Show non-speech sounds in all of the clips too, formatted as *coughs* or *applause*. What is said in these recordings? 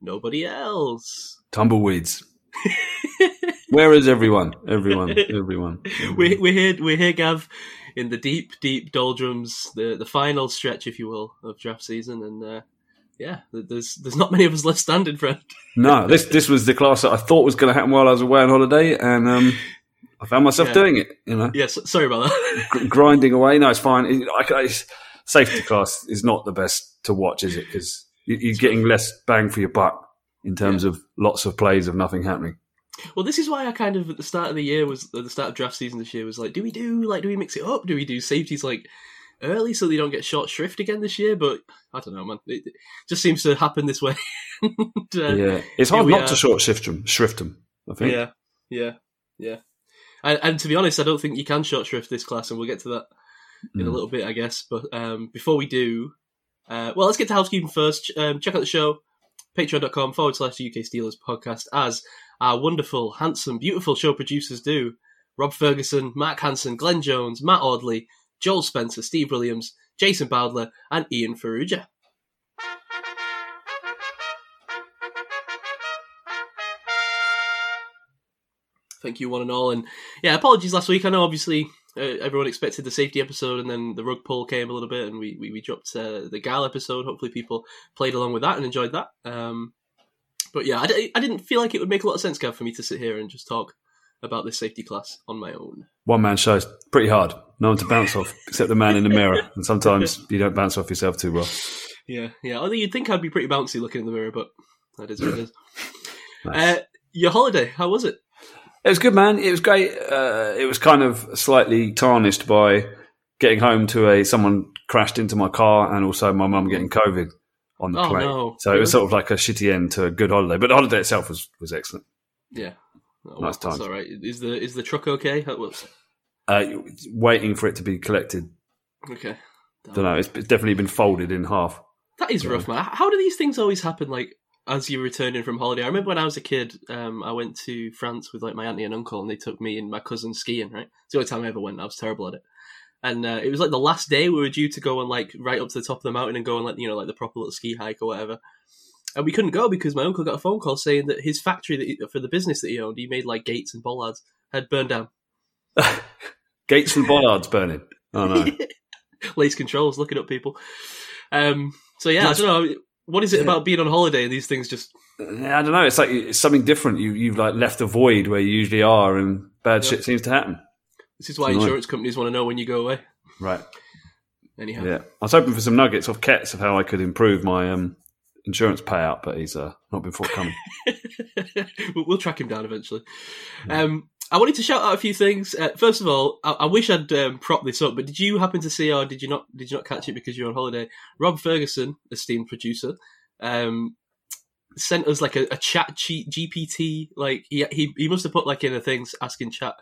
nobody else. Tumbleweeds. *laughs* Where is everyone? Everyone, everyone. *laughs* We're, we're here, we're here, Gav, in the deep, deep doldrums, the the final stretch, if you will, of draft season, and uh, yeah, there's there's not many of us left standing, friend. *laughs* No, this this was the class that I thought was going to happen while I was away on holiday, and um, I found myself Yeah. doing it. You know, Yes, sorry about that. gr- grinding away. No, it's fine. It, I, I, safety class is not the best to watch, is it? Because you're getting less bang for your buck in terms of lots of plays of nothing happening. Well, this is why I kind of at the start of the year was at the start of draft season this year was like, do we do like do we mix it up? Do we do safeties like early so they don't get short shrift again this year? But I don't know, man. It, it just seems to happen this way. *laughs* And, uh, yeah, it's hard not are. to short shift them. Shrift them. I think. yeah, yeah, yeah. And, and to be honest, I don't think you can short shrift this class, and we'll get to that in a Mm. little bit, I guess. But um, before we do, uh, well, let's get to housekeeping first. Um, check out the show, patreon.com forward slash UK Steelers podcast, as our wonderful, handsome, beautiful show producers do. Rob Ferguson, Mark Hansen, Glenn Jones, Matt Audley, Joel Spencer, Steve Williams, Jason Bowdler, and Ian Ferrugia. Thank you, one and all. And yeah, apologies last week. I know, obviously, uh, everyone expected the safety episode, and then the rug pull came a little bit, and we we, we dropped uh, the gal episode. Hopefully, people played along with that and enjoyed that. Um, but yeah, I, d- I didn't feel like it would make a lot of sense, Gav, for me to sit here and just talk about this safety class on my own. One man show is pretty hard. No one to bounce off except the man in the mirror, *laughs* and sometimes you don't bounce off yourself too well. Yeah, yeah. Although you'd think I'd be pretty bouncy looking in the mirror, but that is what it is. *laughs* Nice. Uh, your holiday, how was it? It was good, man. It was great. Uh, it was kind of slightly tarnished by getting home to a someone crashed into my car, and also my mum getting COVID on the Oh, plane. no. So it was sort of like a shitty end to a good holiday. But the holiday itself was was excellent. Yeah, oh, Nice that's all right. Is the is the truck okay? How, what's, Uh, waiting for it to be collected. okay. Don't know. It's, it's definitely been folded in half. That is rough, man. How do these things always happen? Like as you're returning from holiday. I remember when I was a kid, um, I went to France with like my auntie and uncle, and they took me and my cousin skiing. Right, it's the only time I ever went. I was terrible at it. And uh, it was like the last day we were due to go and like right up to the top of the mountain and go on like you know like the proper little ski hike or whatever. And we couldn't go because my uncle got a phone call saying that his factory that he, for the business that he owned, he made like gates and bollards, had burned down. *laughs* Gates and bollards burning. Oh no. *laughs* Lace controls, looking up people. Um, so yeah, That's- I don't know. What is it Yeah. about being on holiday and these things just Yeah, I don't know. It's like it's something different. You you've like left a void where you usually are, and bad Yeah. shit seems to happen. This is why insurance companies want to know when you go away. Right. Anyhow, Yeah, I was hoping for some nuggets off Kets of how I could improve my um, insurance payout, but he's uh, not been forthcoming. *laughs* we'll, we'll track him down eventually. Um, I wanted to shout out a few things. Uh, first of all, I, I wish I'd um, propped this up, but did you happen to see, or did you not? Did you not catch it because you're on holiday? Rob Ferguson, esteemed producer, um, sent us like a, a chat G- GPT. Like he, he he must have put like in a things asking chat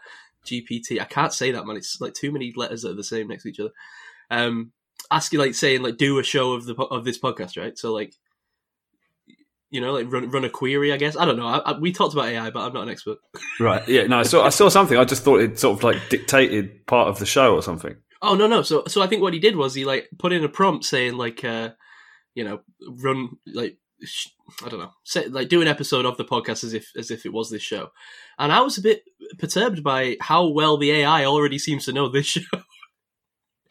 GPT. I can't say that man. It's like too many letters that are the same next to each other. Um, asking like saying like do a show of the of this podcast, right? So like you know, like run run a query. I guess I don't know. I, I, we talked about AI, but I'm not an expert. *laughs* right? Yeah. No, I saw I saw something. I just thought it sort of like dictated part of the show or something. Oh no, no. So so I think what he did was he like put in a prompt saying like uh, you know run like sh- I don't know say, like do an episode of the podcast as if as if it was this show, and I was a bit perturbed by how well the AI already seems to know this *laughs* show.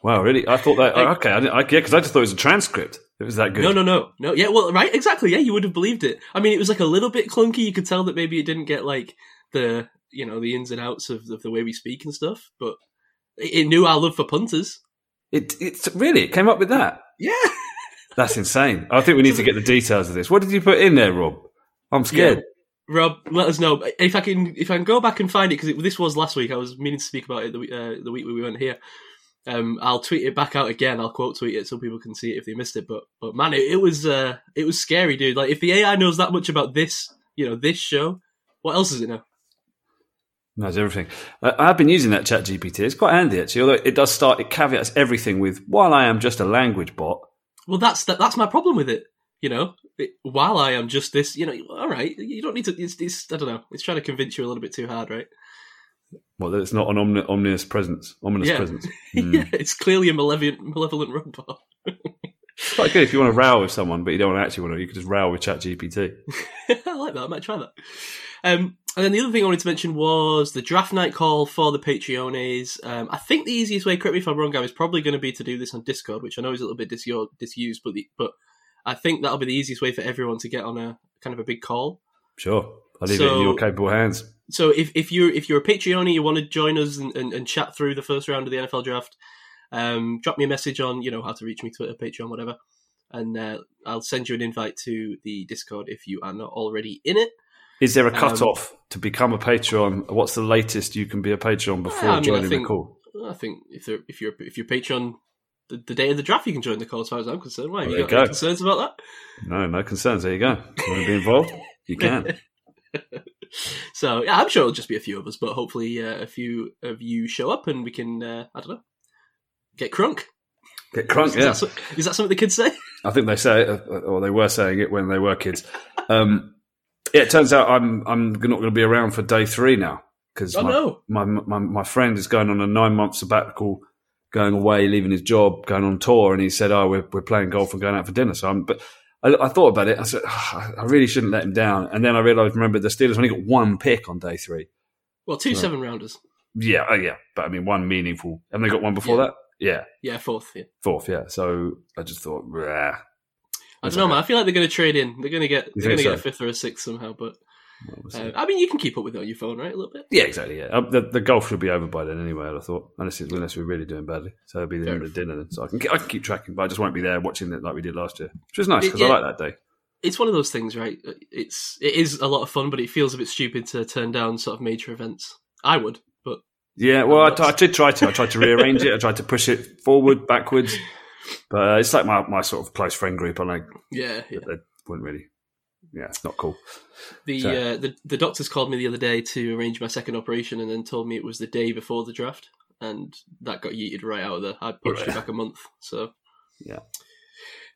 Wow, really? I thought that. Like- okay, I, I yeah, because I just thought it was a transcript. It was that good. No, no, no, no. Yeah, well, right, exactly. Yeah, you would have believed it. I mean, it was like a little bit clunky. You could tell that maybe it didn't get like the you know the ins and outs of, of the way we speak and stuff, but it, it knew our love for punters. It it's really it came up with that. Yeah. *laughs* That's insane. I think we need to get the details of this. What did you put in there, Rob? I'm scared. Rob, let us know if I can if I can go back and find it because this was last week. I was meaning to speak about it the, week- uh, the week we weren't here. Um, I'll tweet it back out again. I'll quote tweet it so people can see it if they missed it. But but man, it, it was uh, it was scary, dude. Like if the AI knows that much about this you know this show. What else is it now? Knows everything. Uh, I've been using that Chat GPT. It's quite handy actually, although it does start. It caveats everything with "while I am just a language bot." Well, that's that, that's my problem with it. You know, it, while I am just this, you know, all right, you don't need to. It's, it's I don't know. It's trying to convince you a little bit too hard, right? Well, it's not an omni- ominous presence. Ominous Yeah. presence. *laughs* yeah, Mm. it's clearly a malevolent, malevolent robot. It's quite good if you want to row with someone, but you don't actually want to. You could just row with Chat GPT. *laughs* I like that. I might try that. Um, and then the other thing I wanted to mention was the draft night call for the Patreones. Um, I think the easiest way, correct me if I'm wrong, Gab, is probably going to be to do this on Discord, which I know is a little bit disu- disused, but the, but I think that'll be the easiest way for everyone to get on a kind of a big call. Sure, I'll leave it in So- your capable hands. So if, if you're if you're a Patreon, you want to join us and, and, and chat through the first round of the NFL draft, um, drop me a message on you know how to reach me, Twitter, Patreon, whatever, and uh, I'll send you an invite to the Discord if you are not already in it. Is there a Um, to become a Patreon? What's the latest you can be a Patreon before I mean, I joining think- the call? I think if if you're if you're Patreon the, the day of the draft, you can join the call. As far as I'm concerned, why have you you got any go. concerns about that? No, no concerns. There you go. You want to be involved? You can. *laughs* So yeah, I'm sure it'll just be a few of us, but hopefully uh, a few of you show up and we can uh, I don't know get crunk. Get crunk, Is, yeah. that, is that something the kids say? I think they say, it, or they were saying it when they were kids. Um, yeah, it turns out I'm I'm not going to be around for day three now because Oh my, no! my my my friend is going on a nine month sabbatical, going away, leaving his job, going on tour, and he said, "Oh, we're we're playing golf and going out for dinner." So I'm, but I, I thought about it. I said, "Ah, I really shouldn't let him down. And then I realised, remember, the Steelers only got one pick on day three. Well, two Right. seven rounders. Yeah, oh yeah, but I mean, one meaningful. And they got one before Yeah. that. Yeah, Yeah, fourth. Yeah. fourth. Yeah. So I just thought, rah. I don't know, man. I feel like they're going to trade in. They're going to get. You They're going to think get a fifth or a sixth somehow. But Well, we'll see. Uh, I mean, you can keep up with it on your phone, right? A little bit. Yeah, exactly. Yeah, uh, the, the golf should be over by then anyway. I thought, unless it's, unless we're really doing badly, so it'll be the Fair end of dinner then. So I can I can keep tracking, but I just won't be there watching it like we did last year, which was nice because Yeah. I like that day. It's one of those things, right? It's it is a lot of fun, but it feels a bit stupid to turn down sort of major events. I would, but Yeah, well, I, t- I did try to. I tried to rearrange it. I tried to push it forward, backwards, but uh, it's like my, my sort of close friend group. and like *laughs* yeah, yeah. they wouldn't really. Yeah, it's not cool. The, So- uh, the the doctors called me the other day to arrange my second operation, and then told me it was the day before the draft, and that got yeeted right out of there. I pushed it back a month. So Yeah.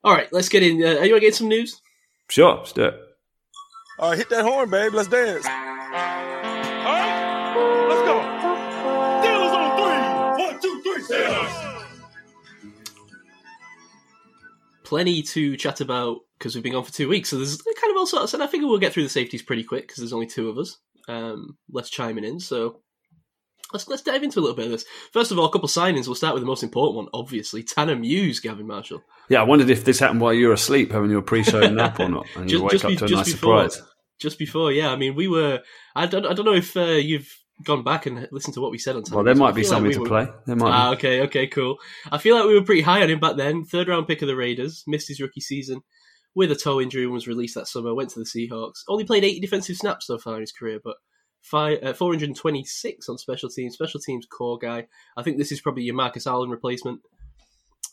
all right, let's get in. Uh, are you want to get some news? Sure, let's do it. All right, hit that horn, babe. Let's dance. All right, let's go. Steelers on three. One, two, three. Steelers. Plenty to chat about because we've been gone for two weeks. So there's kind of all sorts, and I figure we'll get through the safeties pretty quick because there's only two of us. Um, less chiming in, so let's let's dive into a little bit of this. First of all, a couple signings. We'll start with the most important one, obviously. Tanner Muse, Gavin Marshall. Yeah, I wondered if this happened while you were asleep, having your pre-show nap or not, and you Just- wake just up to a nice before. surprise. just before. Yeah, I mean, we were. I don't. I don't know if uh, you've gone back and listened to what we said on. Well, there might be feel like something we to were- play. There might. Ah, be. okay, okay, cool. I feel like we were pretty high on him back then. Third round pick of the Raiders. Missed his rookie season with a toe injury and was released that summer. Went to the Seahawks. Only played 80 defensive snaps so far in his career, but five, uh, 426 on special teams. Special teams core guy. I think this is probably your Marcus Allen replacement.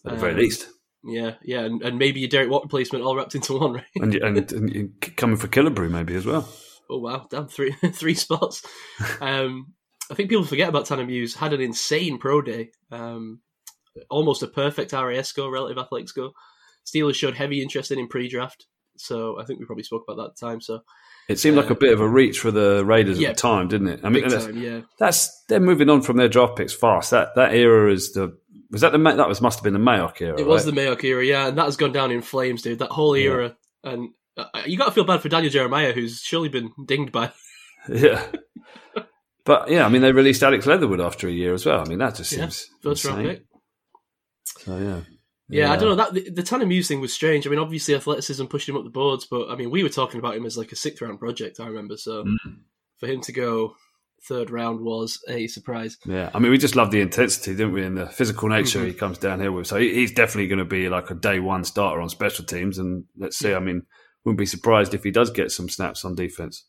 At the very Um, least, Yeah, yeah, and, and maybe your Derek Watt replacement all wrapped into one, right? and, and, and coming for Killebrew maybe as well. Oh wow, damn three *laughs* three spots. Um, I think people forget about Tanner Muse. Had an insane pro day, um, almost a perfect RAS score, relative athletic score. Steelers showed heavy interest in him pre-draft, so I think we probably spoke about that at the time. So It seemed like a bit of a reach for the Raiders Yeah. at the time, didn't it? I mean, that's, time, yeah, that's they're moving on from their draft picks fast. That that era is the was that the that was must have been the Mayock era. it was right? the Mayock era, yeah, and that has gone down in flames, dude. That whole Yeah. era, and uh, you got to feel bad for Daniel Jeremiah, who's surely been dinged by. *laughs* yeah. But yeah, I mean, they released Alex Leatherwood after a year as well. I mean, that just Yeah, seems First round insane. pick. So yeah, Yeah, I don't know that the, the Tanner Muse thing was strange. I mean, obviously athleticism pushed him up the boards, but I mean, we were talking about him as like a sixth round project. I remember, so Mm. for him to go third round was a surprise. Yeah, I mean, we just love the intensity, didn't we? And the physical nature Mhm. he comes down here with. So he, he's definitely going to be like a day one starter on special teams. And let's see. I mean, wouldn't be surprised if he does get some snaps on defense.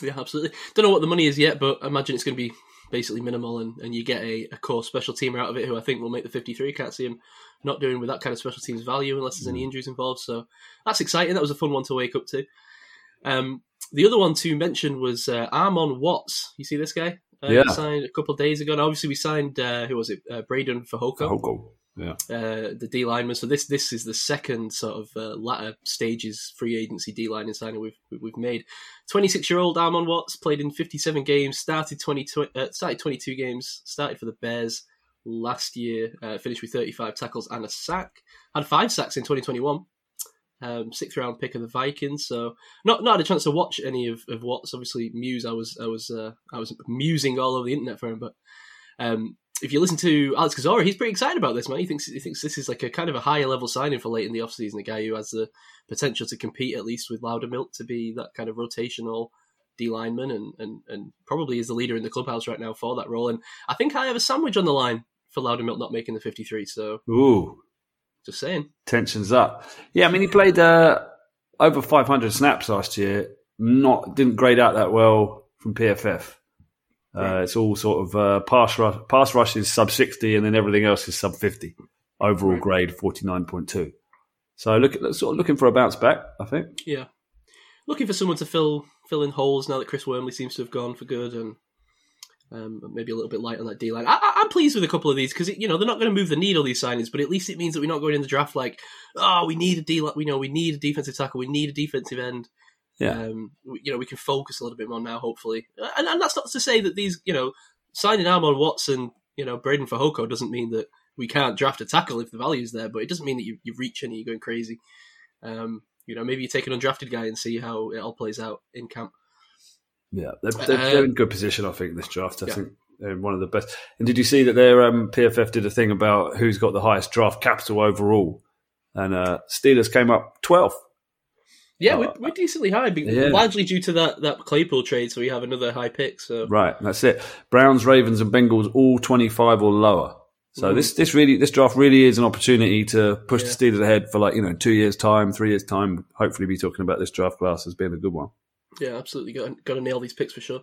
Yeah, absolutely. Don't know what the money is yet, but I imagine it's going to be basically minimal, and, and you get a, a core special teamer out of it who I think will make the 53. Can't see him not doing with that kind of special teams value unless there's any injuries involved. So that's exciting. That was a fun one to wake up to. Um, the other one to mention was uh, Armon Watts. You see this guy? Uh, Yeah. Signed a couple of days ago. And obviously, we signed uh, who was it? Uh, Breiden Fehoko, Oh, goal. Yeah. uh, the D lineman. So this this is the second sort of uh, latter stages free agency D lineman signing we've we've made. Twenty six year old Armon Watts played in fifty seven games. Started twenty uh, started twenty two games. Started for the Bears last year. Uh, finished with thirty five tackles and a sack. Had five sacks in twenty twenty one. Um, sixth round pick of the Vikings, so not not had a chance to watch any of, of Watts. Obviously, Muse, I was I was uh, I was musing all over the internet for him, but um, if you listen to Alex Kozora, he's pretty excited about this man. He thinks he thinks this is like a kind of a higher level signing for late in the offseason, a guy who has the potential to compete at least with Loudermilk to be that kind of rotational D lineman and, and and probably is the leader in the clubhouse right now for that role. And I think I have a sandwich on the line for Loudermilk not making the fifty three. So Ooh, just saying. tensions up. Yeah, I mean, he played uh, over 500 snaps last year. Not didn't grade out that well from PFF. Uh, it's all sort of uh, pass rush. Pass rush is sub 60, and then everything else is sub 50. Overall grade 49.2. So look, sort of looking for a bounce back. I think. Yeah, looking for someone to fill fill in holes now that Chris Wormley seems to have gone for good, and um, maybe a little bit light on that D line. I, I'm pleased with a couple of these because you know they're not going to move the needle these signings, but at least it means that we're not going in the draft like, oh, we need a D line. We know we need a defensive tackle, we need a defensive end. Yeah. Um, we- you know, we can focus a little bit more now, hopefully. And, and that's not to say that these, you know, signing Armon Watson, you know, Breiden Fehoko doesn't mean that we can't draft a tackle if the value's there, but it doesn't mean that you, you reach and you're going crazy. Um, you know, maybe you take an undrafted guy and see how it all plays out in camp. Yeah, they're, they're, Uh, they're in good position. I think this draft. I yeah. think they're one of the best. And did you see that their um, PFF did a thing about who's got the highest draft capital overall? And uh, Steelers came up 12th. Yeah, Uh, we're, we're decently high, yeah. largely due to that, that Claypool trade, so we have another high pick. So Right, that's it. Browns, Ravens, and Bengals all twenty five or lower. So Mhm. this this really this draft really is an opportunity to push Yeah. the Steelers ahead for like you know two years time, three years time. Hopefully, be talking about this draft class as being a good one. Yeah, absolutely got got to nail these picks for sure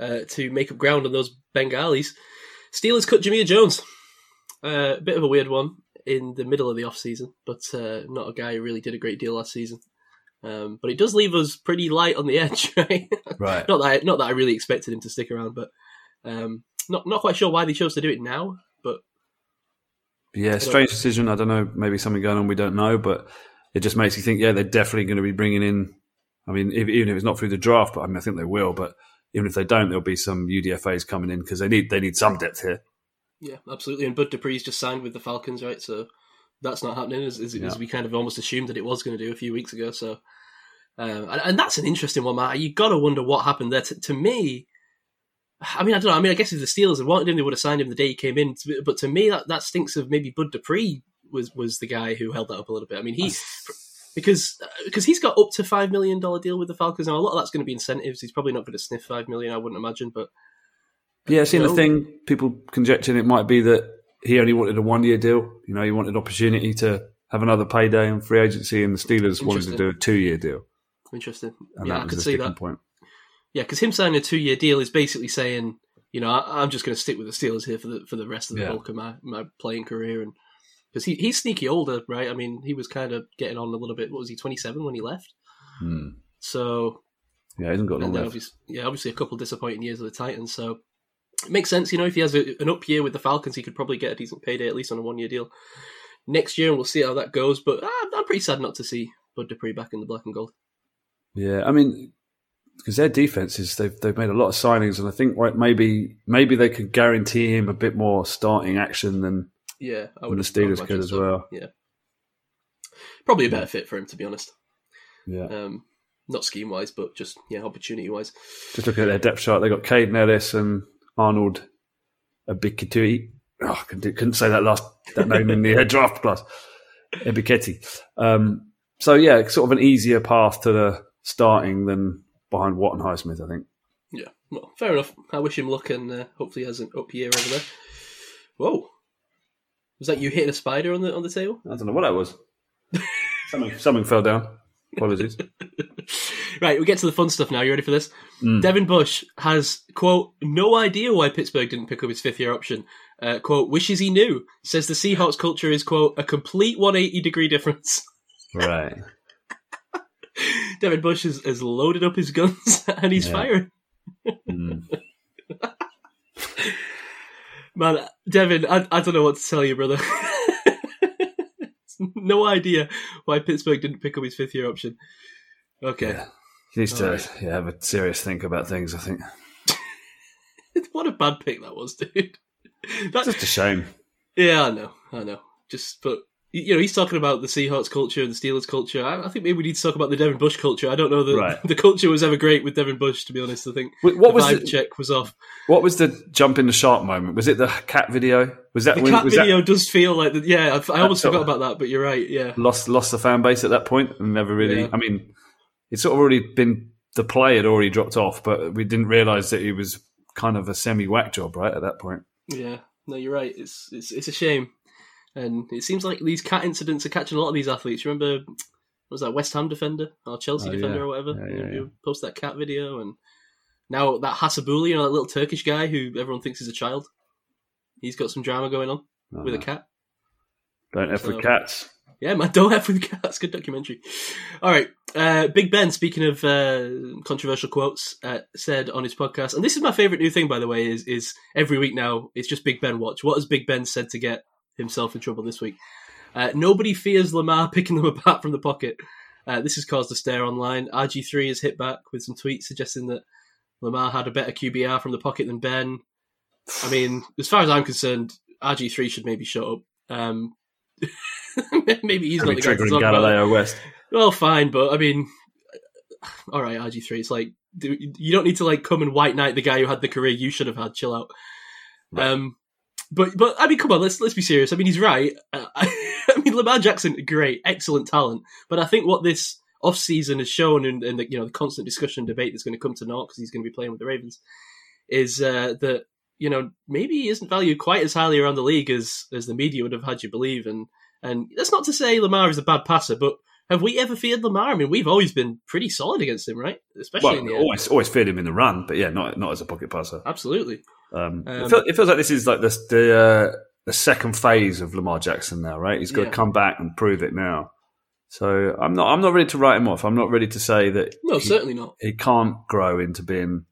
uh, to make up ground on those Bengalis. Steelers cut Jamir Jones, uh, a bit of a weird one in the middle of the off season, but uh, not a guy who really did a great deal last season. Um, but it does leave us pretty light on the *laughs* edge, right? Right. not that I, not that I really expected him to stick around, but um, not not quite sure why they chose to do it now. But Yeah, strange decision. I don't know. Maybe something going on we don't know, but it just makes you think. Yeah, they're definitely going to be bringing in. I mean, if, even if it's not through the draft, but I mean, I think they will. But even if they don't, there'll be some UDFA's coming in because they need they need some depth here. Yeah, absolutely. And Bud Dupree's just signed with the Falcons, right? So that's not happening as, as, as we kind of almost assumed that it was going to do a few weeks ago. So, um, and, and that's an interesting one, Matt. You got to wonder what happened there. To, to me, I mean, I don't know. I mean, I guess if the Steelers had wanted him, they would have signed him the day he came in. But to me, that, that stinks of maybe Bud Dupree was was the guy who held that up a little bit. I mean, he because uh, because he's got up to five million dollar deal with the Falcons now. A lot of that's going to be incentives. He's probably not going to sniff five million, I wouldn't imagine. But Yeah, seen No. the thing. People conjecturing it might be that he only wanted a one year deal. You know, he wanted opportunity to have another payday in free agency, and the Steelers wanted to do a two year deal. interesting. And yeah, I could see that. point. Yeah, because him signing a two-year deal is basically saying, you know, I, I'm just going to stick with the Steelers here for the for the rest of the Yeah. bulk of my, my playing career, and because he, he's sneaky older, right? I mean, he was kind of getting on a little bit. What was he, 27 when he left? Hmm. So Yeah, he hasn't got long left. obviously, yeah, obviously a couple disappointing years with the Titans. So it makes sense, you know, if he has a, an up year with the Falcons, he could probably get a decent payday at least on a one-year deal next year, and we'll see how that goes. But ah, I'm pretty sad not to see Bud Dupree back in the black and gold. Yeah, I mean, because their defense is they've they've made a lot of signings, and I think right, maybe maybe they could guarantee him a bit more starting action than Yeah, I would the Steelers could as well. Yeah, probably a better fit for him, to be honest. Yeah, Um, not scheme wise, but just yeah, opportunity wise. just looking at their depth chart, they got Kaden Elliss and Arnold Ebiketie. Oh, I couldn't, couldn't say that last that name in the uh, draft class. Ebiketie. Um, so yeah, sort of an easier path to the starting than behind Watt and Highsmith, I think. Yeah, well, fair enough. I wish him luck, and uh, hopefully he has an up year over there. Whoa, was that you hitting a spider on the on the table? I don't know what that was. *laughs* something, something fell down. Apologies. *laughs* right, we get to the fun stuff now. You ready for this? Mm. Devin Bush has quote no idea why Pittsburgh didn't pick up his fifth year option. Uh, quote wishes he knew. Says the Seahawks culture is quote a complete 180 degree difference. *laughs* Right. Devin Bush has, has loaded up his guns and he's Yeah. firing. Mm. Man, Devin, I, I don't know what to tell you, brother. *laughs* no idea why Pittsburgh didn't pick up his fifth year option. Okay. Yeah. He needs to Alright. yeah, have a serious think about things. I think *laughs* what a bad pick that was, dude. That's just a shame. yeah, I know, I know. Just, but you know, he's talking about the Seahawks culture and the Steelers culture. I, I think maybe we need to talk about the Devin Bush culture. I don't know that Right. *laughs* the culture was ever great with Devin Bush, to be honest. I think Wait, What the was the, check was off. what was the jump in the shark moment? Was it the cat video? Was that The when cat video does feel like, the, yeah. I, I almost forgot about that, but you're right. Yeah, lost lost the fan base at that point and never really? Yeah. I mean, it's sort of already been the play had already dropped off, but we didn't realise that he was kind of a semi whack job right at that point. Yeah, no, you're right. It's it's it's a shame, and it seems like these cat incidents are catching a lot of these athletes. Remember, was that West Ham defender or Chelsea Oh, defender yeah. or whatever? Yeah, yeah, yeah. post that cat video, and now that Hasbulla, you know, that little Turkish guy who everyone thinks is a child, he's got some drama going on Oh, with a cat. Don't F So- with cats. Yeah, man, *laughs* don't have with cats. Good documentary. All right, uh, Big Ben. Speaking of uh, controversial quotes, uh, said on his podcast, and this is my favorite new thing, by the way, is is every week now it's just Big Ben watch. What has Big Ben said to get himself in trouble this week? Uh, nobody fears Lamar *laughs* picking them apart from the pocket. Uh, this has caused a stare online. RG3 has hit back with some tweets suggesting that Lamar had a better QBR from the pocket than Ben. I mean, as far as I'm concerned, RG3 should maybe shut up. Um, *laughs* maybe he's not the guy to talk about. Galileo West. Well, fine, but I mean, all right, RG3. It's like you don't need to like come and white knight the guy who had the career you should have had. Chill out. Right. Um, but but I mean, come on, let's let's be serious. I mean, he's right. Uh, *laughs* I, mean, Lamar Jackson, great, excellent talent. But I think what this off season has shown, and, and the, you know the constant discussion and debate that's going to come to naught because he's going to be playing with the Ravens, is uh, that you know maybe he isn't valued quite as highly around the league as as the media would have had you believe. And and that's not to say Lamar is a bad passer, but have we ever feared Lamar? I mean, we've always been pretty solid against him, right? Especially in the Well, always always feared him in the run, but yeah, not not as a pocket passer. Absolutely. Um, Um, it, feels, it feels like this is like the the, uh, the second phase of Lamar Jackson now, right? He's got Yeah. to come back and prove it now. So I'm not I'm not ready to write him off. I'm not ready to say that No, he, certainly not. he can't grow into being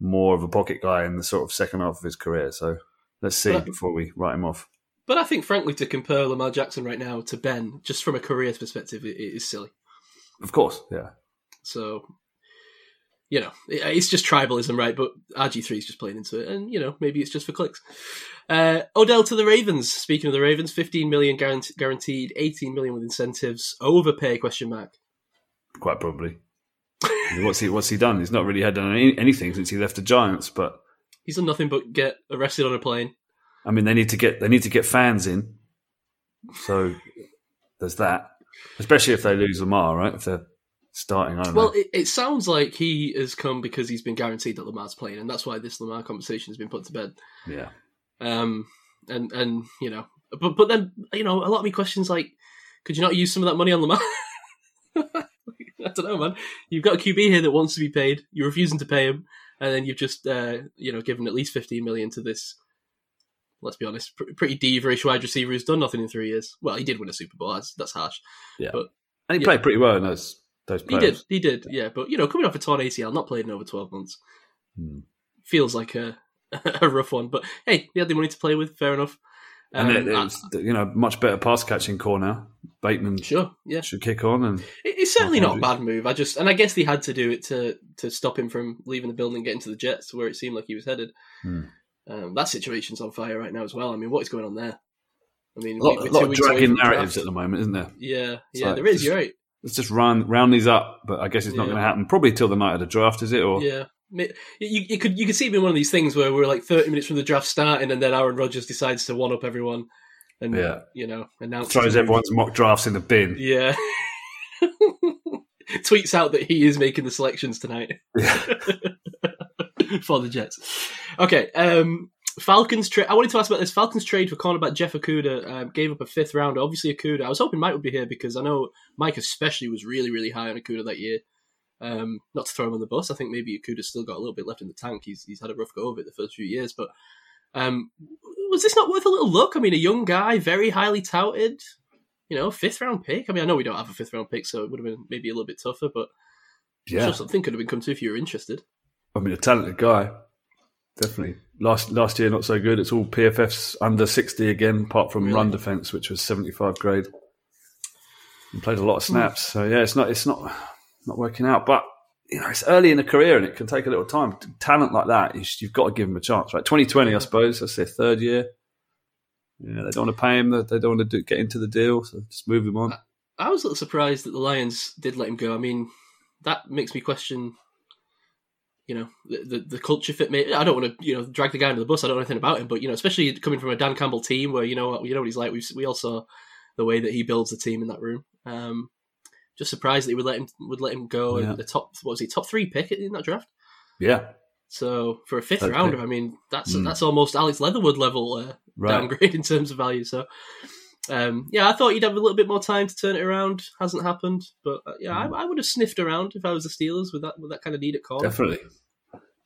more of a pocket guy in the sort of second half of his career. So let's see But- before we write him off. But I think, frankly, to compare Lamar Jackson right now to Ben, just from a career perspective, it, it is silly. Of course, yeah. So, you know, it, it's just tribalism, right? But RG3 is just playing into it, and you know, maybe it's just for clicks. Uh, Odell to the Ravens. Speaking of the Ravens, 15 million guarante- guaranteed, 18 million with incentives. Overpay? Question mark. Quite probably. what's he What's he done? He's not really had done any, anything since he left the Giants. But He's done nothing but get arrested on a plane. I mean, they need to get they need to get fans in. So there's that. Especially if they lose Lamar, right? If they're starting, I Well, it, it sounds like he has come because he's been guaranteed that Lamar's playing, and that's why this Lamar conversation has been put to bed. Yeah. Um, and and you know, but but then you know, a lot of me questions like, could you not use some of that money on Lamar? *laughs* I don't know, man. You've got a QB here that wants to be paid. You're refusing to pay him, and then you've just uh, you know given at least fifteen million to this. Let's be honest, pr- pretty diva-ish wide receiver who's done nothing in three years. Well, he did win a Super Bowl. That's that's harsh. Yeah, but and he yeah. played pretty well in those those He did, he did, yeah. But you know, coming off a torn ACL, not played in over twelve months, Hmm. feels like a *laughs* a rough one. But hey, he had the money to play with. Fair enough. And Um, it, it I- was, you know, much better pass catching core now. Bateman sure, yeah. should kick on, and It- It's certainly not a bad move. I just, and I guess they had to do it to to stop him from leaving the building, and getting to the Jets, where it seemed like he was headed. Hmm. Um, that situation's on fire right now as well. I mean, what is going on there? I mean, a lot, a lot of dragging narratives at the moment, isn't there? Yeah, It's yeah, like there is. just- You're right. Let's just round round these up, but I guess it's not Yeah. going to happen probably till the night of the draft, is it? Or Yeah. You, you could you could see it being one of these things where we're like 30 minutes from the draft starting, and then Aaron Rodgers decides to one up everyone, and Yeah. you know announce throws everyone's mock drafts in the bin. Yeah. *laughs* Tweets out that he is making the selections tonight. Yeah. *laughs* *laughs* for the Jets. Okay, um, Falcons trade. I wanted to ask about this. Falcons trade for cornerback Jeff Okudah um, gave up a fifth rounder. Obviously, Okudah. I was hoping Mike would be here because I know Mike especially was really, really high on Okudah that year. Um, not to throw him on the bus. I think maybe Okudah's still got a little bit left in the tank. He's he's had a rough go of it the first few years, but um, was this not worth a little look? I mean, a young guy, very highly touted. You know, fifth round pick. I mean, I know we don't have a fifth round pick, so it would have been maybe a little bit tougher, but Yeah, Sure, something could have been come to if you were interested. I mean, a talented guy, definitely. Last last year, not so good. It's all PFFs under sixty again, apart from Really? run defense, which was seventy five grade. And played a lot of hmm. snaps, so yeah, it's not it's not not working out. But you know, it's early in a career, and it can take a little time. Talent like that, you, you've got to give him a chance, right? Twenty twenty, I suppose. That's their third year. Yeah, they don't want to pay him. They don't want to do, get into the deal, so just move him on. I was a little surprised that the Lions did let him go. I mean, that makes me question, you know, the the, the culture fit. Mate, I don't want to, you know, drag the guy under the bus. I don't know anything about him, but you know, especially coming from a Dan Campbell team where you know what you know what he's like. We we all saw the way that he builds the team in that room. Um, just surprised that he would let him would let him go Yeah. in the top. What was he top three pick in that draft? Yeah, So for a fifth Third rounder. I mean, that's Mm. that's almost Alex Leatherwood level uh, right. downgrade *laughs* in terms of value. So, um, yeah, I thought he'd have a little bit more time to turn it around. Hasn't happened, but uh, yeah, Mm. I, I would have sniffed around if I was the Steelers with that with that kind of need at corner. Definitely.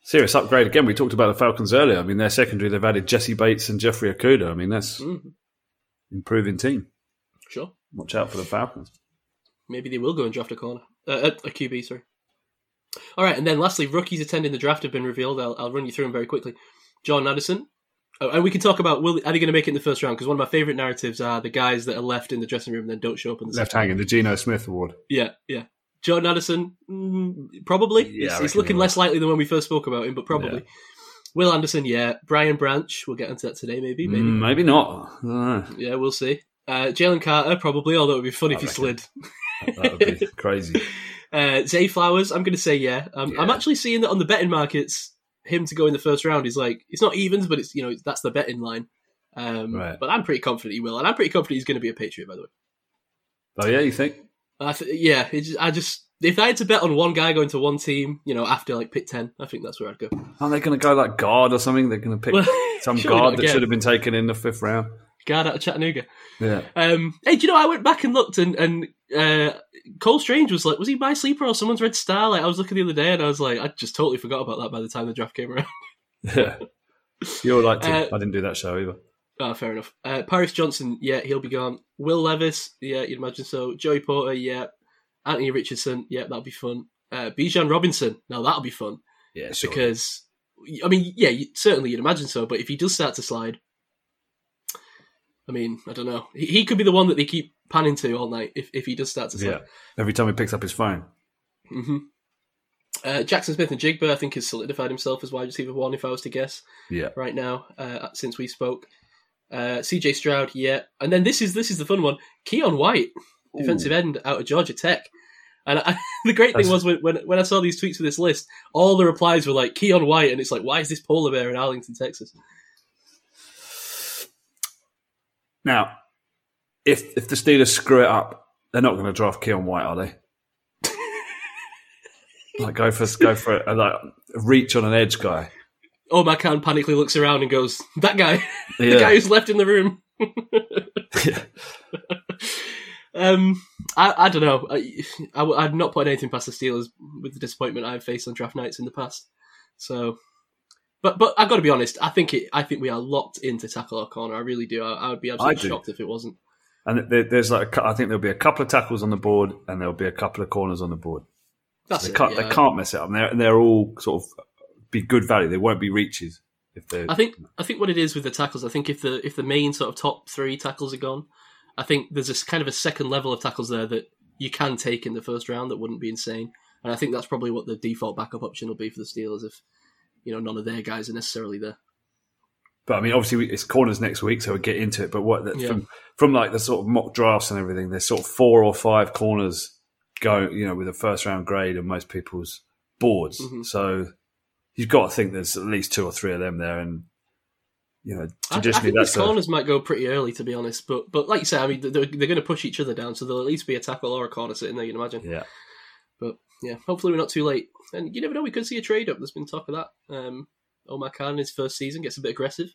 Serious upgrade again. We talked about the Falcons earlier. I mean, their secondary, they've added Jessie Bates and Jeffrey Okudah. I mean, that's Mm, improving team. sure, Watch out for the Falcons. maybe they will go and draft a corner, uh, a QB. Sorry. All right, and then lastly, rookies attending the draft have been revealed. I'll, I'll run you through them very quickly. John Addison. Oh, and we can talk about will are they going to make it in the first round? Because one of my favorite narratives are the guys that are left in the dressing room and then don't show up in the Left hanging, the Geno Smith Award. Yeah, yeah. Jordan Addison, mm, probably. Yeah, it's looking less likely than when we first spoke about him, but probably. Yeah. Will Anderson, yeah. Brian Branch, we'll get into that today, maybe. Maybe. Mm, maybe not. Yeah, we'll see. Uh, Jalen Carter, probably, although it would be funny I if he slid. That would be *laughs* crazy. Uh, Zay Flowers, I'm going to say yeah. Um, I'm actually seeing that on the betting markets, him to go in the first round is like, it's not evens, but it's, you know, that's the betting line. Um, Right. But I'm pretty confident he will, and I'm pretty confident he's going to be a Patriot, by the way. Oh, yeah, you think? I th- yeah, it just, I just, if I had to bet on one guy going to one team, you know, after like pick 10, I think that's where I'd go. Aren't they going to go like guard or something? They're going to pick Well, *laughs* some guard that should have been taken in the fifth round. guard out of Chattanooga. Yeah. Um, hey, do you know I went back and looked and and uh, Cole Strange was like, was he my sleeper or someone's red star? Like I was looking the other day and I was like, I just totally forgot about that by the time the draft came around. *laughs* Yeah. You're like, Uh, I didn't do that show either. Oh, fair enough. Uh, Paris Johnson, yeah, he'll be gone. Will Levis, yeah, you'd imagine so. Joey Porter, yeah. Anthony Richardson, yeah, that'll be fun. Uh, Bijan Robinson, now that'll be fun Yeah, because, I mean, yeah, you, certainly you'd imagine so. But if he does start to slide, I mean, I don't know. He, he could be the one that they keep panning to all night if, if he does start to slide. Yeah. Every time he picks up his phone. hmm Uh, Jaxon Smith-Njigba, I think, has solidified himself as wide receiver one, if I was to guess, Yeah. right now, uh, since we spoke. Uh, CJ Stroud, yeah. And then this is this is the fun one. Keion White, defensive end out of Georgia Tech. And I, *laughs* the great thing was when, when when I saw these tweets for this list, all the replies were like Keion White, and it's like, why is this polar bear in Arlington, Texas? Now, if if the Steelers screw it up, they're not going to draft Keion White, are they? *laughs* like go for go for a, like a reach on an edge guy. Omar Khan panically looks around and goes, "That guy, *laughs* the Yeah. guy who's left in the room." *laughs* Um, I, I don't know. I, I, have not put anything past the Steelers with the disappointment I've faced on draft nights in the past. So, but but I've got to be honest. I think it. I think we are locked into tackle or corner. I really do. I, I would be absolutely shocked if it wasn't. And there, there's like a I think there'll be a couple of tackles on the board, and there'll be a couple of corners on the board. That's they it. can't yeah. they can't mess it up. And they're they're all sort of be good value. They won't be reaches if they. I think I think what it is with the tackles. I think if the if the main sort of top three tackles are gone, I think there's a s- kind of a second level of tackles there that you can take in the first round that wouldn't be insane. And I think that's probably what the default backup option will be for the Steelers if you know none of their guys are necessarily there. But I mean, obviously, it's corners next week, so we'll get into it. But what that Yeah. from from like the sort of mock drafts and everything, there's sort of four or five corners go, you know, with a first round grade on most people's boards. Mhm. So you've got to think there's at least two or three of them there, and you know, I, I think that's these a, corners might go pretty early, to be honest. But but like you say, I mean, they're, they're going to push each other down, so there'll at least be a tackle or a corner sitting there. You can imagine. yeah. But yeah, hopefully we're not too late. And you never know, we could see a trade up. There's been talk of that. Um, Omar Khan in his first season gets a bit aggressive.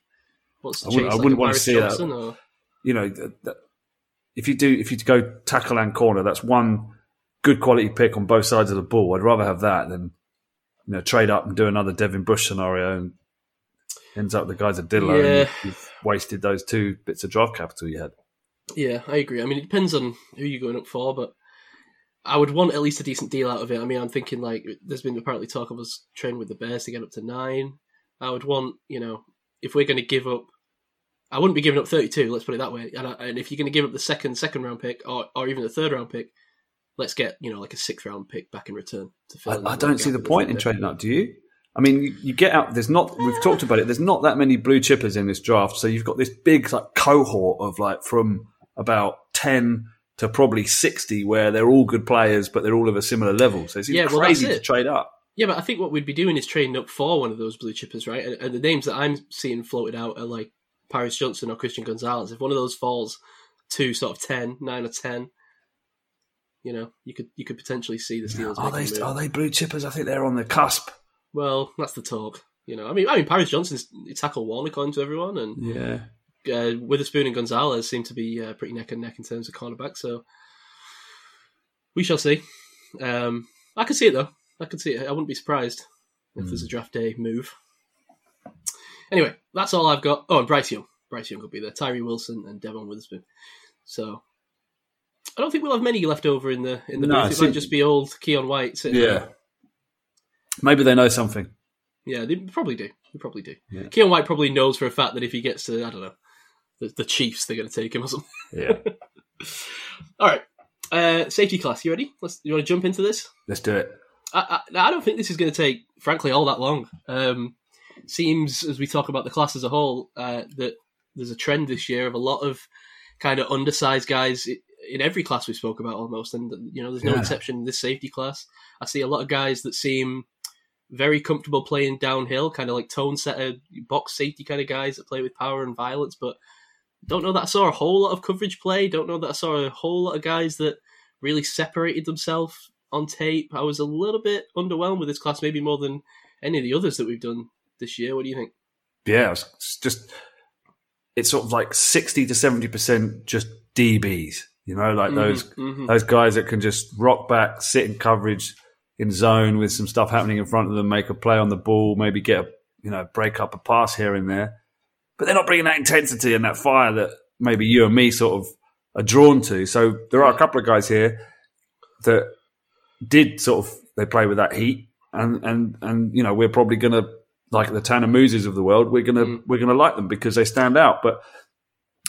Wants to I wouldn't- chase I wouldn't a wanna Paris see that. Or, You know, th th if you do if you go tackle and corner, that's one good quality pick on both sides of the ball. I'd rather have that than you know trade up and do another Devin Bush scenario and ends up the guy's a diddler Yeah. and you've wasted those two bits of draft capital you had. yeah, I agree. I mean, it depends on who you're going up for, but I would want at least a decent deal out of it. I mean, I'm thinking like there's been apparently talk of us training with the Bears to get up to nine. I would want, you know, if we're going to give up, I wouldn't be giving up 32. Let's put it that way. And, I, and if you're going to give up the second second round pick or or even the third round pick, let's get you know like a sixth round pick back in return to fill. I, I don't see the point in trading up. Do you? I mean, you, you get out. There's not. We've talked about it. There's not that many blue chippers in this draft. So you've got this big like cohort of like from about ten to probably sixty, where they're all good players, but they're all of a similar level. So it's Yeah, well, that's crazy to it. trade up. Yeah, but I think what we'd be doing is trading up for one of those blue chippers, right? And, and the names that I'm seeing floated out are like Paris Johnson or Christian Gonzalez. If one of those falls to sort of 10, 9 or 10, you know, you could you could potentially see the Steelers. Are they? move. Are they blue chippers? I think they're on the cusp. Well, that's the talk. You know, I mean, I mean, Paris Johnson's tackle one according to everyone, and Yeah. uh, Witherspoon and Gonzalez seem to be uh, pretty neck and neck in terms of cornerback. So we shall see. Um, I can see it though. I can see it. I wouldn't be surprised if there's a draft day move. Anyway, that's all I've got. Oh, and Bryce Young. Bryce Young will be there. Tyree Wilson and Devon Witherspoon. So I don't think we'll have many left over in the in the No, booth. It see- might just be old Keion White. Sitting there. Yeah. Maybe they know something. Yeah, they probably do. They probably do. Yeah. Keion White probably knows for a fact that if he gets to, I don't know, the, the Chiefs, they're going to take him or something. Yeah. *laughs* All right. Uh, safety class, you ready? Let's. You want to jump into this? Let's do it. I, I, I don't think this is going to take, frankly, all that long. Um, seems, as we talk about the class as a whole, uh, that there's a trend this year of a lot of kind of undersized guys in every class we spoke about almost, and you know, there's no Yeah. exception in this safety class. I see a lot of guys that seem very comfortable playing downhill, kind of like tone setter, box safety kind of guys that play with power and violence, but don't know that I saw a whole lot of coverage play. Don't know that I saw a whole lot of guys that really separated themselves on tape. I was a little bit underwhelmed with this class, maybe more than any of the others that we've done this year. What do you think? Yeah. It's just, it's sort of like 60 to 70% just DBs, you know, like those, Mhm. those guys that can just rock back, sit in coverage in zone with some stuff happening in front of them, make a play on the ball, maybe get a, you know, break up a pass here and there. But they're not bringing that intensity and that fire that maybe you and me sort of are drawn to. So there are a couple of guys here that did sort of they play with that heat, and and and you know we're probably going to like the Tanner Mooses of the world. We're gonna Mm. we're gonna like them because they stand out. But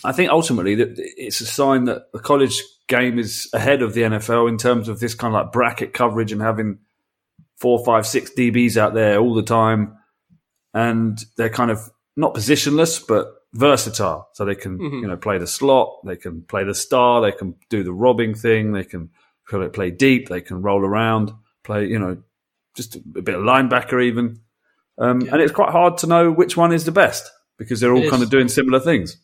I think ultimately that it's a sign that the college game is ahead of the NFL in terms of this kind of like bracket coverage and having four, five, six DBs out there all the time, and they're kind of not positionless but versatile. So they can Mhm. you know play the slot, they can play the star, they can do the robbing thing, they can play- play deep, they can roll around, play you know just a bit of linebacker even. Um, Yeah. And it's quite hard to know which one is the best because they're all kind of doing similar things.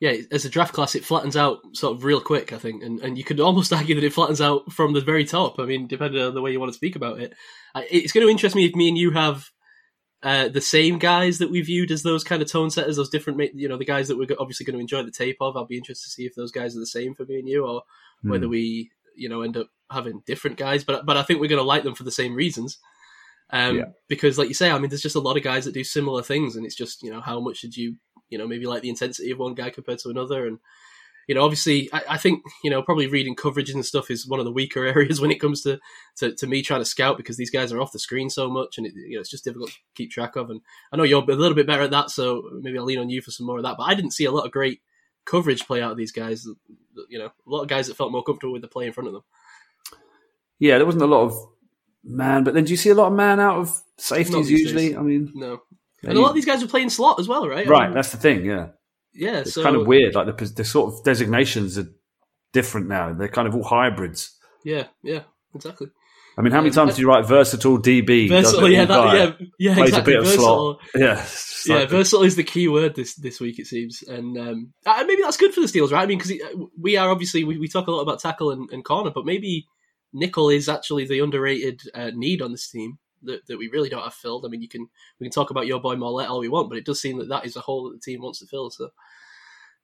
Yeah, as a draft class, it flattens out sort of real quick, I think, and and you could almost *laughs* argue that it flattens out from the very top. I mean, depending on the way you want to speak about it, I- it's going to interest me if me and you have uh, the same guys that we viewed as those kind of tone setters, those different, you know, the guys that we're obviously going to enjoy the tape of. I'll be interested to see if those guys are the same for me and you, or whether we, you know, end up having different guys. But but I think we're going to like them for the same reasons. Um, Yeah. Because, like you say, I mean, there's just a lot of guys that do similar things, and it's just you know how much did you you know maybe like the intensity of one guy compared to another, and you know obviously I, I think you know probably reading coverages and stuff is one of the weaker *laughs* areas when it comes to, to to me trying to scout because these guys are off the screen so much, and it, you know it's just difficult to keep track of. And I know you're a little bit better at that, so maybe I'll lean on you for some more of that. But I didn't see a lot of great coverage play out of these guys. You know, a lot of guys that felt more comfortable with the play in front of them. Yeah, there wasn't a lot of man, but then do you see a lot of man out of safeties usually? days. I mean, No, and a lot of these guys were playing slot as well, right? I right, mean, that's the thing. Yeah, yeah. it's so kind of weird. Like the, the sort of designations are different now. They're kind of all hybrids. Yeah, yeah, exactly. I mean, how many Um, times do you write versatile DB? Versatile, yeah, that, yeah, yeah, plays exactly. a bit of versatile. slot. *laughs* Yeah, Yeah, like- versatile is the key word this this week. It seems, and um, uh, maybe that's good for the Steelers, right? I mean, because we are obviously we, we talk a lot about tackle and, and corner, but maybe nickel is actually the underrated uh, need on this team that, that we really don't have filled. I mean, you can we can talk about your boy Maulet all we want, but it does seem that that is a hole that the team wants to fill. So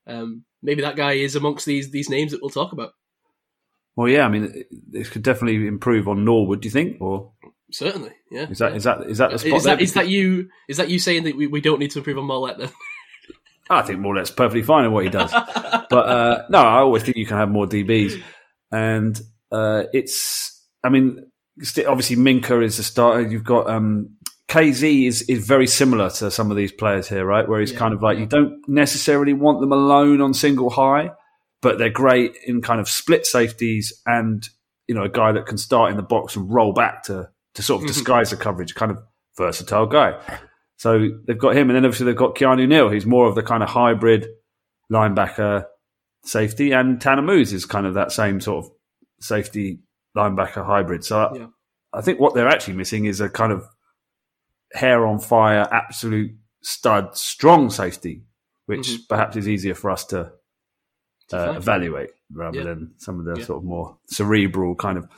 um, maybe that guy is amongst these these names that we'll talk about. well, yeah. I mean, this could definitely improve on Norwood. Do you think, or Certainly, yeah. is that yeah. is that is that the spot? Is that that you is that you saying that we, we don't need to improve on Maulet then? *laughs* I think more or less perfectly fine in what he does. *laughs* but uh, no, I always think you can have more DBs. And uh, it's. I mean, obviously Minkah is a starter. You've got um, Kazee is is very similar to some of these players here, right? Where he's Yeah, kind of like yeah. you don't necessarily want them alone on single high, but they're great in kind of split safeties and you know a guy that can start in the box and roll back to to sort of Mhm. disguise the coverage. Kind of versatile guy. So they've got him, and then obviously they've got Keanu Neal, who's more of the kind of hybrid linebacker safety, and Tanner Muse is kind of that same sort of safety linebacker hybrid. So I- Yeah. I think what they're actually missing is a kind of hair on fire, absolute stud, strong safety, which Mhm. perhaps is easier for us to To uh, evaluate rather Yeah. than some of the Yeah. sort of more cerebral kind of.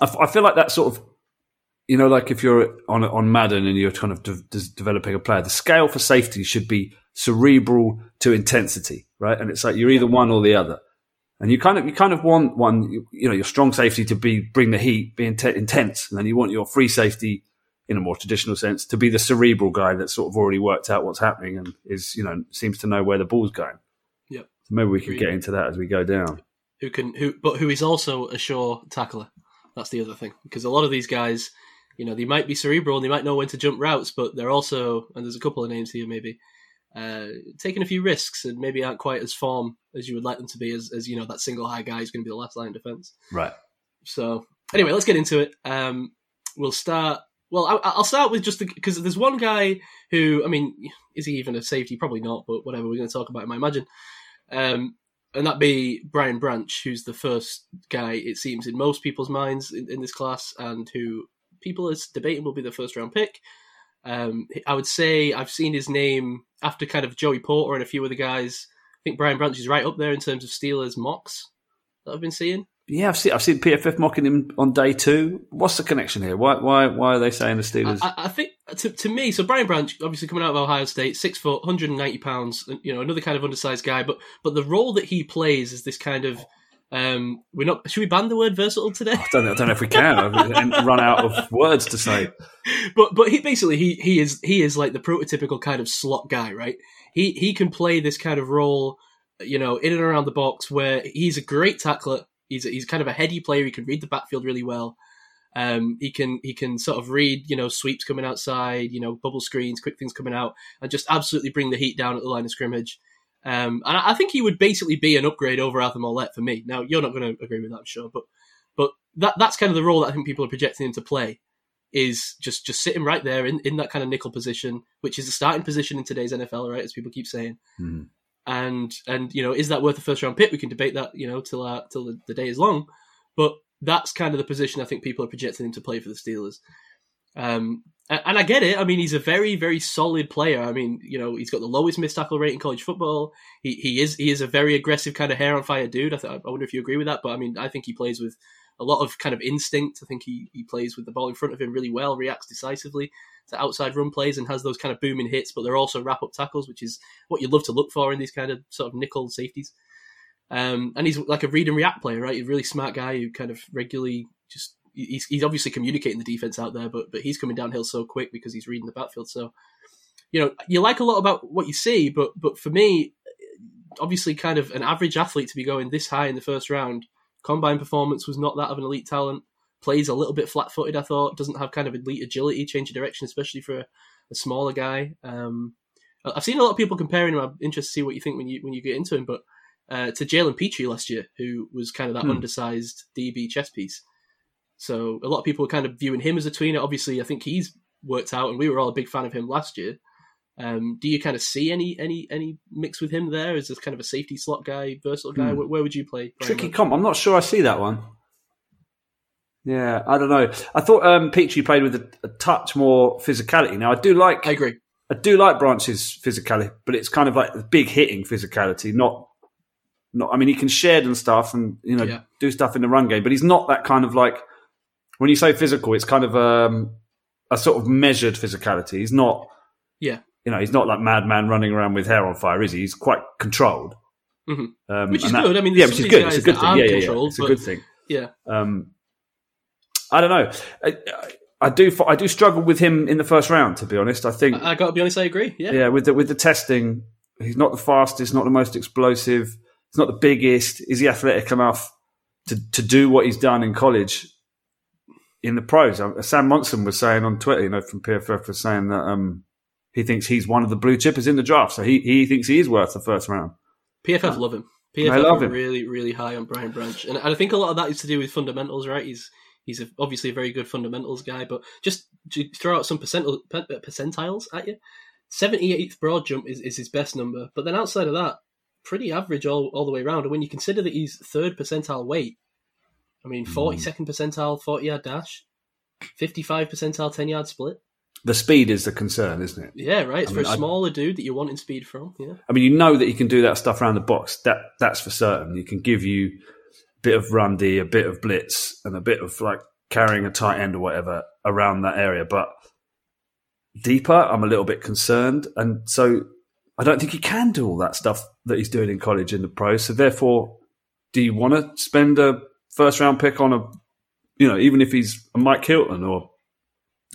I, f- I feel like that sort of, you know, like if you're on on Madden and you're kind of de- de- developing a player, the scale for safety should be cerebral to intensity, right? And it's like you're either one or the other, and you kind of you kind of want one, you, you know, your strong safety to be bring the heat, be inte- intense, and then you want your free safety. In a more traditional sense, to be the cerebral guy that's sort of already worked out what's happening and is, you know, seems to know where the ball's going. Yep. So maybe we Agreed. get into that as we go down. who can who but who is also a sure tackler. That's the other thing because a lot of these guys, you know, they might be cerebral, and they might know when to jump routes, but they're also and there's a couple of names here maybe uh, taking a few risks and maybe aren't quite as form as you would like them to be as, as you know that single high guy is going to be the last line of defense. Right. So anyway, let's get into it. Um, we'll start. Well, I, I'll start with just because there's one guy who, I mean, is he even a safety? Probably not, but whatever. We're going to talk about him, I imagine. Um, and that be Brian Branch, who's the first guy it seems in most people's minds in, in this class, and who people are debating will be the first round pick. Um, I would say I've seen his name after kind of Joey Porter and a few other guys. I think Brian Branch is right up there in terms of Steelers mocks that I've been seeing. Yeah, I've seen I've seen PFF mocking him on day two. What's the connection here? Why why why are they saying the Steelers? I, I think to, to me, so Brian Branch, obviously coming out of Ohio State, six foot, 190 pounds, you know, another kind of undersized guy, but but the role that he plays is this kind of um we're not should we ban the word versatile today? I don't, know, I don't know if we can. I've *laughs* run out of words to say. but but he basically he he is he is like the prototypical kind of slot guy, right? He he can play this kind of role, you know, in and around the box where he's a great tackler. He's a, he's kind of a heady player. He can read the backfield really well. Um, he can he can sort of read you know sweeps coming outside, you know bubble screens, quick things coming out, and just absolutely bring the heat down at the line of scrimmage. Um, and I I think he would basically be an upgrade over Arthur Maulet for me. Now you're not going to agree with that, I'm sure, but but that that's kind of the role that I think people are projecting him to play is just just sitting right there in, in that kind of nickel position, which is the starting position in today's NFL, right? As people keep saying. Mhm. And and you know, is that worth a first round pick? We can debate that, you know, till uh, till the, the day is long. But that's kind of the position I think people are projecting him to play for the Steelers. Um, and I get it. I mean, he's a very, very solid player. I mean, you know, he's got the lowest missed tackle rate in college football. He he is he is a very aggressive kind of hair on fire dude. I, th- I wonder if you agree with that. But I mean, I think he plays with a lot of kind of instinct. I think he, he plays with the ball in front of him really well, reacts decisively to outside run plays, and has those kind of booming hits. But they're also wrap up tackles, which is what you love to look for in these kind of sort of nickel safeties. Um, and he's like a read and react player, right? He's a really smart guy who kind of regularly just he's, he's obviously communicating the defense out there, but but he's coming downhill so quick because he's reading the backfield. So you know you like a lot about what you see, but but for me, obviously, kind of an average athlete to be going this high in the first round. Combine performance was not that of an elite talent. Plays a little bit flat footed, I thought. Doesn't have kind of elite agility, change of direction, especially for a, a smaller guy. Um, I've seen a lot of people comparing him. I'm interested to see what you think when you when you get into him, but uh, to Jalen Pitre last year, who was kind of that Hmm. undersized DB chess piece. So a lot of people are kind of viewing him as a tweener. Obviously, I think he's worked out, and we were all a big fan of him last year. Um, do you kind of see any any any mix with him there? Is this kind of a safety slot guy, versatile guy? Hmm. Where, where would you play? Brian Tricky comp. I'm not sure I see that one. Yeah, I don't know. I thought um, Pitre played with a, a touch more physicality. Now I do like I agree. I do like Branch's physicality, but it's kind of like the big hitting physicality, not not. I mean, he can shed and stuff, and you know, Yeah. do stuff in the run game, but he's not that kind of like. When you say physical, it's kind of um, a sort of measured physicality. He's not, Yeah, you know, he's not like madman running around with hair on fire, is he? He's quite controlled, Mhm. um, Which is and good. I mean, yeah, which is good. It's a good thing. Yeah, yeah, yeah. It's a good thing. yeah. Um, I don't know. I, I- I do. I do struggle with him in the first round. To be honest, I think. I, I got to be honest. I agree. Yeah, yeah, with the with the testing, he's not the fastest, not the most explosive, he's not the biggest. Is he athletic enough to to do what he's done in college in the pros. Uh, Sam Monson was saying on Twitter, you know, from PFF was saying that um, he thinks he's one of the blue chippers in the draft, so he he thinks he is worth the first round. PFF um, love him. PFF I love him. really, really high on Brian Branch, and, and I think a lot of that is to do with fundamentals, right? He's he's a, obviously a very good fundamentals guy, but just to throw out some percent, uh, percentiles at you, seventy eighth broad jump is, is his best number, but then outside of that, pretty average all, all the way around. And when you consider that he's third percentile weight, I mean, hmm. forty second percentile forty yard dash, fifty five percentile ten yard split. The speed is the concern, isn't it? Yeah, right. It's I for mean, a I- smaller dude that you're wanting speed from. Yeah. I mean, you know that he can do that stuff around the box. That that's for certain. He can give you a bit of run D, a bit of blitz, and a bit of like carrying a tight end or whatever around that area. But deeper, I'm a little bit concerned, and so I don't think he can do all that stuff that he's doing in college in the pros. So therefore, do you want to spend a first round pick on a, you know, even if he's a Mike Hilton or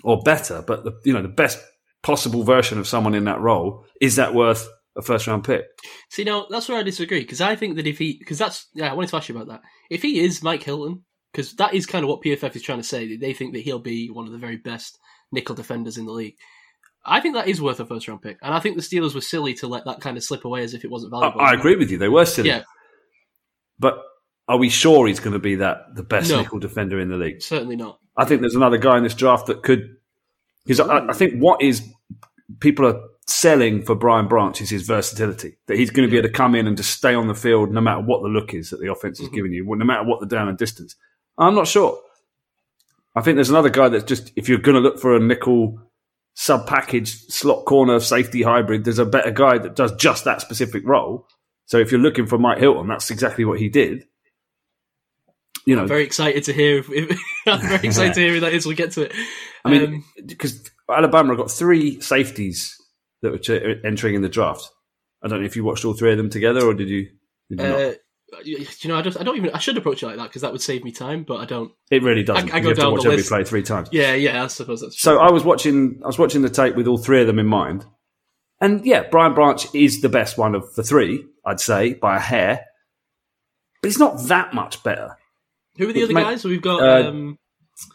or better, but the you know the best possible version of someone in that role is that worth a first round pick? See, now that's where I disagree because I think that if he, because that's yeah, I wanted to ask you about that. If he is Mike Hilton, because that is kind of what PFF is trying to say. They think that he'll be one of the very best nickel defenders in the league. I think that is worth a first round pick, and I think the Steelers were silly to let that kind of slip away as if it wasn't I, valuable. I agree with you; they were silly. Yeah, But are we sure he's going to be that the best No. nickel defender in the league? certainly not. I think there's another guy in this draft that could. Because I, I think what is people are selling for Brian Branch is his versatility. That he's going to be able to come in and just stay on the field no matter what the look is that the offense is mm-hmm. giving you, no matter what the down and distance. I'm not sure. I think there's another guy that's just if you're going to look for a nickel sub package slot corner safety hybrid, there's a better guy that does just that specific role. So if you're looking for Mike Hilton, that's exactly what he did. You know, I'm very excited to hear. If, if, *laughs* I'm very excited to hear who that is. We'll get to it. I mean, Um, because Alabama got three safeties that were ch- entering in the draft. I don't know if you watched all three of them together or did you? Did you not? uh, you know, I, just, I don't even. I should approach it like that because that would save me time, but I don't. It really doesn't. I- I you go have to watch every list. play three times. Yeah, yeah. I suppose that's So I was watching. I was watching the tape with all three of them in mind, and yeah, Brian Branch is the best one of the three. I'd say by a hair, but he's not that much better. Who are the other Mate, guys? So we've got uh, um,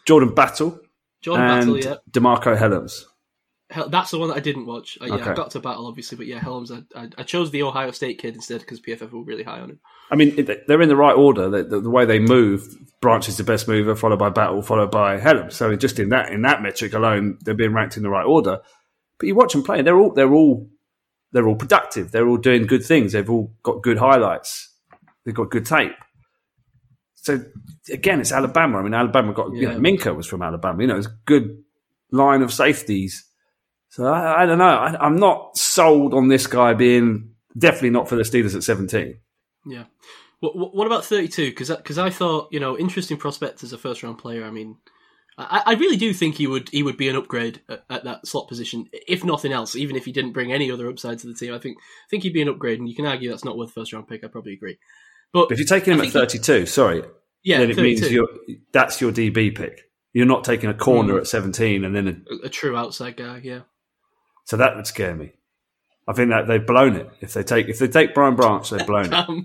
Jordan Battle Jordan and Battle. Yeah, DeMarcco Hellams. Hel- that's the one that I didn't watch. Uh, yeah, Okay. I got to Battle obviously, but yeah, Hellams. I, I, I chose the Ohio State kid instead because PFF were really high on him. I mean, they're in the right order. The, the, the way they move, Branch is the best mover, followed by Battle, followed by Hellams. So just in that in that metric alone, they're being ranked in the right order. But you watch them play; they're all they're all they're all productive. They're all doing good things. They've all got good highlights. They've got good tape. So again, it's Alabama. I mean, Alabama got you know Minkah was from Alabama. You know, it's a good line of safeties. So I, I don't know. I, I'm not sold on this guy being definitely not for the Steelers at 17. Yeah. What, what, what about 32? Because I thought, you know, interesting prospect as a first round player. I mean, I, I really do think he would he would be an upgrade at, at that slot position, if nothing else. Even if he didn't bring any other upside to the team, I think I think he'd be an upgrade. And you can argue that's not worth first round pick. I probably agree. But if you're taking him at think he- 32, sorry, yeah, then it 32, means you're, that's your DB pick. You're not taking a corner Mm. at 17 and then a, a, true outside guy. Yeah. so that would scare me. I think that they've blown it. If they take if they take Brian Branch, they've blown it. *laughs* Damn,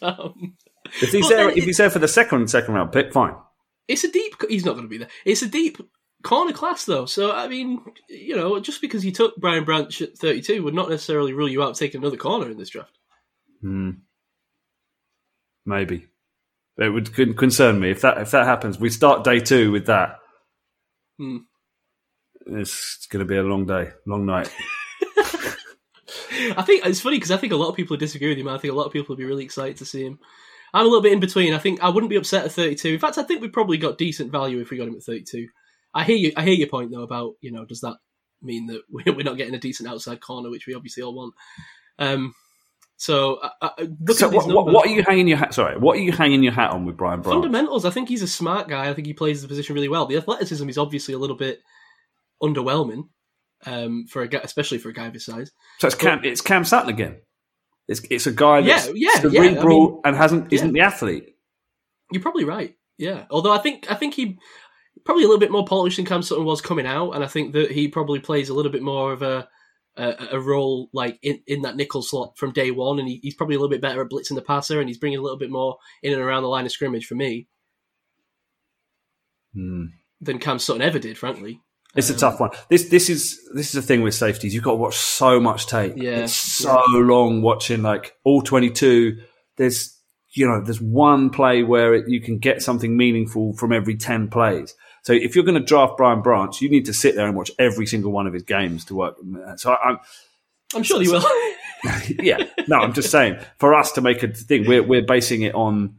damn. If he's But there, if he's there for the second second round pick, fine. It's a deep. He's not going to be there. It's a deep corner class, though. So I mean, you know, just because you took Brian Branch at thirty-two would not necessarily rule you out taking another corner in this draft. Hmm. Maybe it would con- concern me if that if that happens. We start day two with that. Hmm. It's, it's going to be a long day, long night. *laughs* *laughs* I think it's funny because I think a lot of people disagree with him. I think a lot of people would be really excited to see him. I'm a little bit in between. I think I wouldn't be upset at 32. In fact, I think we probably got decent value if we got him at 32. I hear you. I hear your point though about you know does that mean that *laughs* we're not getting a decent outside corner, which we obviously all want. Um, so I, I, So at what, what, are you hanging your hat? Sorry, what are you hanging your hat on with Brian Brown? Fundamentals. I think he's a smart guy. I think he plays the position really well. The athleticism is obviously a little bit underwhelming um, for a guy, especially for a guy of his size. So it's Cam, it's Cam Sutton again. It's it's a guy that's Yeah, yeah, cerebral yeah, I mean- and hasn't isn't the athlete. You're probably right. Yeah. Although I think I think he probably a little bit more polished than Cam Sutton was coming out, and I think that he probably plays a little bit more of a a, a role like in, in that nickel slot from day one, and he, he's probably a little bit better at blitzing the passer, and he's bringing a little bit more in and around the line of scrimmage for me Hmm. than Cam Sutton ever did, frankly. It's a Um, tough one. This this is this is the thing with safeties. You've got to watch so much tape. Yeah, it's so long watching like all twenty two. There's you know there's one play where it, you can get something meaningful from every ten plays. So if you're going to draft Brian Branch, you need to sit there and watch every single one of his games to work. Uh, so I, I'm I'm sure you will. *laughs* yeah. No, I'm just saying for us to make a thing, we're we're basing it on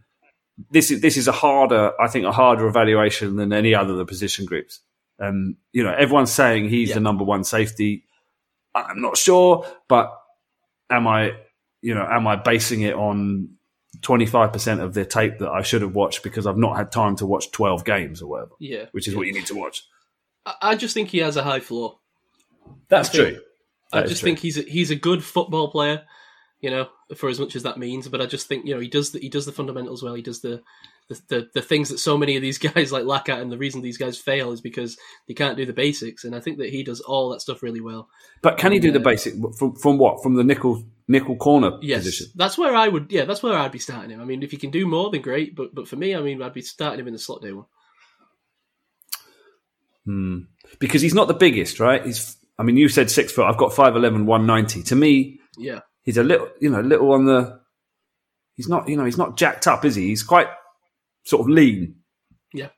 this is this is a harder, I think, a harder evaluation than any other of the position groups. And you know, everyone's saying he's Yeah. the number one safety. I'm not sure, but am I, you know, am I basing it on 25% of the tape that I should have watched because I've not had time to watch 12 games or whatever, yeah, which is what you need to watch. I, just think he has a high floor. That's I think- true. I just true. think he's a, he's a good football player, you know, for as much as that means. But I just think you know he does the, he does the fundamentals well. He does the the, the the things that so many of these *laughs* guys like lack at, and the reason these guys fail is because they can't do the basics. And I think that he does all that stuff really well. But can he do the uh, basic from from what? From the nickel nickel corner Yes, position? that's where I would. Yeah, that's where I'd be starting him. I mean, if he can do more, then great. But but for me, I mean, I'd be starting him in the slot day one. Hmm. Because he's not the biggest, right? He's. I mean, you said six foot. I've got 5'11", 190. To me, Yeah, he's a little, you know, a little on the. He's not, you know, he's not jacked up, is he? He's quite sort of lean. Yeah.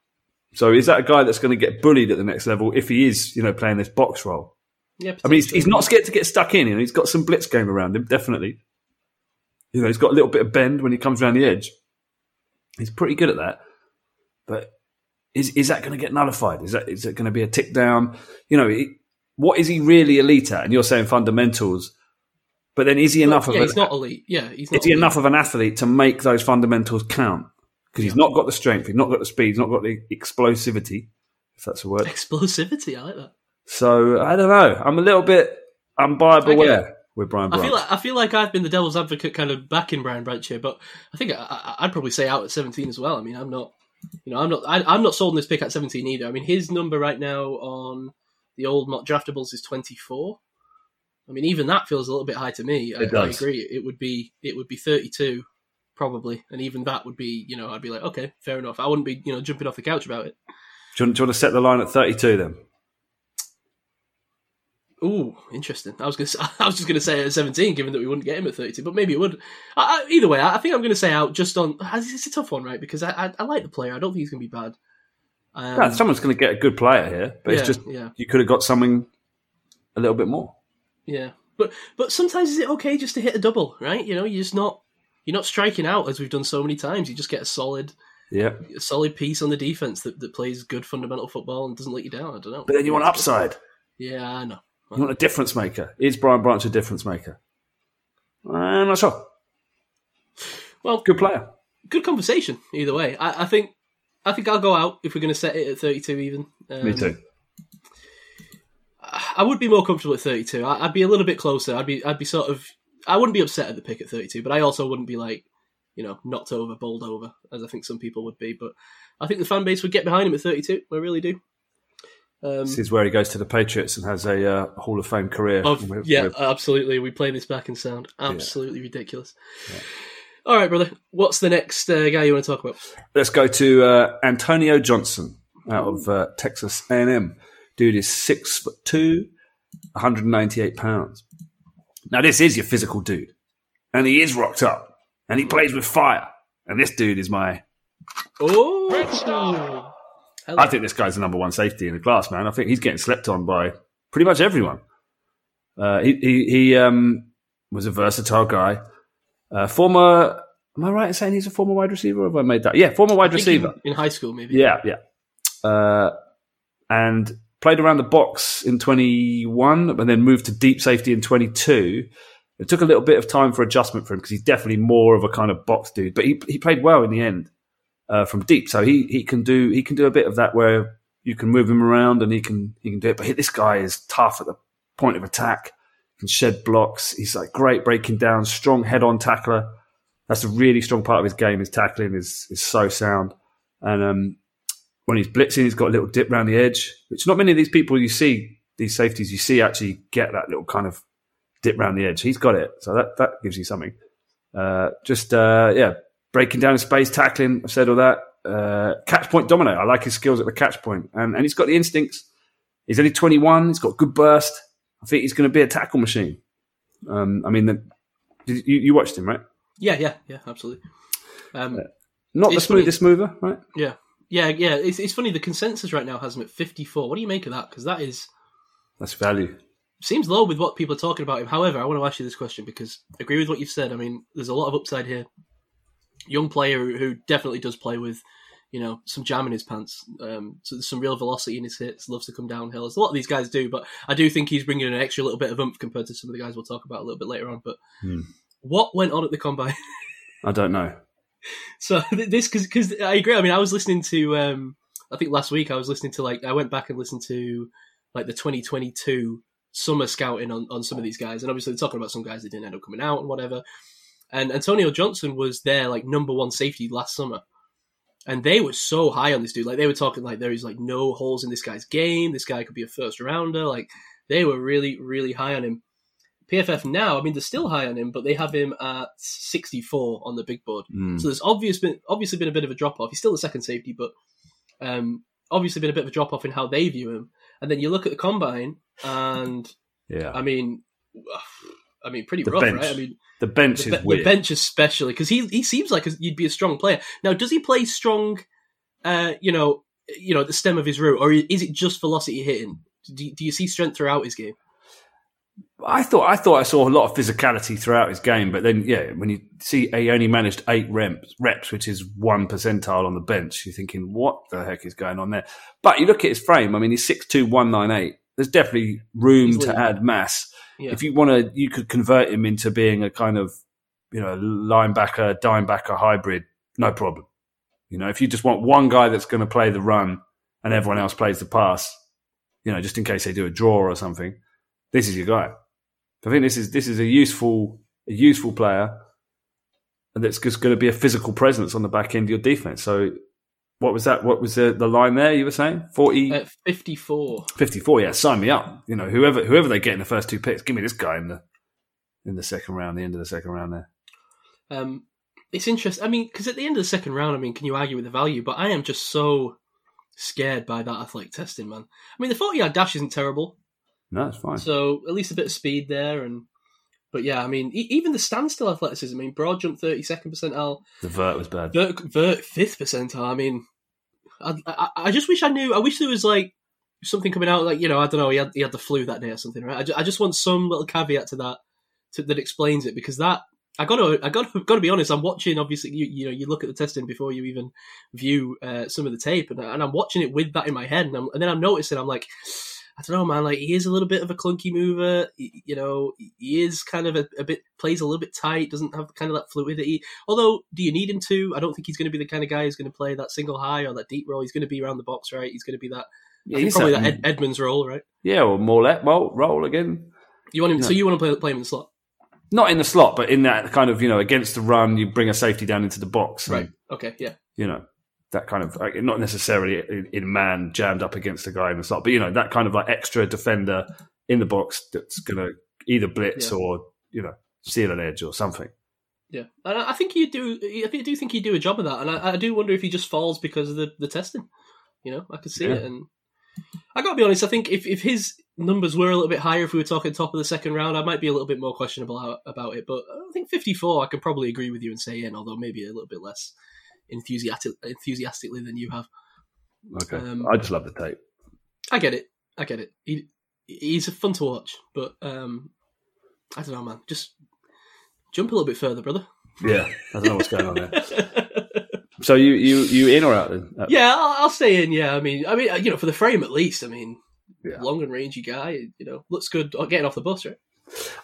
So is that a guy that's going to get bullied at the next level if he is, you know, playing this box role? Yeah. I mean, he's, he's not scared to get stuck in. You know, he's got some blitz game around him, definitely. You know, he's got a little bit of bend when he comes around the edge. He's pretty good at that. But is is that going to get nullified? Is that is it going to be a tick down? You know, he, what is he really elite at? And you're saying fundamentals, but then is he enough Yeah, of he's an, not elite. Yeah, he's not. is he enough of an athlete to make those fundamentals count? Because he's not got the strength, he's not got the speed, he's not got the explosivity, if that's a word. explosivity? I like that. So I don't know. I'm a little bit I'm buyer beware with Brian I feel like I feel like I've been the devil's advocate, kind of backing Brian Branch here, but I think I, I, I'd probably say out at seventeen as well. I mean, I'm not, you know, I'm not, I, I'm not sold on this pick at seventeen either. I mean, his number right now on the old mock draftables is twenty four. I mean, even that feels a little bit high to me. I, I agree. It would be, it would be thirty two, probably, and even that would be, you know, I'd be like, okay, fair enough. I wouldn't be, you know, jumping off the couch about it. do, you want, do you want to set the line at 32 then? Ooh, interesting. I was going *laughs* to, I was just going to say at seventeen, given that we wouldn't get him at thirty-two, but maybe it would. I, I, either way, I, I think I'm going to say out just on. It's a tough one, right? Because I, I, like the player. I don't think he's going to be bad. Um, No, someone's going to get a good player here, but yeah, it's just yeah, you could have got something a little bit more. yeah. But but sometimes is it okay just to hit a double, right? You know, you're just not you're not striking out as we've done so many times. You just get a solid Yeah, a solid piece on the defense that, that plays good fundamental football and doesn't let you down. I don't know. but then you want upside. Yeah, I know. You want a difference maker. Is Brian Branch a difference maker? I'm not sure. Well, Good player. good conversation either way. I, I think I think I'll go out if we're going to set it at 32 even. Um, Me too. I would be more comfortable at 32. I, I'd be a little bit closer. I'd be I'd be sort of I wouldn't be upset at the pick at 32, but I also wouldn't be like you know knocked over, bowled over as I think some people would be. But I think the fan base would get behind him at 32. I really do. Um, This is where he goes to the Patriots and has a uh, Hall of Fame career. Of, with- yeah, with- absolutely. We play this back in sound. Absolutely ridiculous. All right, brother. What's the next uh, guy you want to talk about? Let's go to uh, Antonio Johnson out of uh, Texas A&M. Dude is six foot two, 198 pounds. Now this is your physical dude, and he is rocked up, and he plays with fire. And this dude is my. Oh, I think this guy's the number one safety in the class, man. I think he's getting slept on by pretty much everyone. Uh, he he, he um, was a versatile guy. Uh, former, am I right in saying he's a former wide receiver? Or have I made that? Yeah, former wide receiver. in, in high school maybe. Yeah, yeah. Uh, and played around the box in 21 and then moved to deep safety in 22. It took a little bit of time for adjustment for him because he's definitely more of a kind of box dude, but he, he played well in the end uh, from deep. So he, he can do he can do a bit of that where you can move him around and he can he can do it. But this guy is tough at the point of attack, can shed blocks. He's like great breaking down, strong head on tackler. That's a really strong part of his game. His tackling is is so sound. And um, when he's blitzing, he's got a little dip around the edge, which not many of these people you see these safeties you see actually get that little kind of dip around the edge. He's got it, so that that gives you something. Uh, just uh, yeah, breaking down in space, tackling. I've said all that. Uh, catch point dominate. I like his skills at the catch point, and and he's got the instincts. He's only 21. He's got good burst. I think he's going to be a tackle machine. Um, I mean, the, you, you watched him, right? Yeah, yeah, yeah, absolutely. Um, Not the It's funny- smoothest mover, right? yeah, yeah, yeah. It's, it's funny. The consensus right now has him at 54. What do you make of that? Because that is That's value. seems low with what people are talking about him. However, I want to ask you this question because I agree with what you've said. I mean, there's a lot of upside here. Young player who- definitely does play with, you know, some jam in his pants, um, so there's some real velocity in his hits. Loves to come downhill, as a lot of these guys do. But I do think he's bringing an extra little bit of oomph compared to some of the guys we'll talk about a little bit later on. But Hmm. what went on at the combine? *laughs* I don't know. So this because I agree. I mean, I was listening to um, I think last week I was listening to like I went back and listened to like the 2022 summer scouting on, on some of these guys, and obviously they're talking about some guys that didn't end up coming out and whatever. And Antonio Johnson was their like number one safety last summer, and they were so high on this dude. Like they were talking like there is like no holes in this guy's game. This guy could be a first rounder. Like they were really really high on him. PFF now, I mean, they're still high on him, but they have him at 64 on the big board. Hmm. So there's obvious been obviously been a bit of a drop off. He's still the second safety, but um, obviously been a bit of a drop off in how they view him. And then you look at the combine, and Yeah, I mean, I mean, pretty The rough, bench right? I mean, the bench the, is be- the bench especially because he he seems like you'd be a strong player. Now, does he play strong? Uh, you know, you know, the stem of his route, or is it just velocity hitting? Do you, do you see strength throughout his game? I thought I thought I saw a lot of physicality throughout his game, but then yeah, when you see he only managed eight reps, reps, which is one percentile on the bench, you're thinking, what the heck is going on there? But you look at his frame. I mean, he's six two one nine eight. There's definitely room He's to add mass. Yeah. If you want to, you could convert him into being a kind of you know linebacker, dimebacker hybrid, no problem. You know, if you just want one guy that's going to play the run and everyone else plays the pass, you know, just in case they do a draw or something, this is your guy. I think this is this is a useful a useful player, and that's just going to be a physical presence on the back end of your defense. So, what was that? What was the, the line there? You were saying 40, At 54. 54. Yeah, sign me up. You know, whoever whoever they get in the first two picks, give me this guy in the in the second round, the end of the second round there. Um, it's interesting. I mean, because at the end of the second round, I mean, can you argue with the value? But I am just so scared by that athletic testing, man. I mean, the 40 yard dash isn't terrible. No, it's fine. So at least a bit of speed there. and But yeah, I mean, e- even the standstill athleticism, I mean, broad jump 32nd percentile, The vert was bad. vert, vert 5th percentile. I mean, I, I, I just wish I knew. I wish there was like something coming out, like, you know, I don't know, he had, he had the flu that day or something, right? I just, I just want some little caveat to that to, that explains it because that. I gotta, I gotta, gotta be honest. I'm watching. Obviously, you, you know, you look at the testing before you even view uh, some of the tape, and, and I'm watching it with that in my head, and, I'm, and then I'm noticing. I'm like, I don't know, man. Like he is a little bit of a clunky mover. He- You know, he is kind of a, a bit plays a little bit tight. Doesn't have kind of that fluidity. Although, do you need him to? I don't think he's going to be the kind of guy who's going to play that single high or that deep roll. He's going to be around the box, right? He's going to be that Yeah, he's probably that- that Ed, Edmunds role, right? yeah, or more let well, roll again. You want him? No. So you want to play, play him in the slot, Not in the slot, but in that kind of you know against the run, you bring a safety down into the box, and, right? Okay, yeah. You know that kind of like, not necessarily in, in man jammed up against the guy in the slot, but you know that kind of like extra defender in the box that's going to either blitz Yeah. or you know seal an edge or something. Yeah, and I think you do. I think I do think you do a job of that, and I, I do wonder if he just falls because of the, the testing. You know, I could see Yeah. it, and I got to be honest. I think if, if his numbers were a little bit higher, if we were talking top of the second round, I might be a little bit more questionable about it. But I think fifty four, I can probably agree with you and say in, although maybe a little bit less enthusiastic, enthusiastically than you have. Okay, Um, I just love the tape. I get it. I get it. He he's fun to watch, but um, I don't know, man. Just jump a little bit further, brother. Yeah, I don't know what's going on there. *laughs* So you you you in or out then? Uh, Yeah, I'll, I'll stay in. Yeah, I mean, I mean, you know, for the frame at least. I mean, Yeah. long and rangy guy. You know, looks good uh, getting off the bus, right?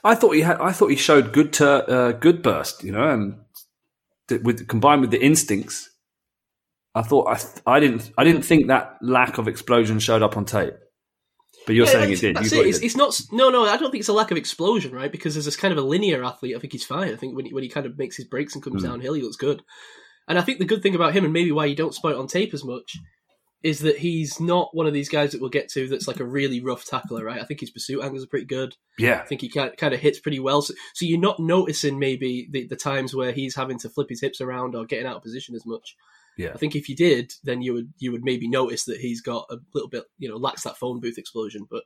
I thought he had. I thought he showed good tur uh, good burst. You know, and with combined with the instincts, I thought I I didn't I didn't think that lack of explosion showed up on tape. But you're Yeah, saying it did. That's You it. It's, it it's not. No, no. I don't think it's a lack of explosion, right? Because as this kind of a linear athlete, I think he's fine. I think when he, when he kind of makes his breaks and comes Mm. downhill, he looks good. And I think the good thing about him, and maybe why you don't spot it on tape as much, is that he's not one of these guys that we'll get to that's like a really rough tackler, right? I think his pursuit angles are pretty good. Yeah, I think he kind of hits pretty well. So, so you're not noticing maybe the, the times where he's having to flip his hips around or getting out of position as much. yeah, I think if you did, then you would you would maybe notice that he's got a little bit, you know, lacks that phone booth explosion. But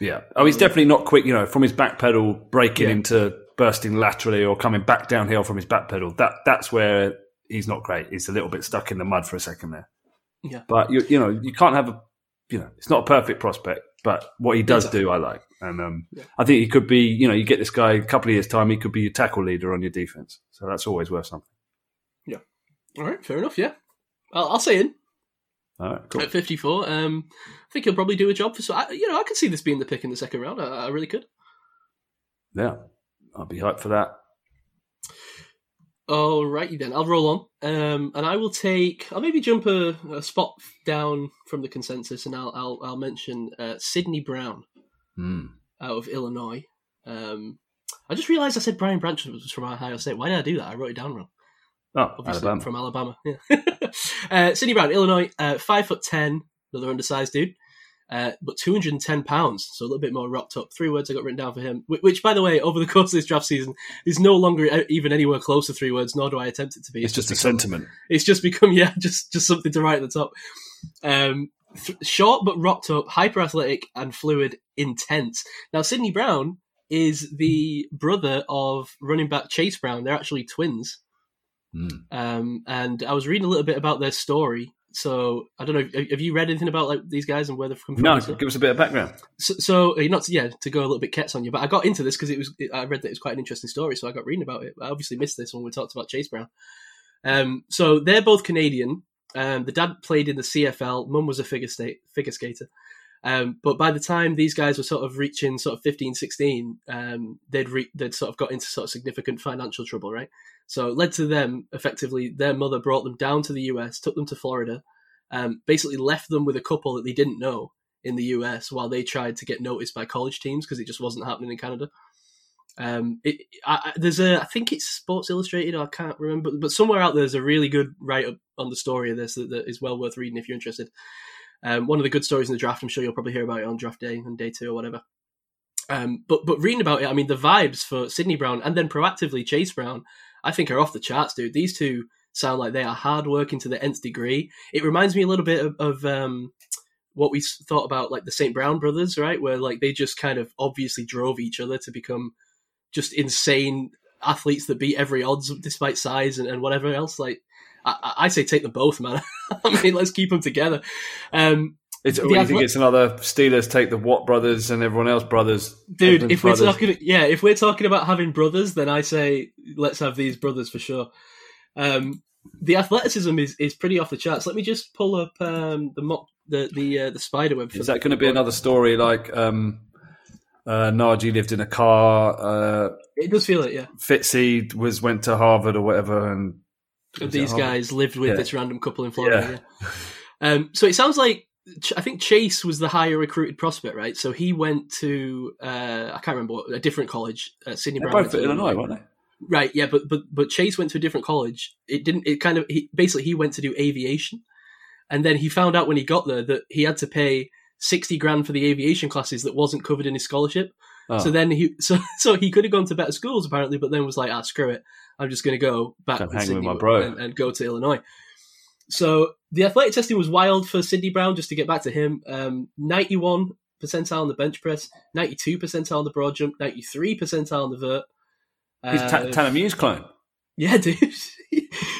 yeah. Oh, he's definitely not quick. You know, from his back pedal breaking Yeah. into bursting laterally or coming back downhill from his back pedal. That that's where he's not great. He's a little bit stuck in the mud for a second there. Yeah. But you you know you can't have a you know it's not a perfect prospect, but what he does Exactly. do I like, and um, Yeah. I think he could be you know you get this guy a couple of years time he could be your tackle leader on your defense. So that's always worth something. Yeah. All right, fair enough. Yeah, I'll, I'll say in All right, cool. at 54. Um, I think he'll probably do a job for. So I, you know, I could see this being the pick in the second round. I, I really could. Yeah, I'll be hyped for that. Alrighty then, I'll roll on, um, and I will take. I'll maybe jump a, a spot down from the consensus, and I'll I'll, I'll mention uh, Sydney Brown Mm. out of Illinois. Um, I just realised I said Brian Branch was from Ohio State. Why did I do that? I wrote it down wrong. Oh, Obviously Alabama. from Alabama. Yeah. *laughs* uh, Sydney Brown, Illinois, uh, five foot ten, another undersized dude. Uh, but 210 pounds, so a little bit more wrapped up. Three words I got written down for him, which, by the way, over the course of this draft season, is no longer even anywhere close to three words, nor do I attempt it to be. it's just a become- sentiment. it's just become *laughs* yeah, just just something to write at the top. Um, th- short but rocked up, hyper athletic and fluid, intense. Now Sydney Brown is the brother of running back Chase Brown. They're actually twins. Mm. Um, and I was reading a little bit about their story. So I don't know. Have you read anything about like these guys and where they've come from? No, give us a bit of background. So, so not to, yeah to go a little bit Kets on you, but I got into this because it was I read that it was quite an interesting story, so I got reading about it. I obviously missed this when we talked about Chase Brown. Um, so they're both Canadian. Um, the dad played in the CFL. Mum was a figure state figure skater. Um, but by the time these guys were sort of reaching sort of 15, 16, um, they'd re- they'd sort of got into sort of significant financial trouble, right? So it led to them effectively. Their mother brought them down to the US, took them to Florida, um, basically left them with a couple that they didn't know in the US while they tried to get noticed by college teams because it just wasn't happening in Canada. Um, it, I, there's a, I think it's Sports Illustrated, I can't remember, but somewhere out there's a really good write up on the story of this that, that is well worth reading if you're interested. Um, one of the good stories in the draft, I'm sure you'll probably hear about it on draft day and day two or whatever. Um, but but reading about it, I mean, the vibes for Sydney Brown and then proactively Chase Brown, I think are off the charts, dude. These two sound like they are hard working to the nth degree. It reminds me a little bit of, of um, what we thought about like the St. Brown brothers, right? Where like they just kind of obviously drove each other to become just insane athletes that beat every odds despite size and, and whatever else. Like I, I say, take them both, man. *laughs* I mean, let's keep them together. Um, It's, The you think it's another Steelers take the Watt brothers and everyone else brothers? dude, Edmunds if we're talking, yeah, if we're talking about having brothers, then I say let's have these brothers for sure. Um, the athleticism is, is pretty off the charts. Let me just pull up um, the mock the the uh, the spider web. For Is that going to be another story like um, uh, Najee lived in a car, uh, It does feel it, yeah. Fitzy was went to Harvard or whatever, and of these guys lived with Yeah. this random couple in Florida. Yeah. Um, so it sounds like I think Chase was the higher recruited prospect, right? So he went to uh, I can't remember what, a different college. Uh, Sydney Brown both went at to Illinois, weren't they? Right, yeah, but but but Chase went to a different college. It didn't. It kind of he, basically he went to do aviation, and then he found out when he got there that he had to pay sixty grand for the aviation classes that wasn't covered in his scholarship. Oh. So then he so *laughs* so he could have gone to better schools apparently, but then was like, ah, screw it, I'm just going to go back to hang with Sydney my bro. and, and go to Illinois. So the athletic testing was wild for Sydney Brown. Just to get back to him, um, ninety one percentile on the bench press, ninety two percentile on the broad jump, ninety three percentile on the vert. He's Ta- Uh, Tanner Muse clone. yeah, *laughs* dude.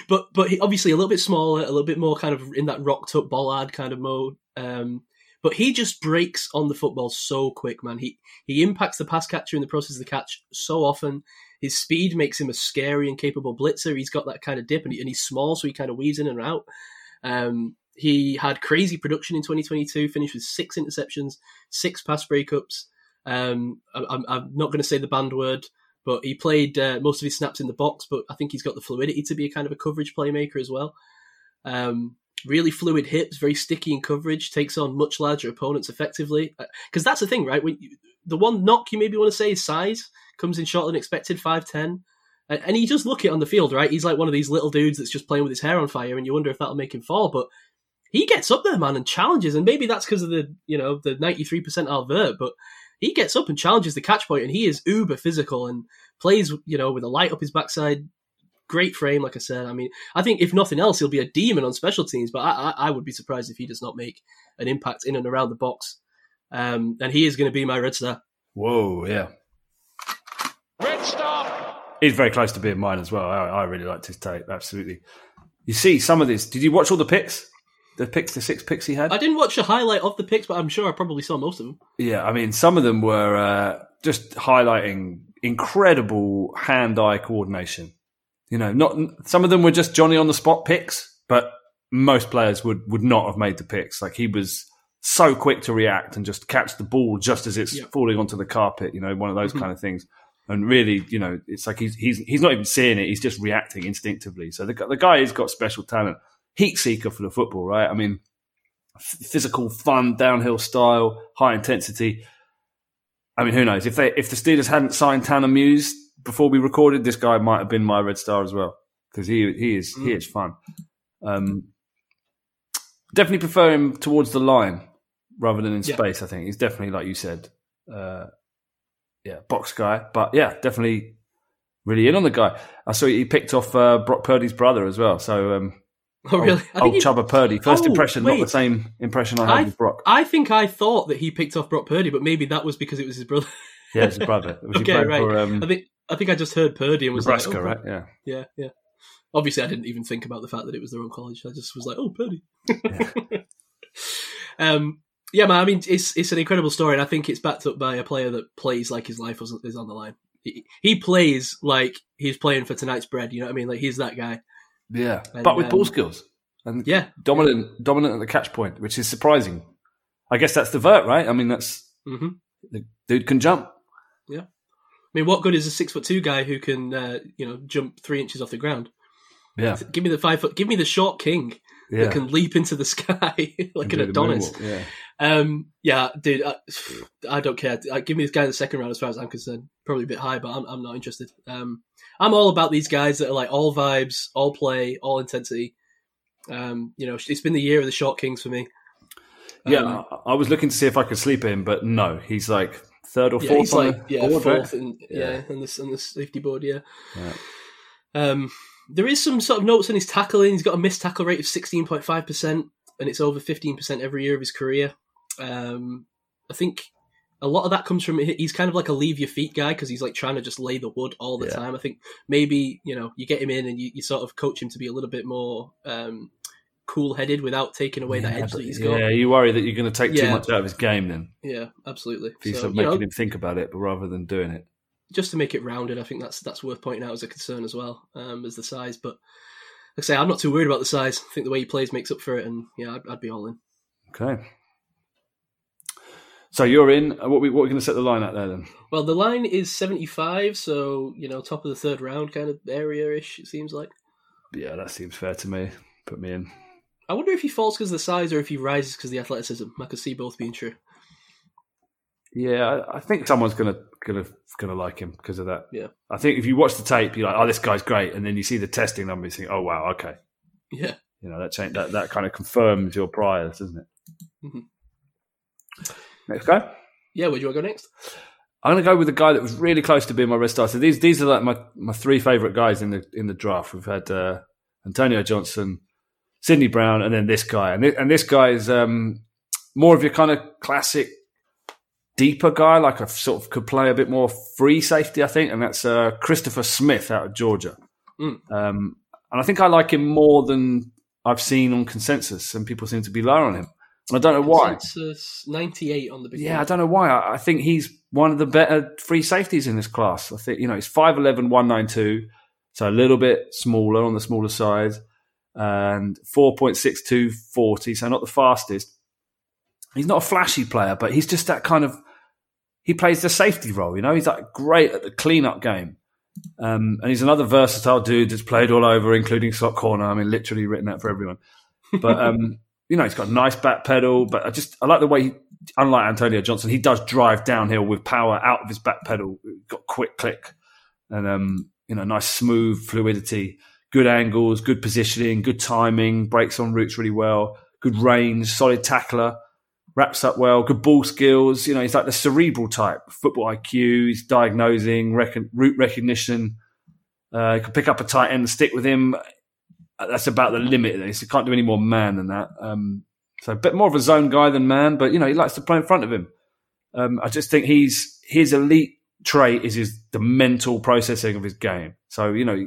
but but he, obviously a little bit smaller, a little bit more kind of in that rocked up bollard kind of mode. Um, but he just breaks on the football so quick, man. He he impacts the pass catcher in the process of the catch so often. His speed makes him a scary and capable blitzer. He's got that kind of dip, and, he, and he's small, so he kind of weaves in and out. Um, he had crazy production in 2022, finished with six interceptions, six pass breakups. Um, I, I'm, I'm not going to say the band word, but he played uh, most of his snaps in the box. But I think he's got the fluidity to be a kind of a coverage playmaker as well. Um, really fluid hips, very sticky in coverage, takes on much larger opponents effectively. Uh, because that's the thing, right? When you, the one knock you maybe want to say is size, comes in shorter than expected, five ten. And, he does look it on the field, right? He's like one of these little dudes that's just playing with his hair on fire, and you wonder if that'll make him fall. But he gets up there, man, and challenges. And maybe that's because of the you know the ninety three percent Alvert, but he gets up and challenges the catch point, and he is uber physical and plays you know with a light up his backside. Great frame, like I said. I mean, I think if nothing else, he'll be a demon on special teams. But I, I, I would be surprised if he does not make an impact in and around the box. Um, and he is going to be my red star. Whoa, yeah. Red Star. He's very close to being mine as well. I, I really liked his tape, absolutely. You see some of this. Did you watch all the picks? The picks, the six picks he had? I didn't watch a highlight of the picks, but I'm sure I probably saw most of them. Yeah, I mean, some of them were uh, just highlighting incredible hand-eye coordination. You know, not some of them were just Johnny on the spot picks, but most players would would not have made the picks. Like he was so quick to react and just catch the ball just as it's Yeah. falling onto the carpet. You know, one of those Mhm. kind of things. And really, you know, it's like he's he's he's not even seeing it; he's just reacting instinctively. So the the guy has got special talent, heat seeker for the football, right? I mean, physical, fun, downhill style, high intensity. I mean, who knows if they if the Steelers hadn't signed Tanner Muse before we recorded, this guy might have been my red star as well because he he is he Mm. is fun. Um, definitely prefer him towards the line rather than in Yeah. space. I think he's definitely like you said, uh, yeah, box guy. But yeah, definitely really in on the guy. I saw he picked off uh, Brock Purdy's brother as well. So um, *laughs* Oh, really? old, old he- Chubba Purdy. First Oh, impression, not the same impression I had I- with Brock. I think I thought that he picked off Brock Purdy, but maybe that was because it was his brother. Yeah, his brother. *laughs* Was Okay, right. for um, I think I think I just heard Purdy and was Nebraska, like, oh, right? Yeah. Yeah, yeah. Obviously, I didn't even think about the fact that it was their own college. I just was like, oh, Purdy. *laughs* um, yeah, man. I mean, it's it's an incredible story, and I think it's backed up by a player that plays like his life was, is on the line. He, he plays like he's playing for tonight's bread. You know what I mean? Like he's that guy. Yeah, And, but with ball um, skills and Yeah, dominant, dominant at the catch point, which is surprising. I guess that's the vert, right? I mean, that's hmm the dude can jump. I mean, what good is a six foot two guy who can, uh, you know, jump three inches off the ground? Yeah, Give me the five foot. Give me the short king yeah. that can leap into the *laughs* sky *laughs* like And an Adonis. Yeah, Um, yeah, dude, I, I don't care. I, give me this guy in the second round as far as I'm concerned. Probably a bit high, but I'm, I'm not interested. Um, I'm all about these guys that are like all vibes, all play, all intensity. Um, you know, it's been the year of the short kings for me. yeah. Um, I, I was looking to see if I could sleep him, but no, he's like third or yeah, fourth. he's like yeah, board, fourth, right? and yeah, Yeah. on the on the safety board, yeah. Yeah. Um, there is some sort of notes on his tackling. He's got a missed tackle rate of sixteen point five percent, and it's over fifteen percent every year of his career. Um, I think a lot of that comes from he's kind of like a leave your feet guy because he's like trying to just lay the wood all the Yeah. time. I think maybe you know you get him in and you, you sort of coach him to be a little bit more um, cool headed without taking away that edge that he's got. yeah, you worry that you're going to take too much out of his game then. Yeah, absolutely. If you're So, of you know, making him think about it, but rather than doing it. just to make it rounded, I think that's that's worth pointing out as a concern as well um, as the size. But like I say, I'm not too worried about the size. I think the way he plays makes up for it, and yeah, I'd, I'd be all in. Okay. So you're in. Uh, What we what are we going to set the line at there then? Well, the line is 75, so you know, top of the third round kind of area ish. It seems like. Yeah, that seems fair to me. Put me in. I wonder if he falls because of the size or if he rises because of the athleticism. I could see both being true. Yeah, I, I think someone's gonna gonna gonna like him because of that. Yeah. I think if you watch the tape, you're like, oh, this guy's great, and then you see the testing numbers, you think, oh wow, okay, Yeah. you know that change, that that kind of confirms your priors, doesn't it? Mhm. Next guy. Yeah. Where do you want to go next? I'm going to go with a guy that was really close to being my red star. So these these are like my, my three favorite guys in the in the draft. We've had uh, Antonio Johnson, Sydney Brown, and then this guy. And this, and this guy is um, more of your kind of classic deeper guy, like I sort of could play a bit more free safety, I think. And that's uh, Christopher Smith out of Georgia. Mm. Um, and I think I like him more than I've seen on consensus, and people seem to be lower on him. And I don't know why. Consensus 98 on the big. Yeah, I don't know why. I, I think he's one of the better free safeties in this class. I think, you know, he's 5'11, 192, so a little bit smaller on the smaller side, and 4.62, 40, so not the fastest. He's not a flashy player, but he's just that kind of, he plays the safety role, you know, he's like great at the clean-up game. Um, and he's another versatile dude that's played all over, including slot corner. I mean, literally written that for everyone. But, um, *laughs* you know, he's got a nice back pedal, but I just, I like the way he, unlike Antonio Johnson, he does drive downhill with power out of his back pedal. Got quick click and um, you know, nice smooth fluidity, good angles, good positioning, good timing, breaks on routes really well. good range, solid tackler, wraps up well, good ball skills. You know, he's like the cerebral type, football IQ. He's diagnosing, recon, route recognition. Uh, can pick up a tight end and stick with him. That's about the limit. Of this he can't do any more man than that. Um, so a bit more of a zone guy than man, but you know he likes to play in front of him. Um, I just think he's his elite trait is his the mental processing of his game. So you know,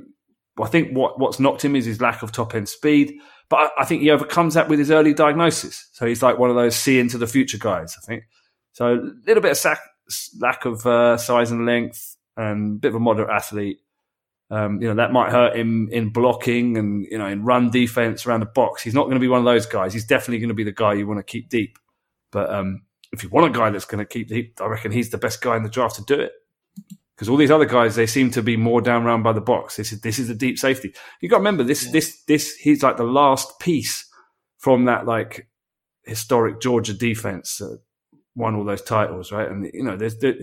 I think what what's knocked him is his lack of top end speed. But I, I think he overcomes that with his early diagnosis. So he's like one of those see into the future guys. I think so. A little bit of sac, lack of uh, size and length, and a bit of a moderate athlete. Um, you know that might hurt him in blocking and you know in run defense around the box. He's not going to be one of those guys. He's definitely going to be the guy you want to keep deep. But um, if you want a guy that's going to keep deep, I reckon he's the best guy in the draft to do it. Because all these other guys, they seem to be more down round by the box. This is this is a deep safety. You got to remember this. Yeah. This this he's like the last piece from that like historic Georgia defense that won all those titles, right? And you know, there's there,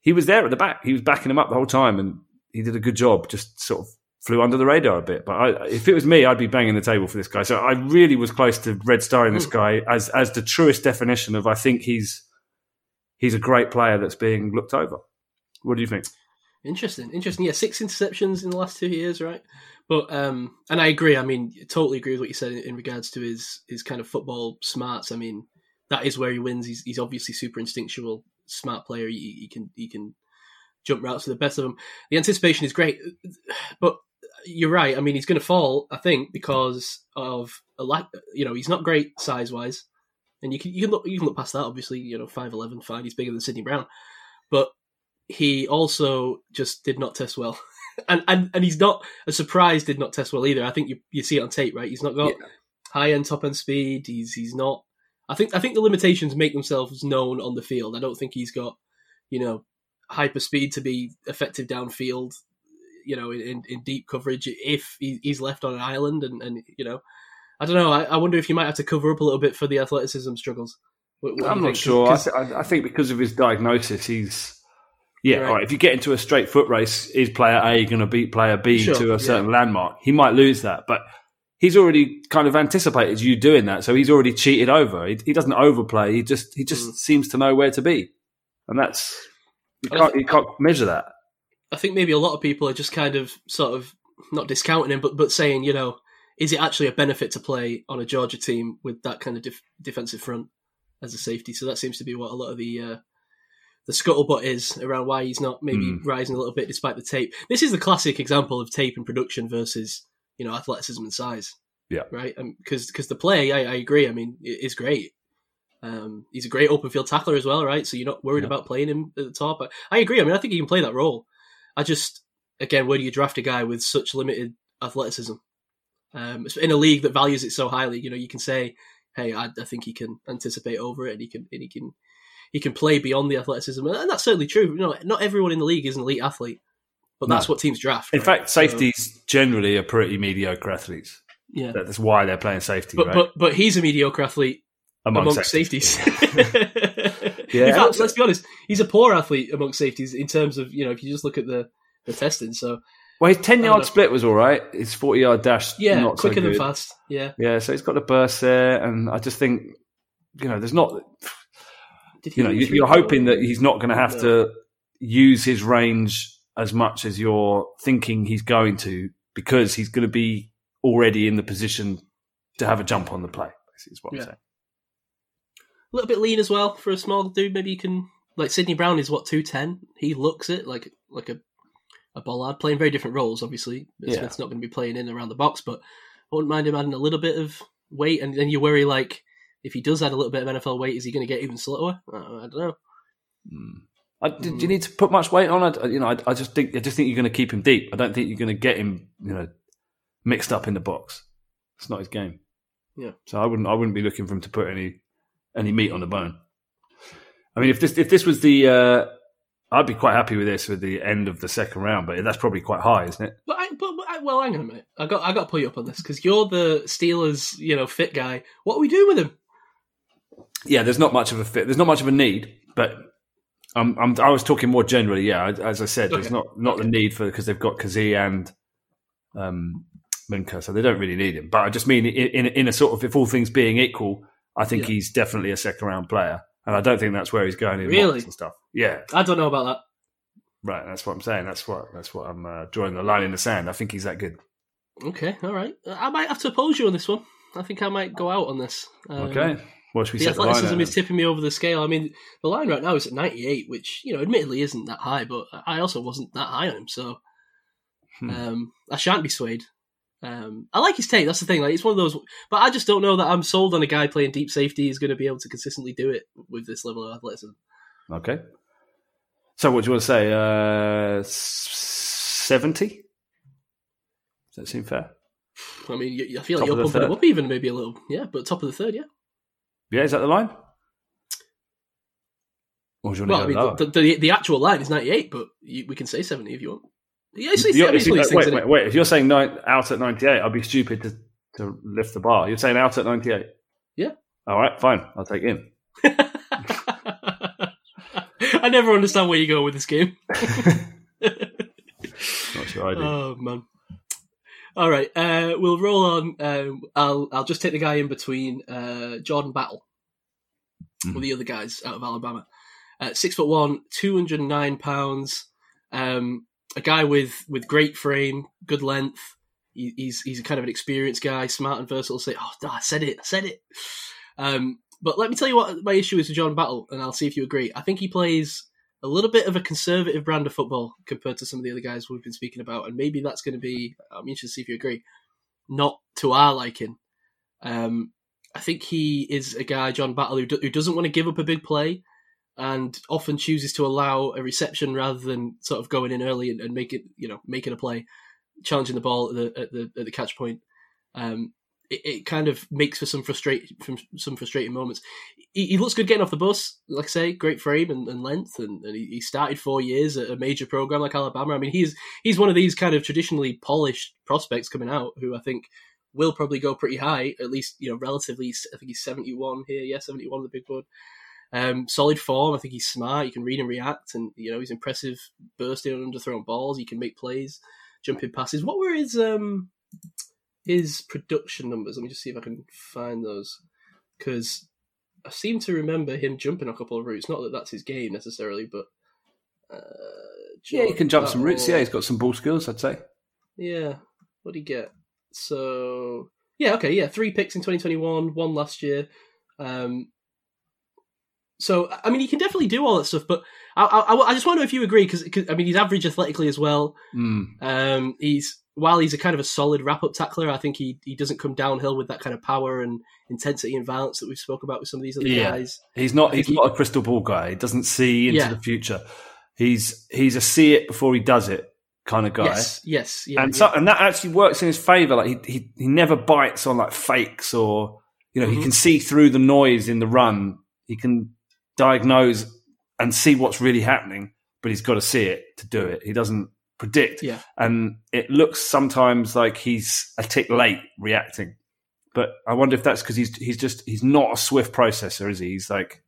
he was there at the back. He was backing him up the whole time, and he did a good job. Just sort of flew under the radar a bit. But I, if it was me, I'd be banging the table for this guy. So I really was close to red starring this hmm. guy as as the truest definition of I think he's he's a great player that's being looked over. What do you think? Interesting, interesting. Yeah, six interceptions in the last two years, right? But um, and I agree. I mean, totally agree with what you said in, regards to his his kind of football smarts. I mean, that is where he wins. He's he's obviously super instinctual, smart player. He, he can he can jump routes to the best of them. The anticipation is great, but you're right. I mean, he's going to fall, I think, because of a lack. You know, he's not great size wise, and you can you can look you can look past that. Obviously, you know, five eleven, fine. He's bigger than Sydney Brown, but he also just did not test well, *laughs* and and and he's not a surprise. Did not test well either. I think you you see it on tape, right? He's not got yeah. high end, top end speed. He's he's not. I think I think the limitations make themselves known on the field. I don't think he's got, you know, hyper speed to be effective downfield. You know, in, in deep coverage, if he's left on an island, and, and you know, I don't know. I, I wonder if you might have to cover up a little bit for the athleticism struggles. What, what I'm not think? sure. I, th- I, think because of his diagnosis, he's yeah. Right. All right. If you get into a straight foot race, is player A going to beat player B sure, to a certain yeah. landmark? He might lose that, but he's already kind of anticipated you doing that, so he's already cheated over. He, he doesn't overplay. He just he just mm. seems to know where to be, and that's you can't you can't measure that. I think maybe a lot of people are just kind of sort of not discounting him, but but saying you know is it actually a benefit to play on a Georgia team with that kind of def- defensive front as a safety? So that seems to be what a lot of the uh, the scuttlebutt is around why he's not maybe mm. rising a little bit despite the tape. This is the classic example of tape and production versus you know athleticism and size. Yeah, right. Because because the play, I, I, agree. I mean, it is great. Um, he's a great open field tackler as well, right? So you're not worried yeah. about playing him at the top. But I agree. I mean, I think he can play that role. I just again, where do you draft a guy with such limited athleticism? Um, in a league that values it so highly, you know, you can say, "Hey, I, I think he can anticipate over it, and he can, and he can, he can play beyond the athleticism," and that's certainly true. You know, not everyone in the league is an elite athlete, but no. that's what teams draft. In right? fact, safeties so, generally are pretty mediocre athletes. Yeah, that's why they're playing safety. But right? but but he's a mediocre athlete Among amongst safeties. safeties. *laughs* *laughs* yeah, fact, let's be honest. He's a poor athlete amongst safeties in terms of you know if you just look at the the testing. So well, his ten yard split was all right. His forty yard dash, yeah, not quicker so than fast. Yeah, yeah. So he's got the burst there, and I just think you know, there's not. You know, you're hoping that he's not going to have no. to use his range as much as you're thinking he's going to because he's going to be already in the position to have a jump on the play. Basically is what yeah. I'm saying. A little bit lean as well for a small dude. Maybe you can like Sydney Brown is what two ten. He looks it like like a a bollard playing very different roles. Obviously, yeah. Smith's not going to be playing in around the box, but I wouldn't mind him adding a little bit of weight. And then you worry like if he does add a little bit of NFL weight, is he going to get even slower? I, I don't know. Mm. I, do, you need to put much weight on it? You know, I, I, just think I just think you're going to keep him deep. I don't think you're going to get him, you know, mixed up in the box. It's not his game. Yeah. So I wouldn't I wouldn't be looking for him to put any any meat on the bone. I mean, if this if this was the, uh, I'd be quite happy with this with the end of the second round, but that's probably quite high, isn't it? But, I, but, but I, well, hang on a minute. I got I got to pull you up on this because you're the Steelers, you know, fit guy. What are we doing with him? Yeah, there's not much of a fit. There's not much of a need, but I'm, I'm, i was talking more generally. Yeah, as I said, okay. there's not not the need for because they've got Kazee and um, Minkah, so they don't really need him. But I just mean in, in, in a sort of if all things being equal, I think Yeah. he's definitely a second round player, and I don't think that's where he's going in Really? and stuff. Yeah, I don't know about that. right. That's what I'm saying. That's what that's what I'm uh, drawing the line in the sand. I think he's that good. Okay, all right. I might have to oppose you on this one. I think I might go out on this. Um, Okay, should we The set the line athleticism at? is tipping me over the scale. I mean, the line right now is at 98, which, you know, admittedly isn't that high, but I also wasn't that high on him, so Hmm. um, I shan't be swayed. Um, I like his take. That's the thing. Like, it's one of those, but I just don't know that I'm sold on a guy playing deep safety is going to be able to consistently do it with this level of athleticism. Okay. So what do you want to say? Uh, Seventy? Does that seem fair? I mean, you, I feel Top like you're the pumping him up even maybe a little, yeah. But top of the third, yeah. Yeah, is that the line? Or do you Well, want I to mean, go lower? the, the, the actual line is 98, but you, we can say 70 if you want. Yeah, it's, it's, You're- I if it's you- one of these wait, wait, wait. If you're saying nine, out at 98, I'd be stupid to, to lift the bar. You're saying out at 98? Yeah. All right, fine. I'll take in. *laughs* I never understand where you go with this game. *laughs* Not sure I do. Oh man. All right, uh, we'll roll on. Um, I'll I'll just take the guy in between uh, Jordan Battle, Mhm. with the other guys out of Alabama. Uh, six foot one, two hundred nine pounds. Um, a guy with with great frame, good length. He, he's he's a kind of an experienced guy, smart and versatile. Say, oh, I said it, I said it. Um, but let me tell you what my issue is with Jordan Battle, and I'll see if you agree. I think he plays a little bit of a conservative brand of football compared to some of the other guys we've been speaking about, and maybe that's going to be. I'm interested to see if you agree. Not to our liking. Um, I think he is a guy, John Battle, who, do, who doesn't want to give up a big play, and often chooses to allow a reception rather than sort of going in early and, and make it, you know, making a play, challenging the ball at the at the, at the catch point. Um, it, it kind of makes for some frustrate some frustrating moments. He, he looks good getting off the bus, like I say, great frame and, and length, and, and he, started four years at a major program like Alabama. I mean, he's he's one of these kind of traditionally polished prospects coming out who I think will probably go pretty high, at least you know relatively. I think he's seventy one here, yeah, seventy one on the big board. Um, solid form. I think he's smart. He can read and react, and you know he's impressive bursting and underthrown balls. He can make plays, jumping passes. What were his um his production numbers? Let me just see if I can find those because I seem to remember him jumping a couple of routes. Not that that's his game necessarily, but uh, yeah, he can jump some routes. Battle- Yeah, he's got some ball skills, I'd say. yeah. What did he get? So yeah, okay, yeah, three picks in 2021, one last year. Um, so I mean, he can definitely do all that stuff, but I, I, I just want to know if you agree because I mean, he's average athletically as well. Mm. Um, he's while he's a kind of a solid wrap up tackler, I think he he doesn't come downhill with that kind of power and intensity and violence that we've spoke about with some of these other Yeah. guys. He's not. He's he- not a crystal ball guy. He doesn't see into Yeah. the future. He's he's a see it before he does it kind of guy. Yes, yes, yeah, and yeah. so, and that actually works in his favor. Like he, he he never bites on like fakes or you know he Mhm. can see through the noise in the run. He can diagnose and see what's really happening, but he's got to see it to do it. He doesn't predict, yeah. and it looks sometimes like he's a tick late reacting. But I wonder if that's because he's he's just he's not a swift processor, is he? He's like,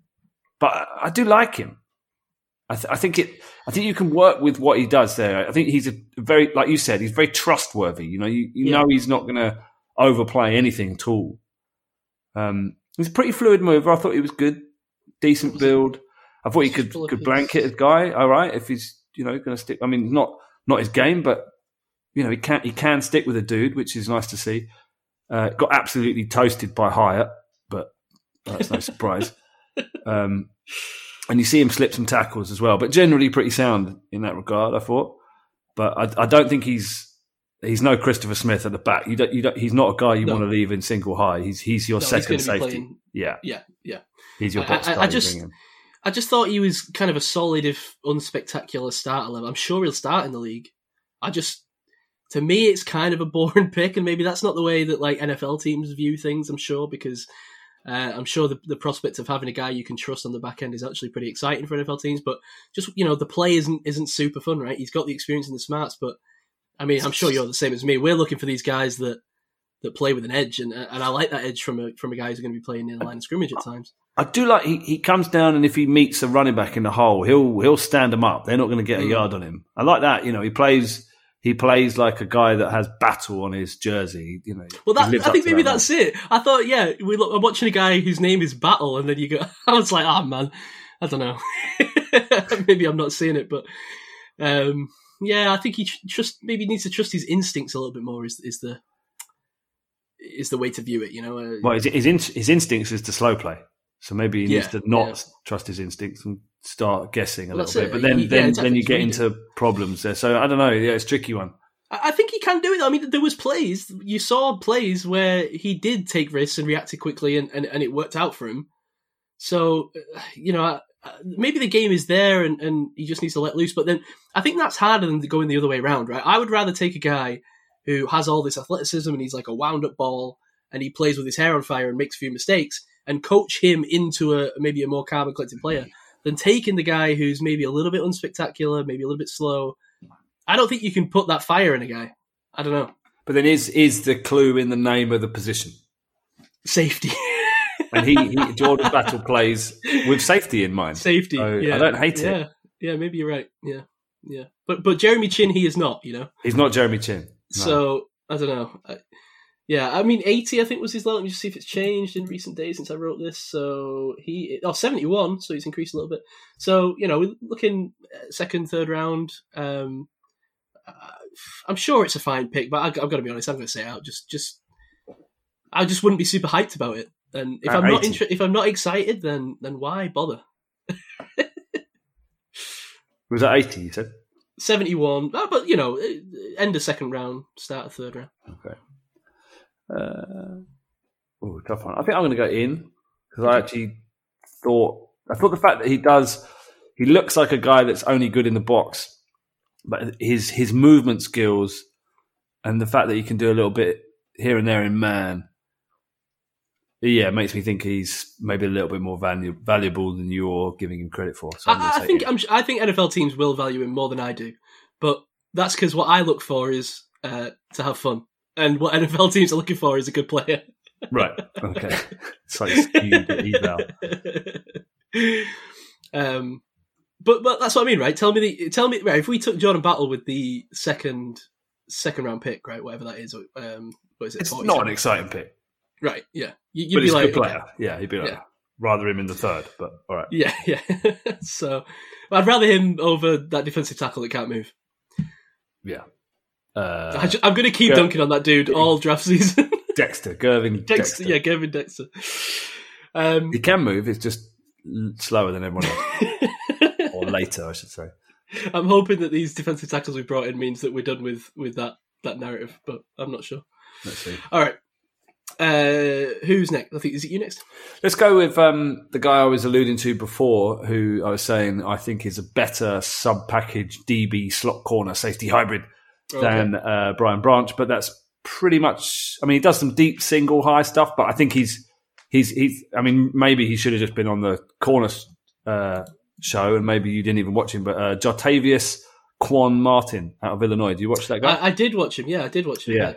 but I, do like him. I, th- I think it. I think you can work with what he does there. I think he's a very, like you said, he's very trustworthy. You know, you, you Yeah. know he's not going to overplay anything at all. Um, he's a pretty fluid mover. I thought he was good, decent build. I thought he could could his- blanket a guy. All right, if he's you know going to stick. I mean, not not his game, but you know he can he can stick with a dude, which is nice to see. Uh, got absolutely toasted by Hyatt, but that's no surprise. *laughs* Um, and you see him slip some tackles as well, but generally pretty sound in that regard. I thought, but I, I don't think he's he's no Christopher Smith at the back. You don't, you don't, he's not a guy you No. want to leave in single high. He's he's your No, second gonna safety. playing- Yeah, Yeah, yeah. he's your I- box I- I you just-. I just thought he was kind of a solid, if unspectacular starter. I'm sure he'll start in the league. I just, to me, it's kind of a boring *laughs* pick, and maybe that's not the way that like NFL teams view things. I'm sure because uh, I'm sure the, the prospect of having a guy you can trust on the back end is actually pretty exciting for NFL teams. But just you know, the play isn't isn't super fun, right? He's got the experience and the smarts, but I mean, I'm sure you're the same as me. We're looking for these guys that that play with an edge, and and I like that edge from a from a guy who's going to be playing in the line of scrimmage at times. I do like he, he comes down and if he meets a running back in the hole, he'll he'll stand him up. They're not going to get a Mm. yard on him. I like that. You know, he plays he plays like a guy that has battle on his jersey. You know, Well, that, I think maybe that that's it. I thought, yeah, we look, I'm watching a guy whose name is Battle, and then you go, *laughs* I was like, oh man, I don't know. *laughs* maybe I'm not seeing it, but um, yeah, I think he just maybe needs to trust his instincts a little bit more. Is is the is the way to view it? You know, uh, Well, his his, in, his instincts is to slow play, so maybe he needs Yeah, to not yeah. trust his instincts and start guessing a Well, little bit. But then Yeah, then exactly. then you get into problems there. So I don't know. Yeah, it's a tricky one. I think he can do it. I mean, there was plays you saw plays where he did take risks and reacted quickly, and, and, and it worked out for him. So uh, you know, I- maybe the game is there, and, and he just needs to let loose. But then I think that's harder than going the other way around, right? I would rather take a guy who has all this athleticism and he's like a wound up ball, and he plays with his hair on fire and makes a few mistakes, and coach him into a maybe a more calm and collected player than taking the guy who's maybe a little bit unspectacular, maybe a little bit slow. I don't think you can put that fire in a guy. I don't know. But then is is the clue in the name of the position? Safety. *laughs* And he, he Jordan Battle plays with safety in mind. Safety. So, yeah. I don't hate it. Yeah. Yeah, maybe you're right. Yeah. Yeah. But but Jeremy Chinn he is not, you know. He's not Jeremy Chinn. No. So I don't know. I, yeah, I mean 80 I think was his level. Let me just see if it's changed in recent days since I wrote this. So he oh 71, so he's increased a little bit. So, you know, we're looking second, third round um uh, I'm sure it's a fine pick, but I, I've got to be honest. I'm going to say out. Just, just, I just wouldn't be super hyped about it. And if At I'm not 80. inter- if I'm not excited, then then why bother? *laughs* was that eighty? You said. 71, oh, but you know, eh, end of second round, start of third round. Okay. Uh, oh, tough one. I think I'm going to go in because I actually thought I thought the fact that he does he looks like a guy that's only good in the box, but his his movement skills and the fact that he can do a little bit here and there in man, yeah, it makes me think he's maybe a little bit more valu- valuable than you're giving him credit for. So I, I think. I'm, I think NFL teams will value him more than I do, but that's because what I look for is uh, to have fun, and what NFL teams are looking for is a good player. right. Okay, skewed eval. *laughs* um, but but that's what I mean, right? Tell me the tell me right. If we took Jordan Battle with the second second round pick, right, whatever that is, um, what is it? It's 47? not an exciting pick. right. Yeah, you, you'd but be he's like, a good okay. player. Yeah, he'd be like, Yeah. rather him in the third. But all right, Yeah, *laughs* yeah. so I'd rather him over that defensive tackle that can't move. yeah. I Uh, ju- I'm going to keep Go- dunking on that dude all draft season. *laughs* Dexter, Gervon Dexter, Dexter. yeah, Gavin Dexter. Um, He can move. It's just slower than everyone else, *laughs* or later, I should say. I'm hoping that these defensive tackles we brought in means that we're done with with that that narrative, but I'm not sure. Let's see. All right, uh, who's next? I think is it you next? Let's go with um, the guy I was alluding to before, who I was saying I think is a better sub package DB slot corner safety hybrid than uh, Brian Branch, but that's pretty much. I mean, he does some deep single high stuff, but I think he's he's he's. I mean, maybe he should have just been on the corner uh, show, and maybe you didn't even watch him. But uh, Jartavius Quan Martin out of Illinois. Do you watch that guy? I, I did watch him. Yeah, I did watch him. Yeah.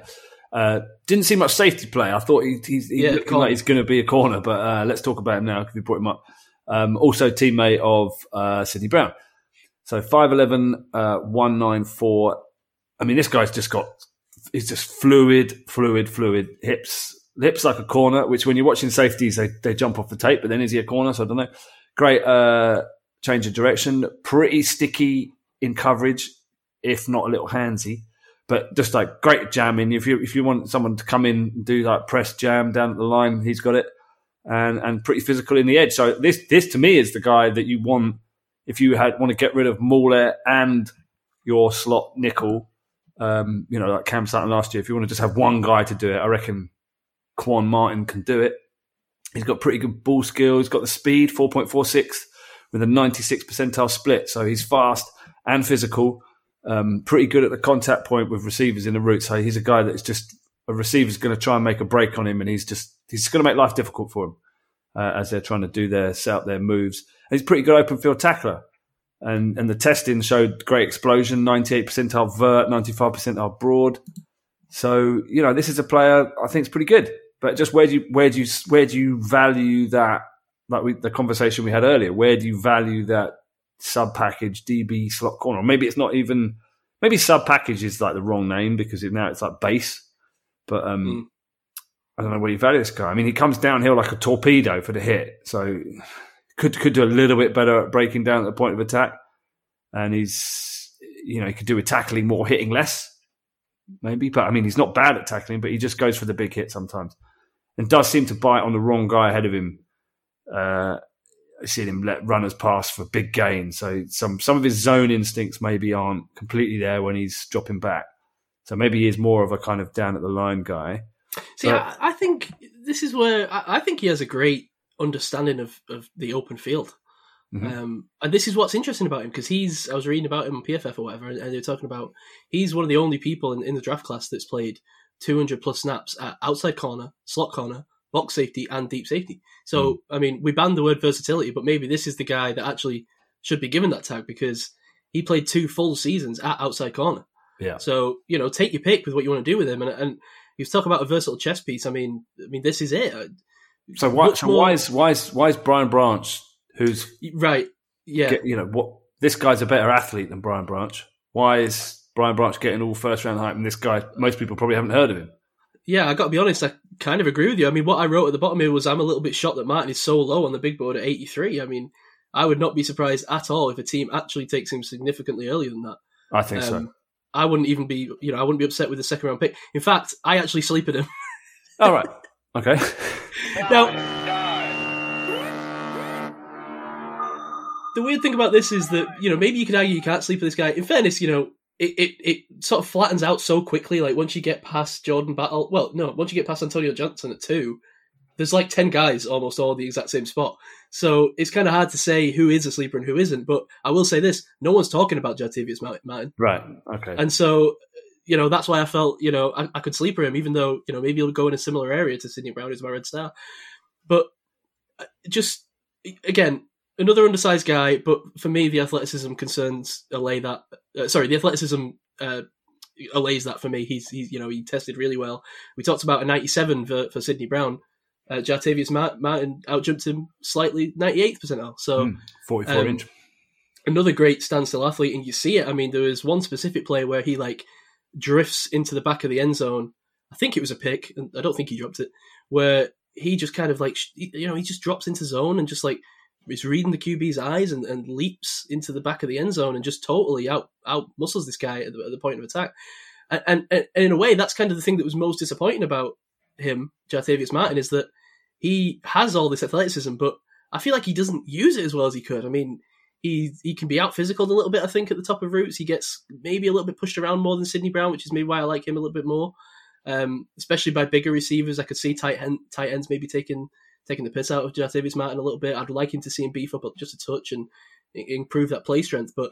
Uh, didn't see much safety play. I thought he, he's, he's Yeah, looking like he's going to be a corner, but uh, let's talk about him now because we brought him up. Um, also, teammate of uh, Sydney Brown. So 5'11, uh, 194. I mean, this guy's just got, he's just fluid, fluid, fluid hips. Hips like a corner, which when you're watching safeties, they, they jump off the tape, but then is he a corner? So I don't know. Great uh, change of direction. Pretty sticky in coverage, if not a little handsy but just like great jamming. If you if you want someone to come in and do like press jam down at the line, he's got it, and and pretty physical in the edge. So this this to me is the guy that you want if you had want to get rid of Maulet and your slot nickel. Um, you know, like Cam Sutton last year. If you want to just have one guy to do it, I reckon Quan Martin can do it. He's got pretty good ball skill. He's got the speed, four point four six, with a ninety six percentile split. So he's fast and physical um, pretty good at the contact point with receivers in the route. So he's a guy that's just a receiver's going to try and make a break on him, and he's just he's going to make life difficult for him uh, as they're trying to do their set up their moves. And he's pretty good open field tackler, and and the testing showed great explosion, ninety eight percentile vert, ninety five percentile broad. So you know this is a player I think is pretty good, but just where do you where do you where do you value that? Like we, the conversation we had earlier, where do you value that sub package DB slot corner. Or maybe it's not even maybe sub package is like the wrong name because it, now it's like base. But um, Mm. I don't know where you value this guy. I mean, he comes downhill like a torpedo for the hit, so could could do a little bit better at breaking down at the point of attack. And he's, you know, he could do with tackling more, hitting less, maybe. But I mean, he's not bad at tackling, but he just goes for the big hit sometimes, and does seem to bite on the wrong guy ahead of him. Uh, I've seen him let runners pass for big gains. So some some of his zone instincts maybe aren't completely there when he's dropping back. So maybe he is more of a kind of down at the line guy. See, But- I, I think this is where I, I think he has a great understanding of, of the open field. Mhm. Um, and this is what's interesting about him because he's, I was reading about him on PFF or whatever, and they were talking about he's one of the only people in, in the draft class that's played 200 plus snaps at outside corner, slot corner, box safety, and deep safety. So, I mean, we banned the word versatility, but maybe this is the guy that actually should be given that tag because he played two full seasons at outside corner. Yeah. So you know, take your pick with what you want to do with him. And and you talk about a versatile chess piece. I mean, I mean, this is it. So why, so more- why is why is why is Brian Branch, who's right? Yeah, get, you know what this guy's a better athlete than Brian Branch? Why is Brian Branch getting all first round hype and this guy most people probably haven't heard of him? yeah. I got to be honest. I kind of agree with you. I mean, what I wrote at the bottom here was I'm a little bit shocked that Martin is so low on the big board at 83. I mean, I would not be surprised at all if a team actually takes him significantly earlier than that. I think so. Um, I wouldn't even be, you know, I wouldn't be upset with the second round pick. In fact, I actually sleep at him. All right. *laughs* Okay. *laughs* now, the weird thing about this is that you know maybe you could argue you can't sleep with this guy. In fairness, you know it, it, it sort of flattens out so quickly. Like once you get past Jordan Battle, oh, well, no, once you get past Antonio Johnson at two, there's like ten guys almost all the exact same spot. So it's kind of hard to say who is a sleeper and who isn't. But I will say this: no one's talking about Jartavius Martin, Right. Okay. and so you know that's why I felt you know I, I could sleeper him, even though you know maybe he'll go in a similar area to Sydney Brown, who's my red star. But uh, just again, another undersized guy. But for me, the athleticism concerns allay that. Uh, sorry, the athleticism uh, allays that for me. He's he's you know he tested really well. We talked about a 97 for, for Sydney Brown. Uh, Jartavius Ma- Martin outjumped him slightly, 98th percentile. So Hmm. Forty-four um, inch. another great standstill athlete, and you see it. I mean, there was one specific play where he like drifts into the back of the end zone. I think it was a pick, and I don't think he dropped it. Where he just kind of like you know he just drops into zone and just like is reading the QB's eyes and, and leaps into the back of the end zone and just totally out out muscles this guy at the, at the point of attack. And, and and in a way, that's kind of the thing that was most disappointing about him, Jartavius Martin, is that he has all this athleticism, but I feel like he doesn't use it as well as he could. I mean, he he can be out physical a little bit. I think at the top of routes, he gets maybe a little bit pushed around more than Sydney Brown, which is maybe why I like him a little bit more. Um, especially by bigger receivers, I could see tight end, tight ends maybe taking taking the piss out of Jartavius Martin a little bit. I'd like him to see him beef up just a touch and improve that play strength, but.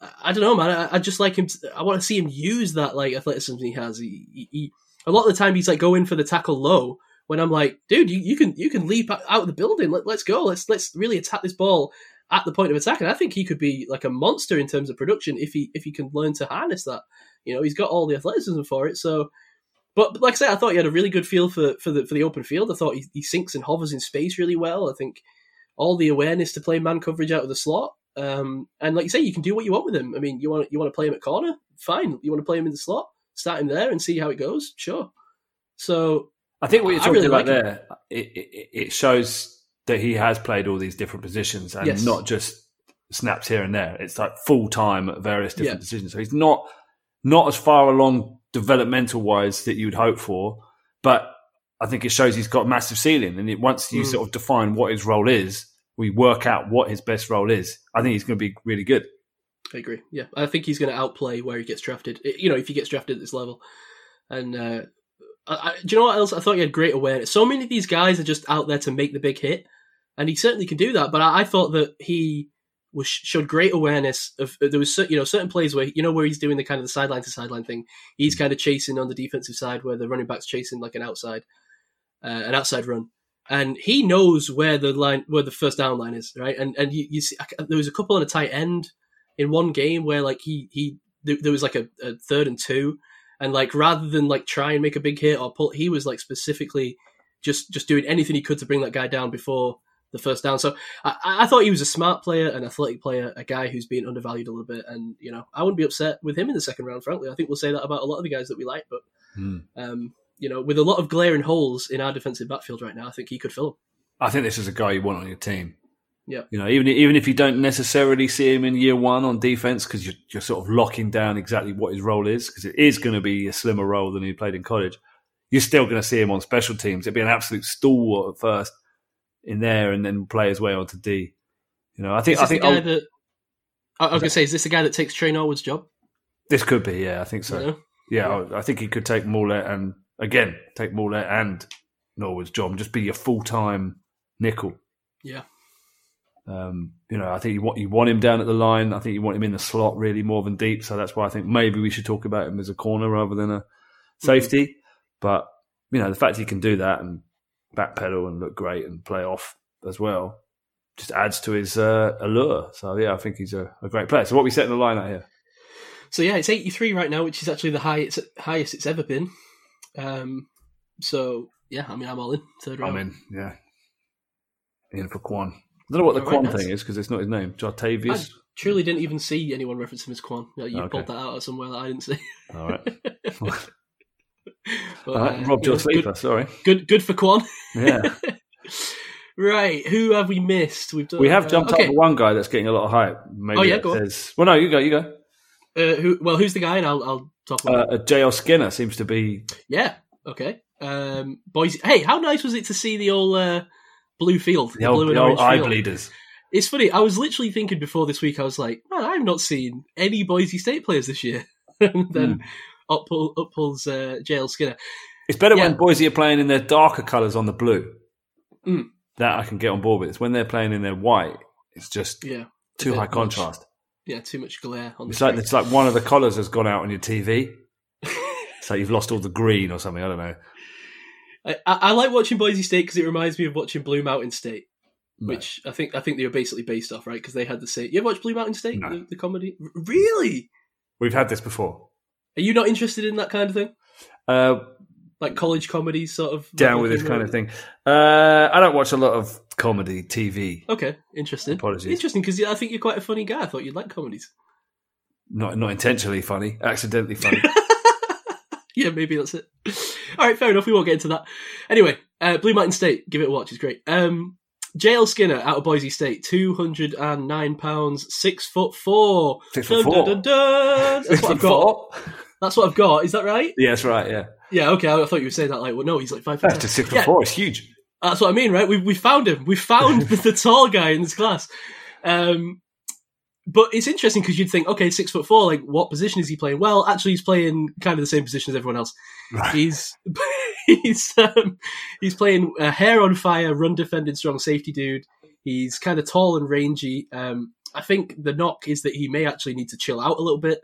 I- I don't know, man. I, I just like him. To, I want to see him use that like athleticism he has. He, he, he a lot of the time he's like going for the tackle low, when I'm like, dude, you, you can you can leap out of the building. Let, let's go. Let's let's really attack this ball at the point of attack. And I think he could be like a monster in terms of production if he if he can learn to harness that. You know, he's got all the athleticism for it. So, but, but like I said, I thought he had a really good feel for for the for the open field. I thought he, he sinks and hovers in space really well. I think all the awareness to play man coverage out of the slot. Um, and like you say, you can do what you want with him. I mean, you want you want to play him at corner, fine. You want to play him in the slot, start him there and see how it goes, sure. So I think what you're talking really about like there, it, it, it shows that he has played all these different positions and Yes. not just snaps here and there. It's like full time at various different Yeah. positions. So he's not not as far along developmental wise that you'd hope for, but I think it shows he's got massive ceiling. And it, once you Mm. sort of define what his role is, we work out what his best role is. I think he's going to be really good. I agree. Yeah, I think he's going to outplay where he gets drafted. You know, if he gets drafted at this level, and uh, I, I, do you know what else? I thought he had great awareness. So many of these guys are just out there to make the big hit, and he certainly can do that. But I, I thought that he was showed great awareness of there was you know certain plays where you know where he's doing the kind of the sideline to sideline thing. He's kind of chasing on the defensive side where the running back's chasing like an outside uh, an outside run. And he knows where the line, where the first down line is, right? And and you, you see, there was a couple on a tight end in one game where like he he there, was like a, a third and two, and like rather than like try and make a big hit or pull, he was like specifically just just doing anything he could to bring that guy down before the first down. So I, I thought he was a smart player, an athletic player, a guy who's been undervalued a little bit. And you know, I wouldn't be upset with him in the second round. Frankly, I think we'll say that about a lot of the guys that we like. But Hmm. um, you know, with a lot of glaring holes in our defensive backfield right now, I think he could fill them. I think this is a guy you want on your team. Yeah. You know, even even if you don't necessarily see him in year one on defense because you're, you're sort of locking down exactly what his role is because it is going to be a slimmer role than he played in college. You're still going to see him on special teams. It'd be an absolute stalwart at first in there, and then play his way onto D. You know, I think I think oh, that I I was to say, is this the guy that takes Tre Norwood's job? this could be. Yeah, I think so. You know? Yeah, I I think he could take Maulet and again take Maulet and Norwood's job and just be your full time nickel. Yeah. Um, you know, I think you want you want him down at the line. I think you want him in the slot really more than deep. So that's why I think maybe we should talk about him as a corner rather than a safety. But you know, the fact he can do that and backpedal and look great and play off as well just adds to his uh, allure. So yeah, I think he's a, a great player. So what we set in the line out here? So yeah, it's 83 right now, which is actually the highest highest it's ever been. Um, so yeah, I mean, I'm all in third round. I'm in. Yeah, in for Quan. I don't know what the right, Quan thing is because it's not his name. Jartavius. Truly didn't even see anyone reference him as Quan. Yeah, You Okay. pulled that out of somewhere that I didn't see. All right. *laughs* *laughs* *laughs* But, right. uh, Robbed you your sleeper. Sorry. Good, good, good for Quan. *laughs* Yeah. *laughs* right, who have we missed? We've done. we have uh, jumped okay. up one guy that's getting a lot of hype. Maybe Oh, yeah, go on. says. Well, no, you go. You go. Uh, who? Well, who's the guy? And I'll, I'll talk about. Uh, uh, JL Skinner seems to be. yeah. Okay. Um, boys. Hey, how nice was it to see the old uh, blue field, The old, blue and the orange eye field? bleeders. It's funny. I was literally thinking before this week. I was like, man, I've not seen any Boise State players this year. and Hmm. Up, pull, up pulls uh, JL Skinner. It's better Yeah. when Boise are playing in their darker colours on the blue. Mm. That I can get on board with. It's when they're playing in their white. It's just Yeah. too high much. contrast. Yeah. Too much glare on the It's like screen. it's like one of the colours has gone out on your TV. *laughs* it's like you've lost all the green or something. I don't know. I, I, like watching Boise State because it reminds me of watching Blue Mountain State, No. which I think I think they were basically based off, right? Because they had the same. You ever watch Blue Mountain State, No. the, the comedy? Really? We've had this before. Are you not interested in that kind of thing? Uh, Like college comedies, sort of down with this kind of thing. Uh, I don't watch a lot of comedy TV. Okay, interesting. Apologies. Interesting because I think you're quite a funny guy. I thought you'd like comedies. Not not intentionally funny, accidentally funny. *laughs* yeah, maybe that's it. All right, fair enough. We won't get into that. Anyway, uh, Blue Mountain State, give it a watch. It's great. Um, JL Skinner out of Boise State, two hundred and nine pounds, six foot four. Six foot four. dun, dun, dun. That's what I've got. That's what I've got. Is that right? Yeah, that's right. Yeah, Yeah. Okay. I, thought you were saying that like, well, no, he's like five that's six foot Yeah. four. It's huge. That's what I mean, right? We we found him. We found *laughs* the, the tall guy in this class. Um, but it's interesting because you'd think, okay, six foot four. Like, what position is he playing? Well, actually, he's playing kind of the same position as everyone else. Right. He's *laughs* he's um, he's playing a hair on fire, run defending, strong safety dude. He's kind of tall and rangy. Um, I think the knock is that he may actually need to chill out a little bit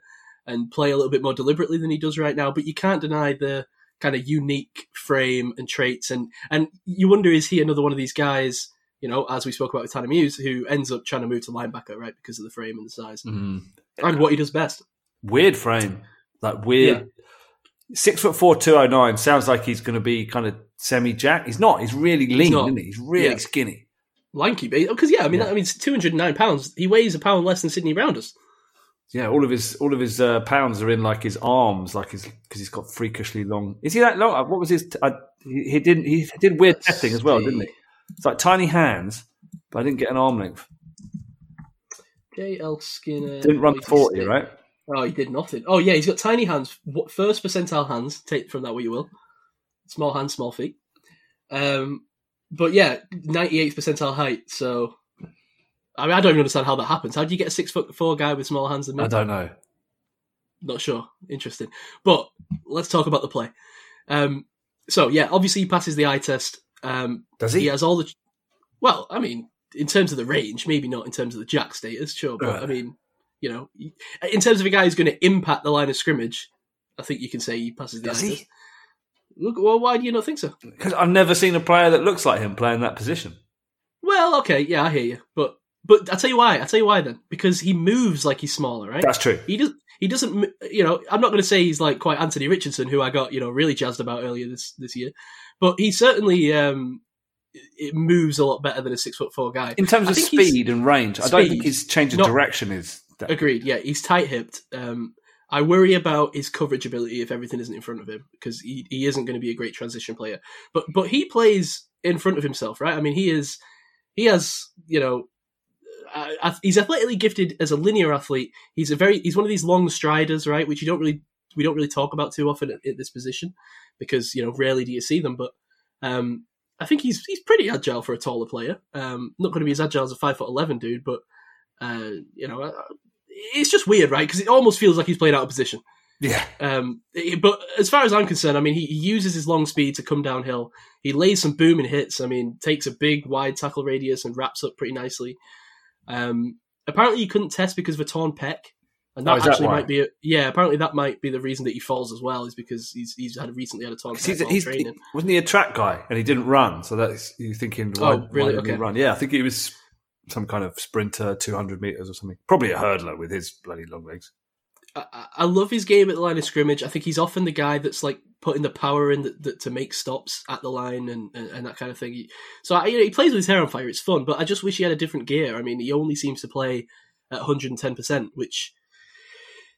and play a little bit more deliberately than he does right now. But you can't deny the kind of unique frame and traits, and and you wonder is he another one of these guys? You know, as we spoke about with Tanner Muse, who ends up trying to move to linebacker, right, because of the frame and the size, Mm. and what he does best. Weird frame, like weird. Six foot four, two oh nine. Sounds like he's going to be kind of semi jack. He's not. He's really lean, not. isn't he? He's really Yeah. skinny. Lanky, because yeah, I mean, Yeah. I mean, it's two hundred nine pounds. He weighs a pound less than Sydney Rounders. Yeah, all of his all of his uh, pounds are in like his arms, like his because he's got freakishly long. Is he that long? Uh, What was his? I, he, he didn't. He did weird testing as well, didn't he? It's like tiny hands, but I didn't get an arm length. J.L. Skinner Didn't run forty, State. right? Oh, he did nothing. Oh, yeah, he's got tiny hands. What- First percentile hands. Take from that what you will. Small hands, small feet. Um, but yeah, ninety eighth percentile height. So, I mean, I don't even understand how that happens. How do you get a six foot four guy with small hands than me? I don't know. Not sure. Interesting. But let's talk about the play. Um, so yeah, obviously he passes the eye test. Um, Does he he? has all the. Well, I mean, in terms of the range, maybe not in terms of the jack status, sure, but Right. I mean, you know, in terms of a guy who's going to impact the line of scrimmage, I think you can say he passes the Does eye he? test. Look, well, why do you not think so? Because I've never seen a player that looks like him playing that position. Well, okay, yeah, I hear you, but but I tell you why. I tell you why then, because he moves like he's smaller, right? That's true. he does he doesn't you know i'm not going to say he's like quite anthony richardson who i got you know really jazzed about earlier this this year but he certainly um it moves a lot better than a six foot four guy. In terms of speed and range, I don't think his change of not- direction is. That, Agreed. Yeah, he's tight hipped. Um, I worry about his coverage ability if everything isn't in front of him because he, he isn't going to be a great transition player. But but he plays in front of himself, right? I mean, he is he has you know. Uh, he's athletically gifted as a linear athlete. He's a very he's one of these long striders, right? Which you don't really we don't really talk about too often at, at this position because you know rarely do you see them. But um, I think he's he's pretty agile for a taller player. Um, not going to be as agile as a five foot eleven dude, but uh, you know, uh, it's just weird, right? Because it almost feels like he's playing out of position. yeah, Um, but as far as I'm concerned, I mean, he, he uses his long speed to come downhill. He lays some booming hits. I mean, takes a big wide tackle radius and wraps up pretty nicely. Um, apparently, he couldn't test because of a torn pec, and Oh, that actually why? might be a, yeah. Apparently, that might be the reason that he falls as well, is because he's he's had recently had a torn pec he's, while he's, training. wasn't he a track guy and he didn't run? So that's you thinking, why, Oh, really? why he Okay. run? Yeah, I think he was some kind of sprinter, two hundred meters or something. Probably a hurdler with his bloody long legs. I, I- love his game at the line of scrimmage. I think he's often the guy that's like putting the power in that, that, to make stops at the line and, and, and that kind of thing. So I, you know, he plays with his hair on fire. It's fun, but I just wish he had a different gear. I mean, he only seems to play at 110 percent, which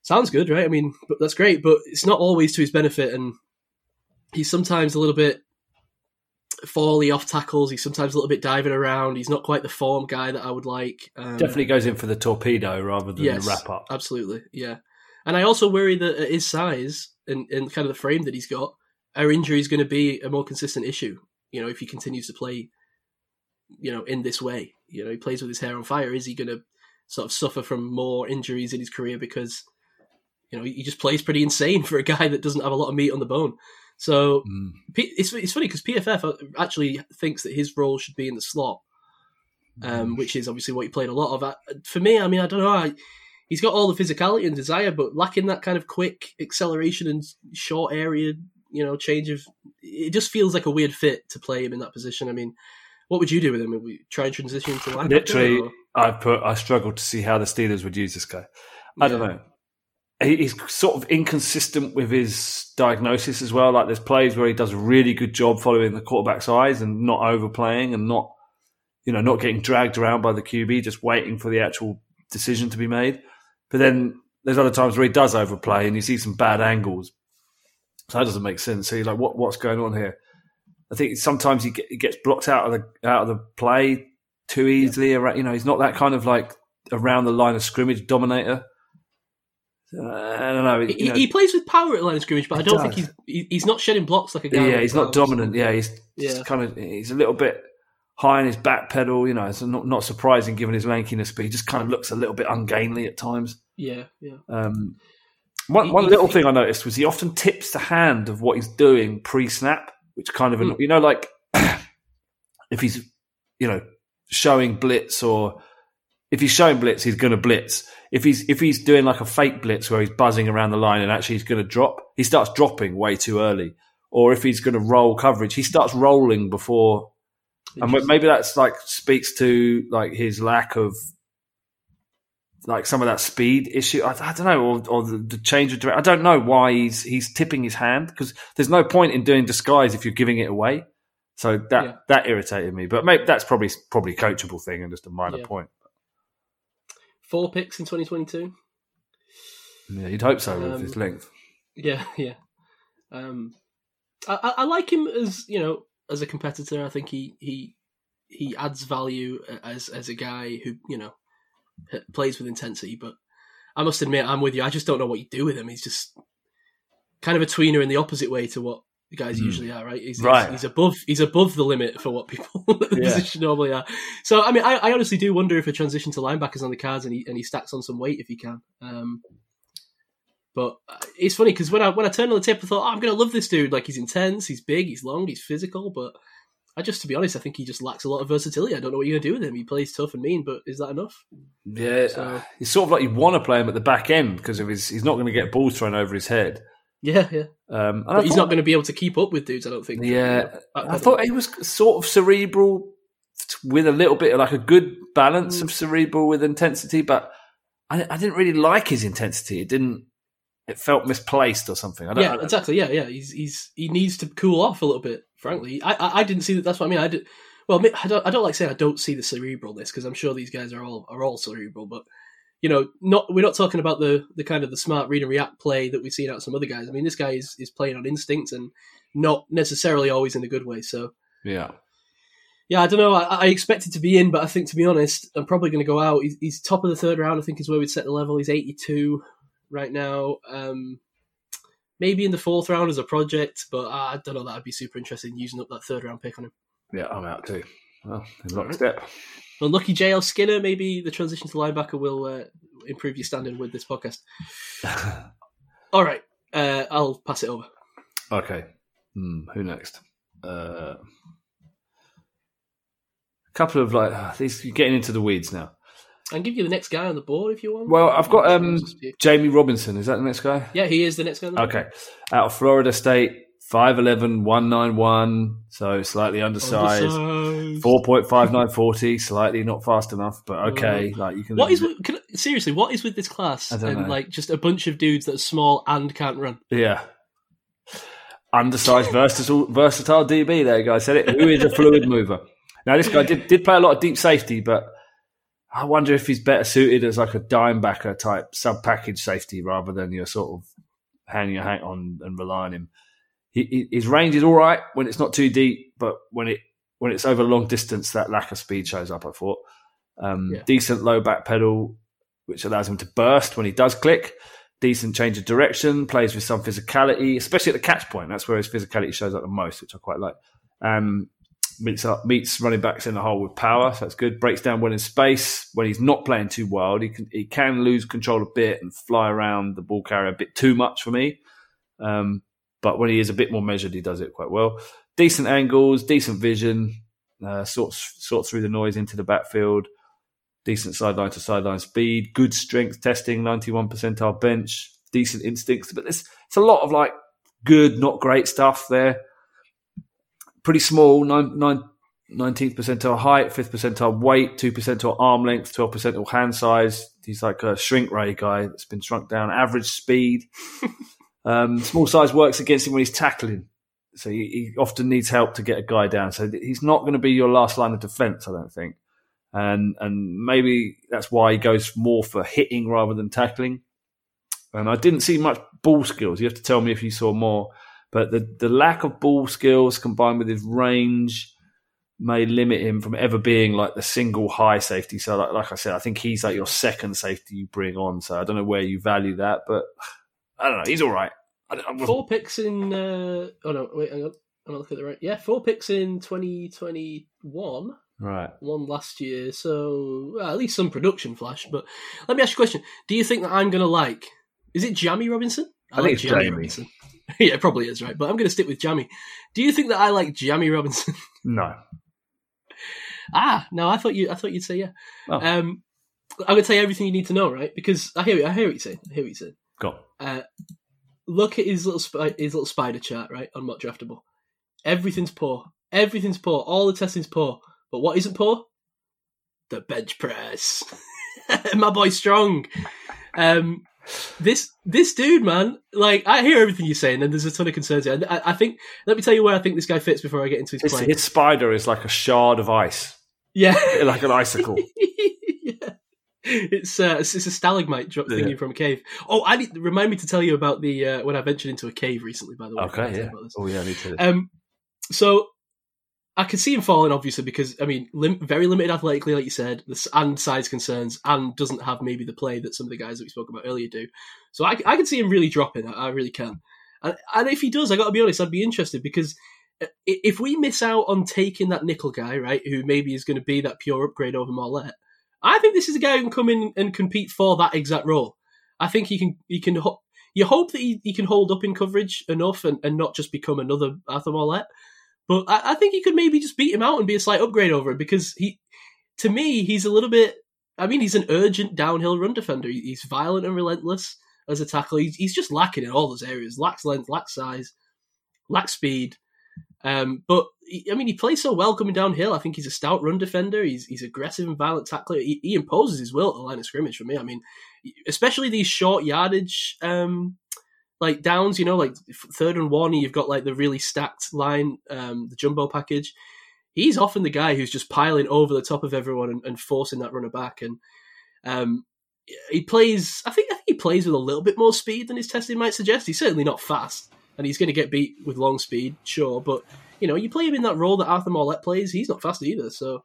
sounds good, right? I mean, but that's great, but it's not always to his benefit, and he's sometimes a little bit fally off tackles. He's sometimes a little bit diving around. He's not quite the form guy that I would like. Um, Definitely goes in for the torpedo rather than Yes, the wrap up. Absolutely, yeah. And I also worry that at his size and, and kind of the frame that he's got, our injury is going to be a more consistent issue. You know, if he continues to play, you know, in this way, you know, he plays with his hair on fire. Is he going to sort of suffer from more injuries in his career because, you know, he just plays pretty insane for a guy that doesn't have a lot of meat on the bone. So Mm. P- it's it's funny because PFF actually thinks that his role should be in the slot, um, which is obviously what he played a lot of. For me, I mean, I don't know. I, he's got all the physicality and desire, but lacking that kind of quick acceleration and short area, you know, change of. It just feels like a weird fit to play him in that position. I mean, what would you do with him? Would we try and transition into linebacker? Literally, or- I put I struggled to see how the Steelers would use this guy. I don't know. He's sort of inconsistent with his diagnosis as well. Like there's plays where he does a really good job following the quarterback's eyes and not overplaying and not, you know, not getting dragged around by the QB, just waiting for the actual decision to be made. But then there's other times where he does overplay and you see some bad angles. So that doesn't make sense. So you're like, what, what's going on here? I think sometimes he, get, he gets blocked out of the out of the play too easily. Around, you know, he's not that kind of like around the line of scrimmage dominator. Uh, I don't know. He, know, he plays with power at line of scrimmage, but I don't think he's he, he's not shedding blocks like a guy. yeah, like he's not dominant. Yeah, he's Yeah. kind of he's a little bit high on his back pedal. You know, it's not not surprising given his lankiness, but he just kind of looks a little bit ungainly at times. Yeah, yeah. Um, one one little thing I noticed was he often tips the hand of what he's doing pre-snap, which kind of Hmm. you know like *clears throat* if he's you know showing blitz or if he's showing blitz, he's going to blitz. If he's if he's doing like a fake blitz where he's buzzing around the line and actually he's going to drop, he starts dropping way too early. Or if he's going to roll coverage, he starts rolling before. And maybe that's like speaks to like his lack of like some of that speed issue. I, I don't know, or, or the, the change of direction. I don't know why he's he's tipping his hand because there's no point in doing disguise if you're giving it away. So that Yeah. that irritated me. But maybe that's probably probably a coachable thing and just a minor Yeah. point. Four picks in 2022. Yeah, you'd hope so Um, with his length. Yeah, *laughs* yeah. Um, I- I like him as you know as a competitor. I think he he he adds value as as a guy who you know plays with intensity. But I must admit, I'm with you. I just don't know what you do with him. He's just kind of a tweener in the opposite way to what the guys Hmm. usually are. Right? He's, Right. He's, he's above he's above the limit for what people *laughs* the Yeah. position normally are. So I mean, I, I honestly do wonder if a transition to linebackers on the cards and he and he stacks on some weight if he can. Um, but uh, it's funny because when I when I turned on the tip, I thought, oh, I'm going to love this dude. Like he's intense, he's big, he's long, he's physical. But I just, to be honest, I think he just lacks a lot of versatility. I don't know what you're going to do with him. He plays tough and mean, but is that enough? Yeah, So- it's sort of like you want to play him at the back end because of his, he's not going to get balls thrown over his head. Yeah, yeah. Um, I But he's thought- not going to be able to keep up with dudes. I don't think. Yeah, Back I pedal. thought he was sort of cerebral with a little bit of like a good balance Mm. of cerebral with intensity, but I, I didn't really like his intensity. It didn't. It felt misplaced or something. I don't. yeah, I don't- exactly. Yeah, yeah. He's he's he needs to cool off a little bit. Frankly, I I, I didn't see that. That's what I mean. I did well, I, don't I don't like saying I don't see the cerebralness because I'm sure these guys are all are all cerebral, but you know, not we're not talking about the the kind of the smart read and react play that we've seen out some other guys. I mean, this guy is is playing on instinct and not necessarily always in a good way. So Yeah. yeah, I don't know. I, I expected to be in, but I think to be honest, I'm probably going to go out. He's, he's top of the third round. I think is where we'd set the level. He's 82 right now. Um, maybe in the fourth round as a project, but I don't know. That I'd be super interested in using up that third round pick on him. Yeah, I'm out too. Well, in lockstep. Well, lucky JL Skinner. Maybe the transition to linebacker will uh, improve your standing with this podcast. *laughs* All right, uh, I'll pass it over. okay. Hmm, who next? Uh, a couple of like uh, these. You're getting into the weeds now. I can give you the next guy on the board if you want. Well, I've got um, Jamie Robinson. Is that the next guy? Yeah, he is the next guy. On the board. Okay. Out of Florida State, 5'11", 191, so slightly undersized. Undersized. 4.5940, slightly not fast enough, but okay. Like you can. What is with, can, seriously? What is with this class and know. like just a bunch of dudes that are small and can't run? Yeah. Undersized, versatile, versatile DB. There, guy said it. Who is a fluid mover? Now, this guy did, did play a lot of deep safety, but I wonder if he's better suited as like a dime backer type sub package safety rather than your sort of hanging your hat on and relying on him. He, his range is all right when it's not too deep, but when it when it's over long distance, that lack of speed shows up. I thought um, Yeah. decent low back pedal, which allows him to burst when he does click. Decent change of direction, plays with some physicality, especially at the catch point. That's where his physicality shows up the most, which I quite like. Um, meets up, meets running backs in the hole with power, so that's good. Breaks down well in space when he's not playing too wild. He can he can lose control a bit and fly around the ball carrier a bit too much for me. Um, but when he is a bit more measured, he does it quite well. Decent angles, decent vision, uh, sorts sorts through the noise into the backfield. Decent sideline to sideline speed, good strength testing, ninety one percentile bench, decent instincts. But there's it's a lot of like good, not great stuff there. Pretty small, nine, nine, 19th percentile height, 5th percentile weight, 2 percentile arm length, 12 percentile hand size. He's like a shrink ray guy that's been shrunk down. Average speed. *laughs* um, small size works against him when he's tackling. So he, he often needs help to get a guy down. So he's not going to be your last line of defense, I don't think. And and maybe that's why he goes more for hitting rather than tackling. And I didn't see much ball skills. You have to tell me if you saw more. But the, the lack of ball skills combined with his range may limit him from ever being like the single high safety. So, like, like I said, I think he's like your second safety you bring on. So I don't know where you value that, but *sighs* I don't know. He's all right. I, I four picks in. Uh, oh, no. Wait, hang on. I'm not looking at the right. Yeah, four picks in 2021. right. One last year, so well, at least some production flash. But let me ask you a question: Do you think that I'm going to like? Is it Jamie Robinson? I think it's Jamie. *laughs* yeah, it probably is, right? But I'm going to stick with Jamie. Do you think that I like Jamie Robinson? *laughs* No. ah, no, I thought you. I thought you'd say yeah. Oh. Um, I'm going to tell you everything you need to know, right? Because I hear, I hear what you're saying. I hear what you're saying. Go. Uh, look at his little his little spider chart, right, on Mock Draftable. Everything's poor. Everything's poor. All the testing's poor. But what isn't poor? The bench press. *laughs* My boy Strong. Um, this this dude, man, like I hear everything you're saying, and there's a ton of concerns here. I, I think. Let me tell you where I think this guy fits before I get into his His, play. his spider is like a shard of ice, Yeah. *laughs* like an icicle. *laughs* yeah. It's uh, it's it's a stalagmite drop Yeah. thingy from a cave. Oh, I need, remind me to tell you about the uh, when I ventured into a cave recently. By the way, I forgot to Okay, yeah. Oh, yeah, I need to. Um, so I could see him falling, obviously, because I mean, lim- very limited athletically, like you said, and size concerns, and doesn't have maybe the play that some of the guys that we spoke about earlier do. So I, I can see him really dropping. I, I really can. And, and if he does, I got to be honest, I'd be interested because uh, if we miss out on taking that nickel guy, right, who maybe is going to be that pure upgrade over Maulet, I think this is a guy who can come in and compete for that exact role. I think he can. He can. ho- You hope that he, he can hold up in coverage enough and, and not just become another Arthur Maulet. But I, I think he could maybe just beat him out and be a slight upgrade over him because he, to me, he's a little bit. I mean, he's an urgent downhill run defender. He's violent and relentless as a tackle. He's, he's just lacking in all those areas. Lacks length, lacks size, lacks speed. Um, but he- I mean, he plays so well coming downhill. I think he's a stout run defender. He's he's aggressive and violent tackler. He, he imposes his will at the line of scrimmage for me. I mean, especially these short yardage um, like downs. You know, like third and one, you've got like the really stacked line, um, the jumbo package. he's often the guy who's just piling over the top of everyone and, and forcing that runner back. And um, he plays. I think I think he plays with a little bit more speed than his testing might suggest. He's certainly not fast, and he's going to get beat with long speed, sure. But you know, you play him in that role that Arthur Maulet plays. He's not fast either. So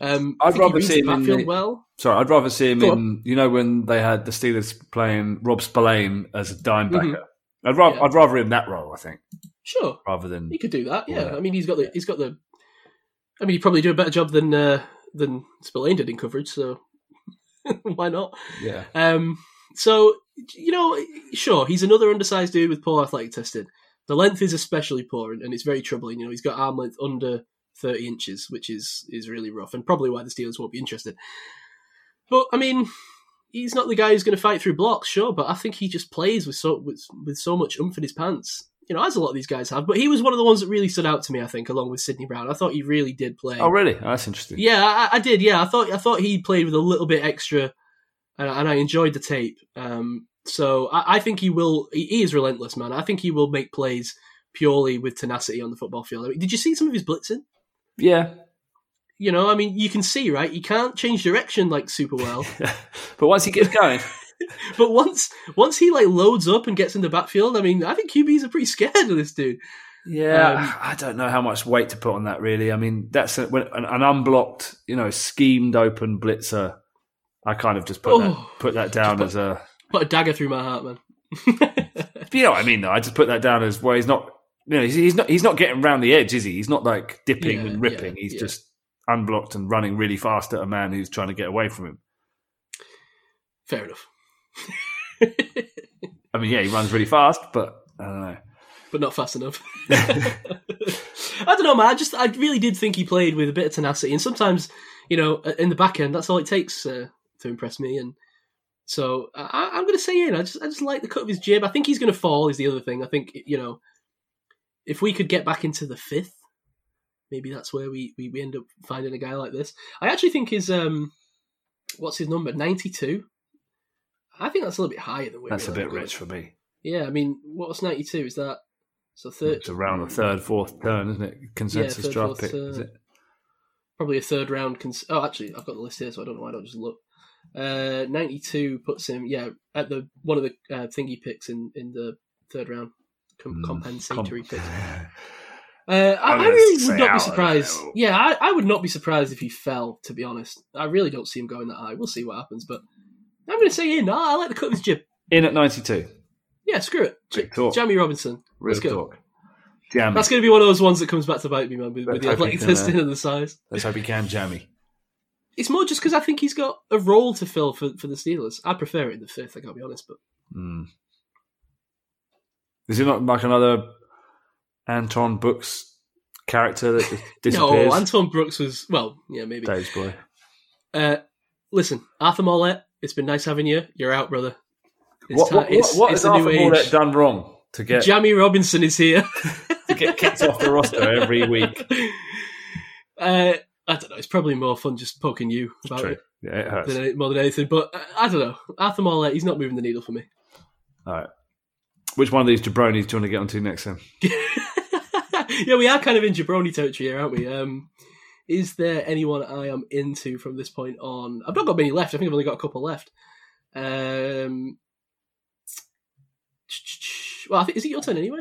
um, I'd rather see him in the- well. Sorry, I'd rather see him Go in. You know when they had the Steelers playing Rob Spillane as a dime backer. Mhm. I'd rather Yeah. I'd rather him that role. I think Sure, rather than he could do that. Yeah, Yeah. I mean, he's got the he's got the. I mean, he'd probably do a better job than uh, than Spillane did in coverage. So *laughs* why not? yeah. Um, so you know, sure, he's another undersized dude with poor athletic testing. The length is especially poor, and, and it's very troubling. You know, he's got arm length under thirty inches, which is is really rough, and probably why the Steelers won't be interested. But I mean, he's not the guy who's going to fight through blocks, sure, but I think he just plays with so with, with so much oomph in his pants. You know, as a lot of these guys have. But he was one of the ones that really stood out to me. I think, along with Sydney Brown, I thought he really did play. Oh really? Oh, that's interesting. Yeah, I, I did. Yeah, I thought I thought he played with a little bit extra, and, and I enjoyed the tape. Um, so I, I think he will. He, he is relentless, man. I think he will make plays purely with tenacity on the football field. I mean, did you see some of his blitzing? Yeah. You know, I mean, you can see right. He can't change direction like super well, *laughs* but once he gets going, *laughs* but once once he like loads up and gets in the backfield, I mean, I think QBs are pretty scared of this dude. yeah, Um, I don't know how much weight to put on that. Really, I mean, that's a, when, an, an unblocked, you know, schemed open blitzer. I kind of just put that Oh. put that down Just as a. Put a dagger through my heart, man. *laughs* You know what I mean? Though I just put that down as well. He's not. You know, he's, he's not. He's not getting around the edge, is he? He's not like dipping Yeah, and ripping. yeah, he's yeah. just unblocked and running really fast at a man who's trying to get away from him. Fair enough. *laughs* I mean, yeah, he runs really fast, but I don't know. but not fast enough. *laughs* *laughs* I don't know, man. I just, I really did think he played with a bit of tenacity, and sometimes, you know, in the back end, that's all it takes uh, to impress me. And so I, I'm going to say in. I just, I just like the cut of his jib. I think he's going to fall. Is the other thing. I think you know, if we could get back into the fifth, maybe that's where we, we, we end up finding a guy like this. I actually think his um, what's his number? Ninety two. I think that's a little bit higher than we That's a bit rich for me. Yeah, I mean, what's ninety two? Is that so third? It's around the third, fourth turn, isn't it? Consensus third, draft fourth pick, is it? probably a third round. Cons- oh, actually, I've got the list here, so I don't know why I don't just look. Uh, Ninety-two puts him, yeah, at the one of the uh, thingy picks in in the third round, com- Mm, compensatory com- picks. *laughs* Uh, I, I'm I gonna really would not be surprised. now. Yeah, I, I would not be surprised if he fell. To be honest, I really don't see him going that high. We'll see what happens, but I'm going to say in. I, I like the cut of his jib. In at 92. Yeah, screw it. J- Big talk. Jamie Robinson. Real Let's go. talk. Jammy. That's going to be one of those ones that comes back to bite me, man, with, with the hope he athletic can, uh, testing and the size. Let's hope he can jammy. *laughs* It's more just because I think he's got a role to fill for, for the Steelers. I prefer it in the fifth, I gotta be honest, but Mm. Is he not like another Anton Brooks character that *laughs* just disappears? no, Anton Brooks was well, yeah, maybe. Dave's boy. Uh, listen, Arthur Maulet, it's been nice having you. You're out, brother. It's What, what, what, what it's has Arthur. Maulet done wrong to get Jamie Robinson is here. *laughs* to get kicked off the roster every week? *laughs* Uh, I don't know. It's probably more fun just poking you about True. it Yeah, it hurts. than more than anything. But uh, I don't know. Arthur Maulet, he's not moving the needle for me. All right. Which one of these jabronis do you want to get onto next then? *laughs* yeah, we are kind of in jabroni territory here, aren't we? Um, is there anyone I am into from this point on? I've not got many left. I think I've only got a couple left. Um, well, I think, is it your turn anyway?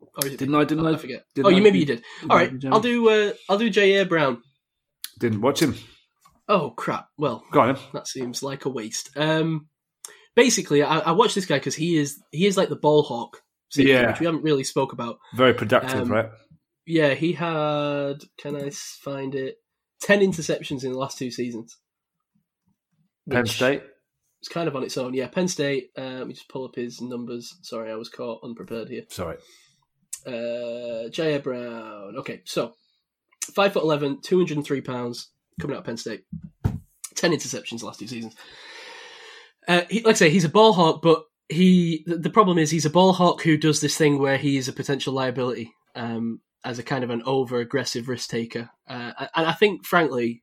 Or is it Didn't I? Didn't I? I forget. didn't oh, you maybe you did. I right? I'll do. Uh, I'll do J. A. Brown. Didn't watch him. Oh crap! Well, Go on, then. that seems like a waste. Um, basically, I, I watched this guy because he is he is like the ball hawk, Yeah. which we haven't really spoke about. Very productive, Um, right? Yeah, he had. Can I find it? Ten interceptions in the last two seasons. Penn State. It's kind of on its own. Yeah, Penn State. Uh, let me just pull up his numbers. Sorry, I was caught unprepared here. Sorry. Uh, Jair Brown. Okay, so five foot 11, 203 pounds, coming out of Penn State. Ten interceptions the last two seasons. Uh, he, like I say, he's a ball hawk, but he the, the problem is he's a ball hawk who does this thing where he is a potential liability um, as a kind of an over aggressive risk taker, uh, and I think, frankly,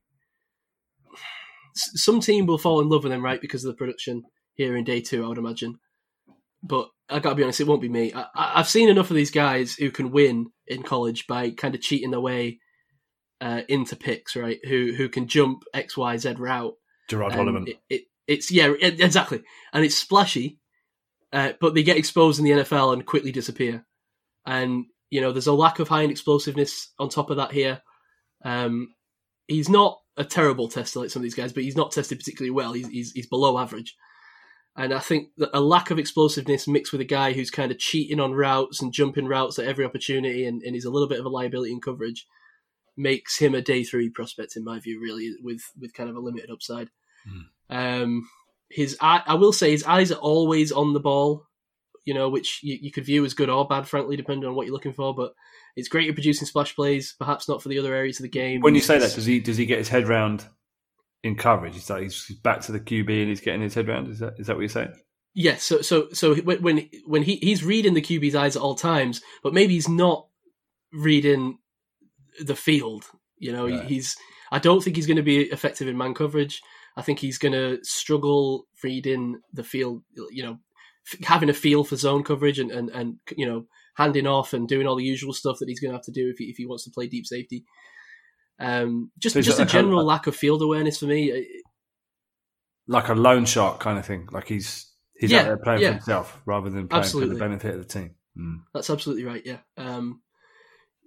some team will fall in love with him, right, because of the production here in day two, I would imagine. But I gotta be honest, it won't be me. I, I've seen enough of these guys who can win in college by kind of cheating their way uh, into picks, right? Who who can jump X Y Z route. Gerod Holliman. it, it, it's yeah, exactly, and it's splashy, uh, but they get exposed in the NFL and quickly disappear. And you know, there's a lack of high end explosiveness on top of that here. Um, he's not a terrible tester like some of these guys, but he's not tested particularly well. He's he's, he's below average. And I think that a lack of explosiveness mixed with a guy who's kind of cheating on routes and jumping routes at every opportunity and, and he's a little bit of a liability in coverage makes him a day three prospect in my view, really, with with kind of a limited upside. Um, his eye, I will say his eyes are always on the ball, you know, which you, you could view as good or bad, frankly, depending on what you're looking for. But it's great at producing splash plays, perhaps not for the other areas of the game. When you say that, does he does he get his head round in coverage? He's like he's back to the QB and he's getting his head round. Is that is that what you're saying? Yes, so so so when when when he he's reading the QB's eyes at all times, but maybe he's not reading the field. You know, Right. he's. I don't think he's going to be effective in man coverage. I think he's going to struggle reading the field. You know, f- having a feel for zone coverage and and and you know handing off and doing all the usual stuff that he's going to have to do if he if he wants to play deep safety. Um, just So just a general lack of field awareness for me. Uh, Like a loan shark kind of thing. Like he's he's Yeah, out there playing yeah. for himself rather than playing Absolutely. for the benefit of the team. Mm. That's absolutely right. Yeah. Um,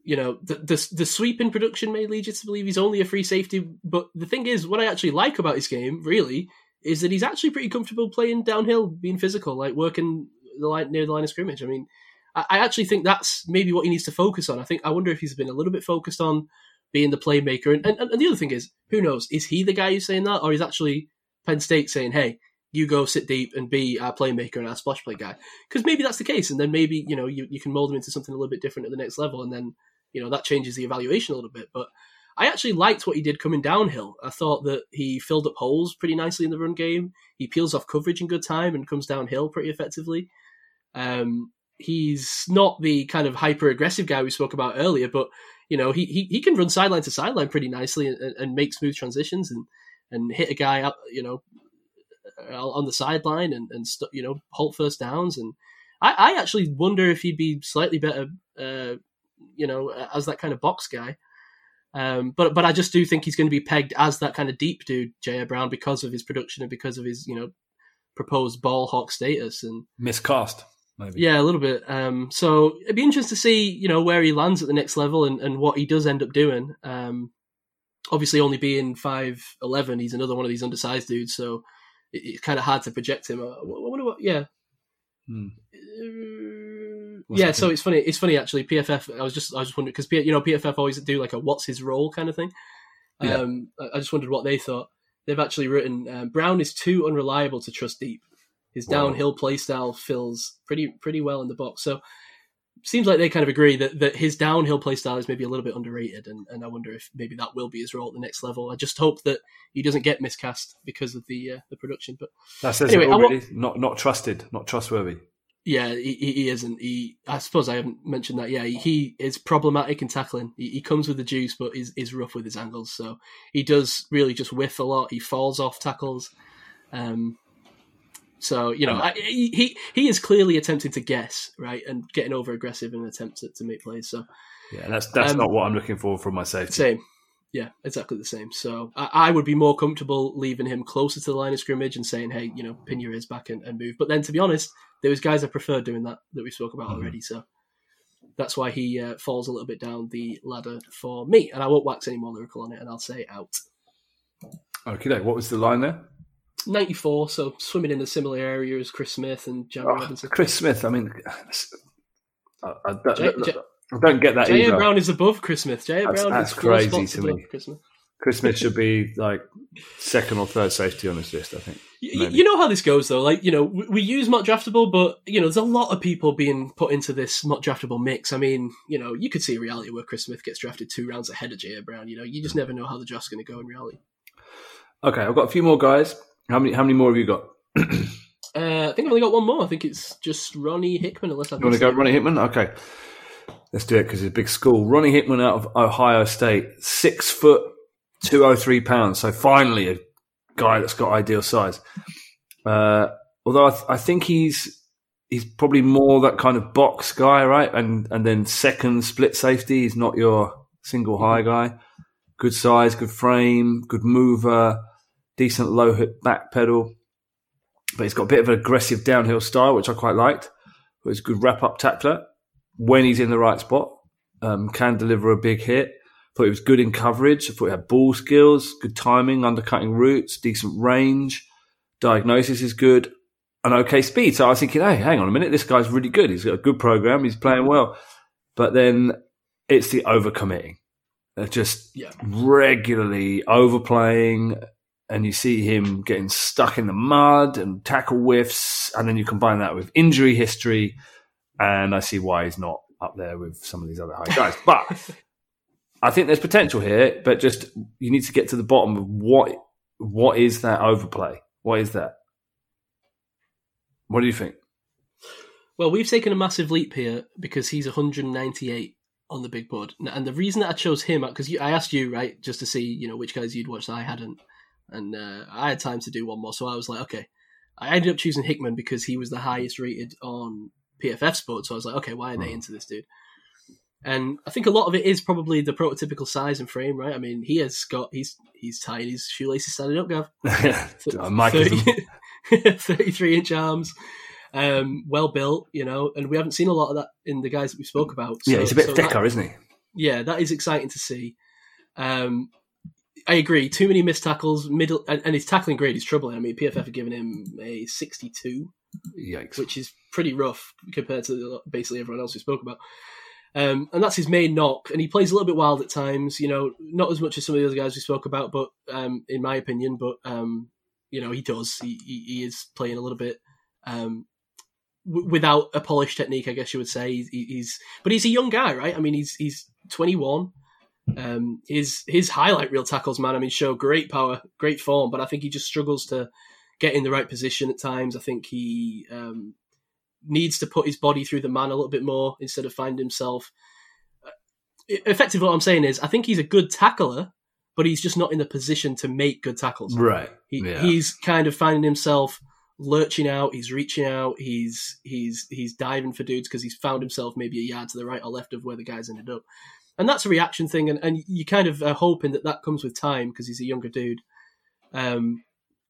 you know, the, the the sweep in production may lead you to believe he's only a free safety, but the thing is, what I actually like about his game, really, is that he's actually pretty comfortable playing downhill, being physical, like working the line near the line of scrimmage. I mean, I, I actually think that's maybe what he needs to focus on. I think I wonder if he's been a little bit focused on being the playmaker, and and, and the other thing is, who knows, is he the guy who's saying that, or is actually Penn State saying, hey? You go sit deep and be our playmaker and our splash play guy because maybe that's the case, and then maybe you know you, you can mold him into something a little bit different at the next level, and then you know that changes the evaluation a little bit. But I actually liked what he did coming downhill. I thought that he filled up holes pretty nicely in the run game. He peels off coverage in good time and comes downhill pretty effectively. Um, he's not the kind of hyper aggressive guy we spoke about earlier, but you know he he, he can run sideline to sideline pretty nicely and, and make smooth transitions and and hit a guy up, you know, on the sideline and and st- you know halt first downs. And I, I actually wonder if he'd be slightly better, uh, you know, as that kind of box guy. Um, but but I just do think he's going to be pegged as that kind of deep dude, J.A. Brown, because of his production and because of his you know proposed ball hawk status and Miscast, maybe. yeah, a little bit. Um, so it'd be interesting to see, you know, where he lands at the next level and, and what he does end up doing. Um, obviously, only being five eleven, he's another one of these undersized dudes, so it, it's kind of hard to project him. I, I wonder what, yeah. Hmm. Uh, yeah, so it's funny. It's funny actually. PFF. I was just I was just wondering because you know PFF always do like a what's his role kind of thing. Yeah. Um, I, I just wondered what they thought. They've actually written um, Brown is too unreliable to trust deep. His Wow. downhill play style fills pretty pretty well in the box. So seems like they kind of agree that, that his downhill play style is maybe a little bit underrated, and, and I wonder if maybe that will be his role at the next level. I just hope that he doesn't get miscast because of the uh, the production. But That says Anyway, it I all, really. Not not trusted, not trustworthy. yeah, he, he he isn't. He I suppose I haven't mentioned that. Yeah, he, he is problematic in tackling. He, he comes with the juice, but is is rough with his angles. So he does really just whiff a lot. He falls off tackles. Um, so you know, I, he he- is clearly attempting to guess right and getting over aggressive in an attempt to, to make plays. So Yeah, that's that's Um, not what I'm looking for from my safety. same. Yeah, exactly the same. So I, I would be more comfortable leaving him closer to the line of scrimmage and saying, "Hey, you know, pin your ears back and, and move." But then, to be honest, there was guys I prefer doing that that we spoke about Mhm. already. So that's why he uh, falls a little bit down the ladder for me. And I won't wax any more lyrical on it, and I'll say out. Okay, what was the line there? Ninety-four, so swimming in a similar area as Chris Smith and Jerry Oh, Robinson. Chris Smith. I mean, I, I, don't, J- J- I don't get that J.A. either. Brown is above Chris Smith. J.A. Brown that's is four crazy to me. Chris Smith. Chris Smith should be *laughs* like second or third safety on this list. I think. Y- You know how this goes, though. Like, you know, we, we use not draftable, but you know, there's a lot of people being put into this not draftable mix. I mean, you know, you could see a reality where Chris Smith gets drafted two rounds ahead of J.A. Brown. You know, you just never know how the draft's going to go in reality. Okay, I've got a few more guys. How many? How many more have you got? Uh, I think I've only got one more. I think it's just Ronnie Hickman, unless I've You want to go. Ronnie Hickman? Okay, let's do it because it's a big school. Ronnie Hickman out of Ohio State, six foot, two oh three pounds. So finally, a guy that's got ideal size. Uh, although I, th- I think he's he's probably more that kind of box guy, right? And and then second split safety. He's not your single high guy. good size, good frame, good mover, decent low hip back pedal. But he's got a bit of an aggressive downhill style, which I quite liked. But he's a good wrap up tackler when he's in the right spot. Um, can deliver a big hit. Thought he was good in coverage. I thought he had ball skills, good timing, undercutting routes, decent range. Diagnosis is good, and okay speed. So I was thinking, hey, hang on a minute, this guy's really good. He's got a good program. He's playing well. But then it's the overcommitting. They're just Yeah. regularly overplaying, and you see him getting stuck in the mud and tackle whiffs, and then you combine that with injury history, and I see why he's not up there with some of these other high guys. But *laughs* I think there's potential here, but just you need to get to the bottom of what what is that overplay? What is that? What do you think? Well, we've taken a massive leap here because he's 198 on the big board, and the reason that I chose him because I asked you right just to see you know which guys you'd watch that I hadn't, and uh, I had time to do one more, so I was like, okay, I ended up choosing Hickman because he was the highest rated on PFF Sport, so I was like, okay, why are they into this dude? And I think a lot of it is probably the prototypical size and frame, right? I mean, he has got he's he's tied his shoelaces standing up, Gav. *laughs* *laughs* Mike 30 *laughs* 33 inch arms, um, well built, you know, and we haven't seen a lot of that in the guys that we spoke about. yeah, So- he's a bit so thicker, that- isn't he? yeah, that is exciting to see. Um, I agree. Too many missed tackles, middle, and, and his tackling grade is troubling. I mean, PFF have given him a 62, Yikes! which is pretty rough compared to basically everyone else we spoke about. Um, and that's his main knock. And he plays a little bit wild at times. You know, not as much as some of the other guys we spoke about, but um, in my opinion, but um, you know, he does. He, he, he is playing a little bit um, w- without a polished technique, I guess you would say. He's, he's, but he's a young guy, right? I mean, he's he's 21. Um, his his highlight reel tackles, man. I mean, show great power, great form, but I think he just struggles to get in the right position at times. I think he um, needs to put his body through the man a little bit more instead of find himself. uh, Effectively, what I'm saying is, I think he's a good tackler, but he's just not in the position to make good tackles. right. He, yeah. He's kind of finding himself lurching out. He's reaching out. He's he's he's diving for dudes because he's found himself maybe a yard to the right or left of where the guys ended up, and that's a reaction thing. And, and you kind of are hoping that that comes with time because he's a younger dude. Um,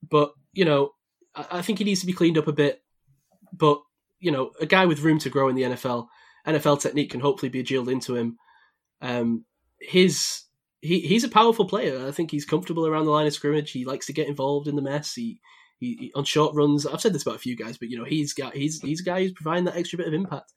but you know, I, I think he needs to be cleaned up a bit. But you know, a guy with room to grow in the NFL, NFL technique can hopefully be drilled into him. Um, his he he's a powerful player. I think he's comfortable around the line of scrimmage. He likes to get involved in the mess. He, he, he- on short runs. I've said this about a few guys, but you know he's got he's he's a guy who's providing that extra bit of impact.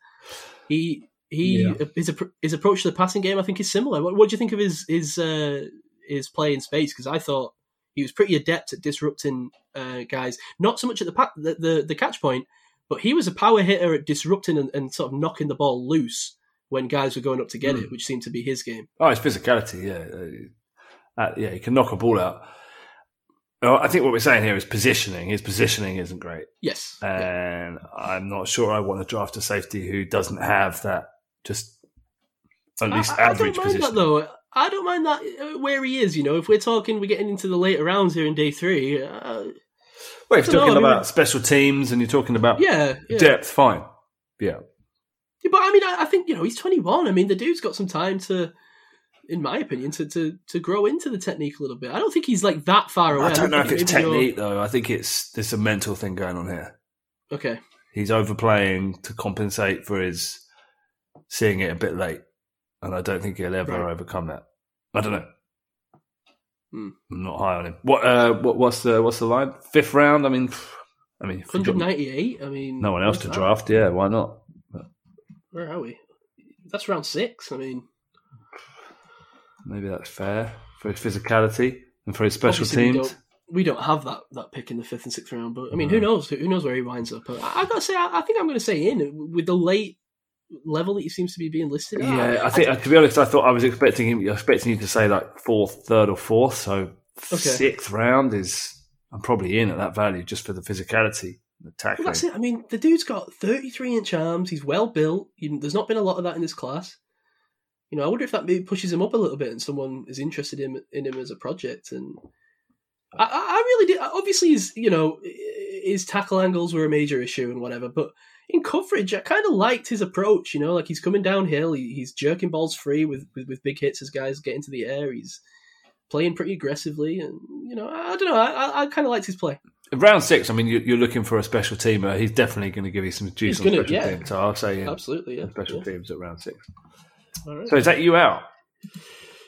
He he Yeah. his his approach to the passing game I think is similar. What, what do you think of his his uh, his play in space? Because I thought he was pretty adept at disrupting uh, guys. Not so much at the, pa- the the the catch point, but he was a power hitter at disrupting and, and sort of knocking the ball loose when guys were going up to get Hmm. it, which seemed to be his game. Oh, it's physicality. Yeah, uh, yeah, he can knock a ball out. I think what we're saying here is positioning. His positioning isn't great, Yes. Yeah. and I'm not sure I want to draft a safety who doesn't have that. Just at least I, I average don't mind position. that though. I don't mind that uh, where he is. You know, if we're talking, we're getting into the later rounds here in day three. Uh, Well, if you're talking know, I mean- about special teams and you're talking about yeah, yeah. depth, fine. Yeah, Yeah, But I mean, I, I think you know he's 21. I mean, the dude's got some time to, in my opinion, to to to grow into the technique a little bit. I don't think he's like that far away. I don't know if it's technique though. I think it's there's a mental thing going on here. Okay. He's overplaying to compensate for his seeing it a bit late, and I don't think he'll ever Right. overcome that. I don't know. Hmm. I'm not high on him. What? Uh, what? What's the What's the line? Fifth round. I mean, I mean, if you've got 198. I mean, no one else to that? draft. Yeah, why not? Where are we? That's round six. I mean, Maybe that's fair for his physicality and for his special obviously we teams. don't, we don't have that that pick in the fifth and sixth round, but I mean, who knows? Who knows where he winds up? I, I gotta say, I, I think I'm going to say in with the late level that he seems to be being listed. at. Yeah, I think to be honest, I thought I was expecting him. Expecting you to say like fourth, third, or fourth. So sixth round is I'm probably in at that value just for the physicality, the Well, that's it. I mean, the dude's got 33 inch arms. He's well built. You, there's not been a lot of that in this class. You know, I wonder if that maybe pushes him up a little bit, and someone is interested in in him as a project. And I, I I really did. Obviously, his you know his tackle angles were a major issue and whatever, but in coverage, I kind of liked his approach. You know, like he's coming downhill, he, he's jerking balls free with, with with big hits as guys get into the air. He's playing pretty aggressively, and you know, I, don't know, I, I, kind of liked his play. Round six, I mean, you, you're looking for a special teamer. He's definitely going to give you some juice He's on gonna- special yeah. teams. So I'll say Absolutely, yeah. special yeah. teams at round six. All right. So is that you out?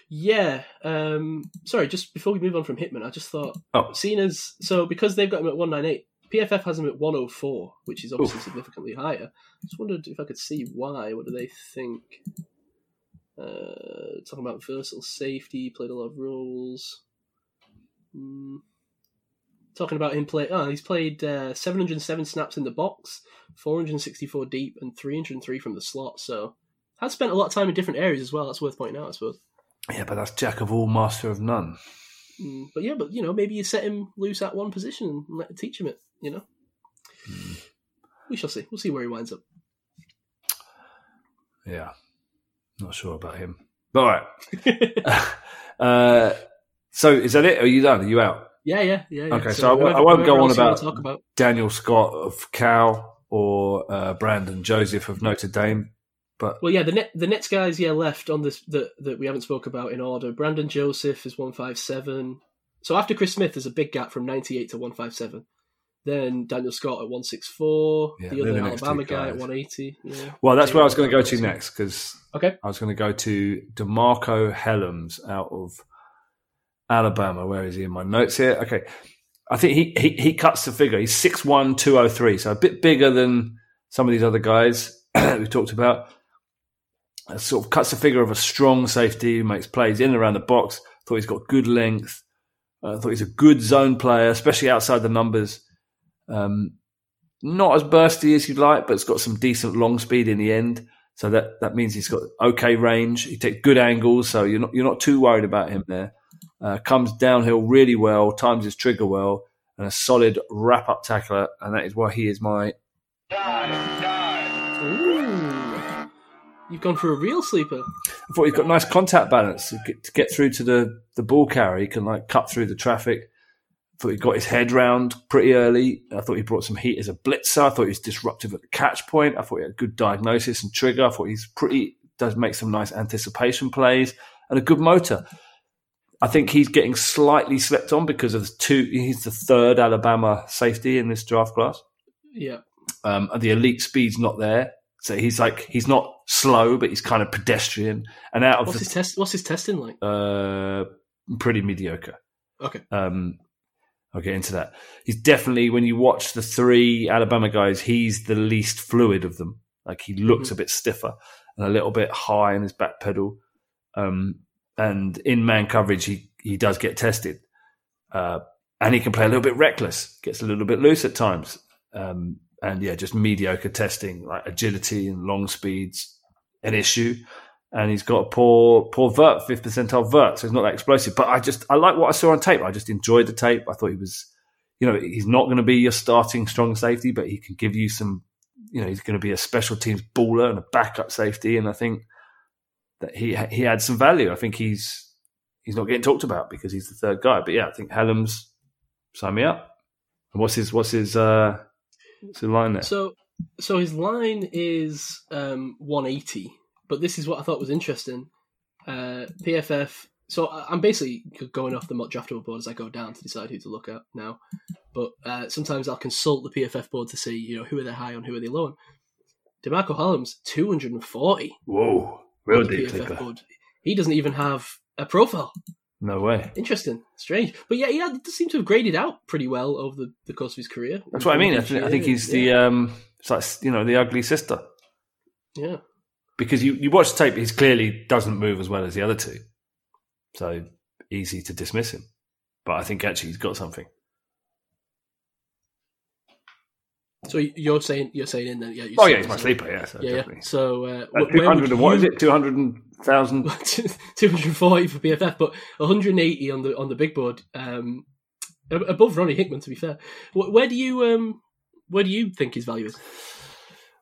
Yeah. Um, sorry, just before we move on from Hickman, I just thought, Oh. seeing as so because they've got him at one nine eight, PFF has him at one oh four, which is obviously significantly higher. Just wondered if I could see why. What do they think? Uh, talking about versatile safety, played a lot of roles. Hmm. Talking about him play. Oh, he's played uh, 707 snaps in the box, 464 deep, and 303 from the slot. So has spent a lot of time in different areas as well. That's worth pointing out, I suppose. Yeah, but that's jack of all, master of none. Mm, but yeah, but you know, maybe you set him loose at one position and let teach him it. You know, we shall see. We'll see where he winds up. Yeah, not sure about him. All right. *laughs* uh, so is that it? Are you done? Are you out? yeah, yeah, yeah. yeah. Okay, so I won't- I won't go on else you wanna about- about. Daniel Scott of Cal or uh, Brandon Joseph of Notre Dame. But Well, yeah, the net the Nets guys, yeah, left on this that that we haven't spoke about in order. Brandon Joseph is one five seven. So after Chris Smith, there's a big gap from ninety eight to one five seven. Then Daniel Scott at one six four. Yeah, the other the Alabama guy at one eighty. Yeah. well, that's where I was going to go to next because Okay. I was going to go to DeMarcco Hellams out of Alabama. Where is he in my notes here? Okay. I think he, he, he cuts the figure. He's 6'1", 203, so a bit bigger than some of these other guys *clears throat* we talked about. Uh, sort of cuts the figure of a strong safety who makes plays in and around the box. Thought he's got good length. I thought he's a good zone player, especially outside the numbers. Um, not as bursty as you'd like, but it's got some decent long speed in the end. So that, that means he's got okay range. He takes good angles, so you're not you're not too worried about him there. Uh, comes downhill really well, times his trigger well, and a solid wrap up tackler, and that is why he is my. Ooh. You've gone for a real sleeper. I thought he's got nice contact balance to get, to get through to the the ball carrier. He can like cut through the traffic. I thought he got his head round pretty early. I thought he brought some heat as a blitzer. I thought he was disruptive at the catch point. I thought he had a good diagnosis and trigger. I thought he's pretty does make some nice anticipation plays and a good motor. I think he's getting slightly slept on because of the two. He's the third Alabama safety in this draft class. Yeah. Um, and the elite speed's not there, so he's like he's not slow, but he's kind of pedestrian. And out of What's the his test? What's his testing like? uh, pretty mediocre. Okay. Um, I'll get into that. He's definitely when you watch the three Alabama guys, he's the least fluid of them. Like he looks a bit stiffer and a little bit high in his back pedal. Um, and in man coverage, he he does get tested, uh, and he can play a little bit reckless, gets a little bit loose at times. Um, and yeah, just mediocre testing, like agility and long speeds, an issue and he's got a poor poor vert, fifth percentile vert, so he's not that explosive. But I just I like what I saw on tape. I just enjoyed the tape. I thought he was, you know, he's not going to be your starting strong safety, but he can give you some, you know, he's going to be a special teams baller and a backup safety. And I think that he he had some value. I think he's he's not getting talked about because he's the third guy. But yeah, I think Hellams sign me up. And what's his what's his uh what's his line there? So, so his line is um, 180, but this is what I thought was interesting. Uh, PFF. So I'm basically going off the mock draftable board as I go down to decide who to look at now. But uh, sometimes I'll consult the PFF board to see, you know, who are they high on, who are they low on. DeMarcco Hellams, 240 Whoa, real deep PFF board. He doesn't even have a profile. No way. Interesting, strange, but yeah, he does seem to have graded out pretty well over the, the course of his career. That's what I mean. I think, I think he's the um, it's like you know the ugly sister yeah. Because you you watch the tape. He clearly doesn't move as well as the other two, so easy to dismiss him. But I think actually he's got something. So you're saying you're saying in there? Yeah. you're Oh yeah, he's my sleeper. Yeah, so Yeah, yeah. So uh, Uh, Two hundred and what is you- it? Two hundred thousand. *laughs* 240 for PFF, but 180 on the on the big board. Um, above Ronnie Hickman, to be fair. Where do you um, where do you think his value is?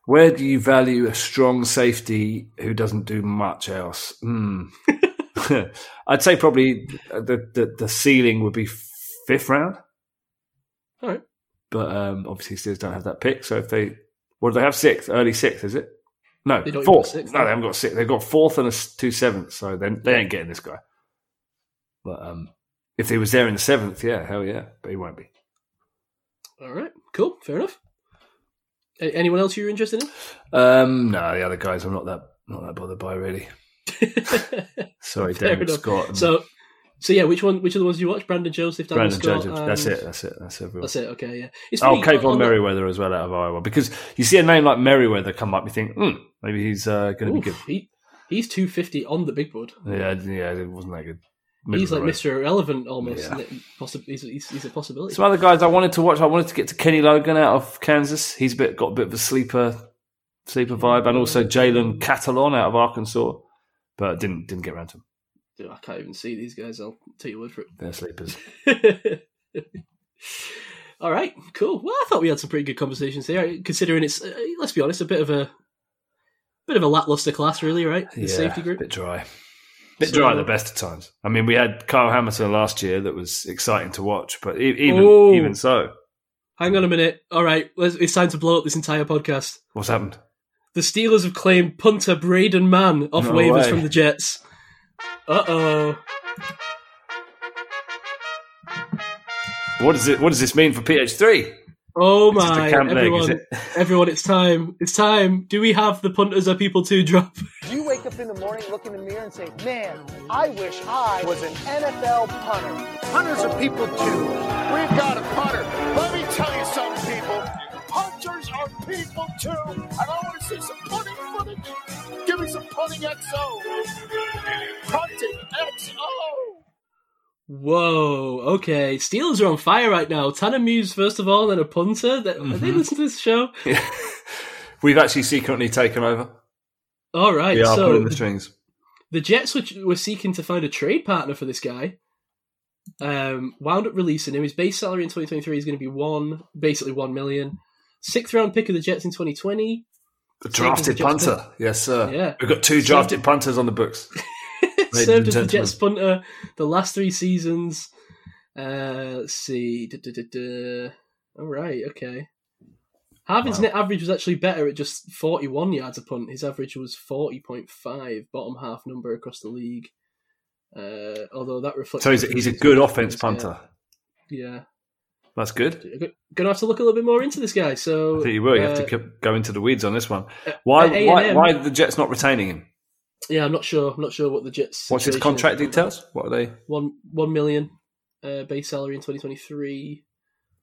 Where do you value a strong safety who doesn't do much else? Hmm. *laughs* I'd say probably the, the the ceiling would be fifth round. All right. but um, obviously Steelers don't have that pick. So if they, what do they have? Sixth, early sixth, is it? No, They don't fourth. sixth, no, no. they haven't got sixth. They've got fourth and a two sevenths. So then they ain't getting this guy. But um, if he was there in the seventh, yeah, hell yeah. But he won't be. All right, cool, fair enough. Anyone else you're interested in? Um, no, the other guys, I'm not that not that bothered by really. *laughs* Sorry, David enough. Scott. and so, so yeah, which one? Which are the ones you watch? Brandon Joseph, Daniel Brandon Scott. Joseph. That's it. That's it. That's everyone. That's it. Okay, yeah. It's Oh, Kaevon on the- Merriweather as well out of Iowa because you see a name like Merriweather come up, you think, hmm, maybe he's uh, going to be good. He, he's two fifty on the big board. Yeah, yeah, it wasn't that good. Middle He's like road. Mr. Irrelevant almost. Yeah. isn't it? Possi- he's, he's, he's a possibility. Some other guys I wanted to watch. I wanted to get to Kenny Logan out of Kansas. He's a bit got a bit of a sleeper sleeper vibe, and also Jalen Catalon out of Arkansas, but didn't didn't get around to him. Dude, I can't even see these guys. I'll take your word for it. They're sleepers. *laughs* All right, cool. Well, I thought we had some pretty good conversations here, considering it's uh, let's be honest, a bit of a bit of a lackluster class, really, right? The yeah, safety group. A bit dry. Bit So- dry at the best of times. I mean, we had Kyle Hamilton last year that was exciting to watch, but even Oh. even so, Hang on a minute. All right, let's, it's time to blow up this entire podcast. what's happened? The Steelers have claimed punter Braden Mann off No waivers way. from the Jets. Uh oh. What does it? What does this mean for PH3? Oh It's my! camp leg, is Everyone, it? *laughs* everyone, it's time. It's time. Do we have the punters are people to drop? Do you wake up in the morning, look in the mirror, and say, Man, I wish I was an NFL punter? Punters are people too. We've got a punter. Let me tell you something, people. Punters are people too. And I want to see some punting footage. Give me some punting XO. Punting XO. Whoa. Okay. Steelers are on fire right now. Tanner Muse first of all, then a punter. That, Have Mm-hmm. they listened to this show? *laughs* We've actually secretly taken over. All right. We are so pulling the the, strings. the Jets were, were seeking to find a trade partner for this guy. Um, wound up releasing him. His base salary in 2023 is going to be one, basically one million. Sixth round pick of the Jets in 2020. The drafted Jets punter, yes, sir. Yeah. We've got two drafted punters on the books. *laughs* Served as the. Jets punter the last three seasons. Uh, let's see. Duh, duh, duh. All right, okay. Harvin's Wow. net average was actually better at just 41 yards a punt. His average was 40.5, bottom half number across the league. Uh, although that reflects. So he's a, he's a good offense punter. Yeah. That's good. Gonna have to look a little bit more into this guy. So I think you will. You uh, have to keep- go into the weeds on this one. Why? A&M Why? Why are the Jets not retaining him? Yeah, I'm not sure. I'm not sure what the Jets. What's his contract is. details? What are they? One one million uh, base salary in 2023.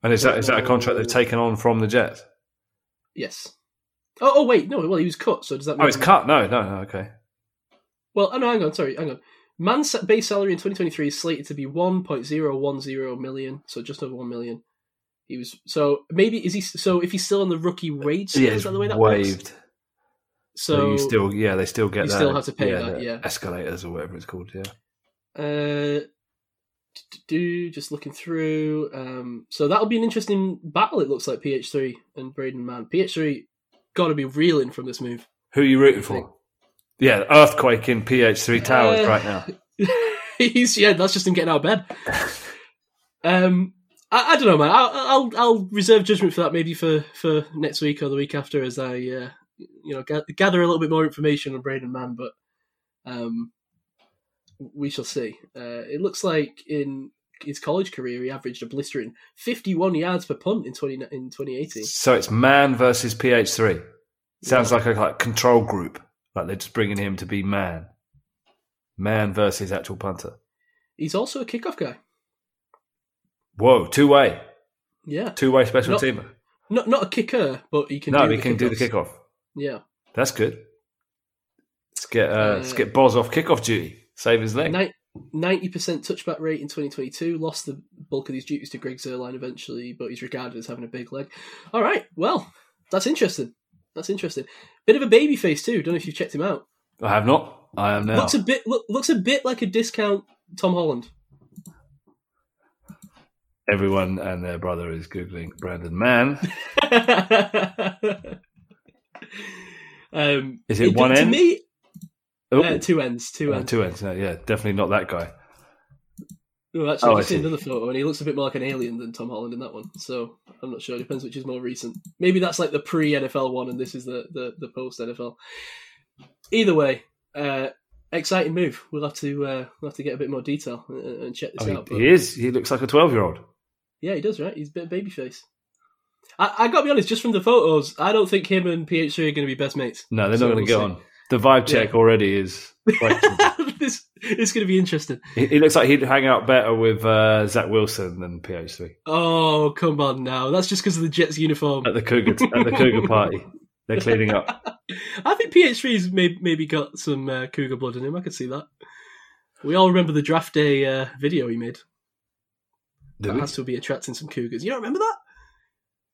And is that is that a contract they've taken on from the Jets? Yes. Oh, oh wait, no. Well, he was cut. So does that mean? Oh, it's cut. No, no, no. Okay. Well, oh, no, hang on. Sorry, hang on. Mann's base salary in 2023 is slated to be 1.010 million, so just over one million. He was so maybe is he so if he's still on the rookie wage Yeah, is that the way that works? waived. So, So you still, yeah, they still get you that. still have to pay yeah, that, yeah. escalators or whatever it's called. Yeah. Uh, do just looking through. Um, so that'll be an interesting battle. It looks like PH3 and Braden Mann. PH3 got to be reeling from this move. Who are you rooting for? Yeah, earthquake in PH3 Towers Uh, right now. *laughs* He's yeah, that's just him getting out of bed. Um, I, I don't know, man. I'll, I'll I'll reserve judgment for that maybe for, for next week or the week after as I uh, you know ga- gather a little bit more information on Braden Mann, but um, we shall see. Uh, it looks like in his college career he averaged a blistering 51 yards per punt in 20 in 2018. So it's man versus PH3. Sounds like a like control group. Like they're just bringing him to be man. Man versus actual punter. He's also a kickoff guy. Whoa, two way, Yeah, two way special Not- teamer. not not a kicker, but he can. No, do he the can do the kickoff. Yeah. That's good. Let's get uh, let's Uh, get Boz off kickoff duty. Save his leg. Ninety percent touchback rate in 2022. Lost the bulk of these duties to Greg Zuerlein eventually, but he's regarded as having a big leg. All right, well, that's interesting. That's interesting. Bit of a baby face too. Don't know if you've checked him out. I have not. I am now. Looks a bit look, looks a bit like a discount Tom Holland. Everyone and their brother is googling Brandon Mann. *laughs* um, Is it one to end? me, Oh, uh, two ends. Two uh, ends. two ends. No, yeah, definitely not that guy. No, actually, Oh, I I seen see. another photo, and he looks a bit more like an alien than Tom Holland in that one. So I'm not sure. It depends which is more recent. Maybe that's like the pre NFL one, and this is the the, the post NFL. Either way, uh, exciting move. We'll have to uh, we'll have to get a bit more detail and, and check this Oh, out. he, but- he is. He looks like a twelve-year-old. Yeah, he does, right? He's a bit baby face. I, I got to be honest, just from the photos, I don't think him and PH3 are going to be best mates. No, they're So not going we'll to get see. on. The vibe check already is. *laughs* this it's going to be interesting. he, he looks like he'd hang out better with uh, Zach Wilson than PH3 Oh, come on now. That's just because of the Jets uniform. at the Cougar at the Cougar party. They're cleaning up. *laughs* I think PH3's may, maybe got some uh, Cougar blood in him. I could see that. We all remember the draft day uh, video he made. Did that we? has to be attracting some Cougars. You don't remember that?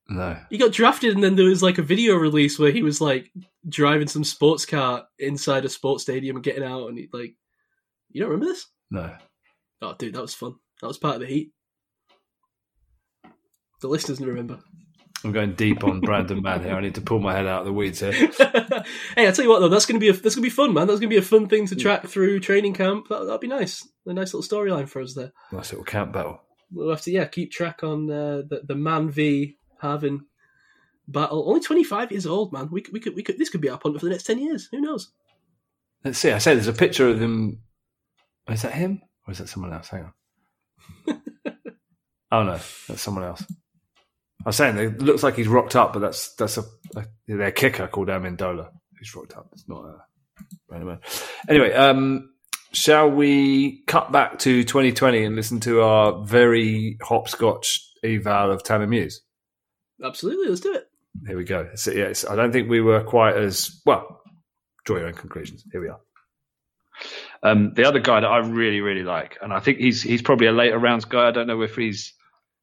No. He got drafted, and then there was like a video release where he was like driving some sports car inside a sports stadium and getting out, and he like, you don't remember this? No. Oh, dude, that was fun. That was part of the heat. The listeners remember. I'm going deep on Brandon Mann here. I need to pull my head out of the weeds here. *laughs* hey, I tell you what though, that's gonna be a, that's gonna be fun, man. That's gonna be a fun thing to track through training camp. That, that'd be nice. A nice little storyline for us there. Nice little camp battle. We'll have to yeah keep track on uh, the the Man v Harvin battle. Only twenty five years old, man. We could, we could we could this could be our punter for the next ten years. Who knows? Let's see. I say there's a picture of him. Is that him or is that someone else? Hang on. *laughs* oh no, that's someone else. I was saying it looks like he's rocked up, but that's that's a, a their kicker called Amendola who's rocked up. It's not a random man. Anyway, um, shall we cut back to 2020 and listen to our very hopscotch eval of Tanner Muse? Absolutely, let's do it. Here we go. So, yeah, it's- I don't think we were quite as well. Draw your own conclusions. Here we are. Um, the other guy that I really, really like, and I think he's he's probably a later rounds guy. I don't know if he's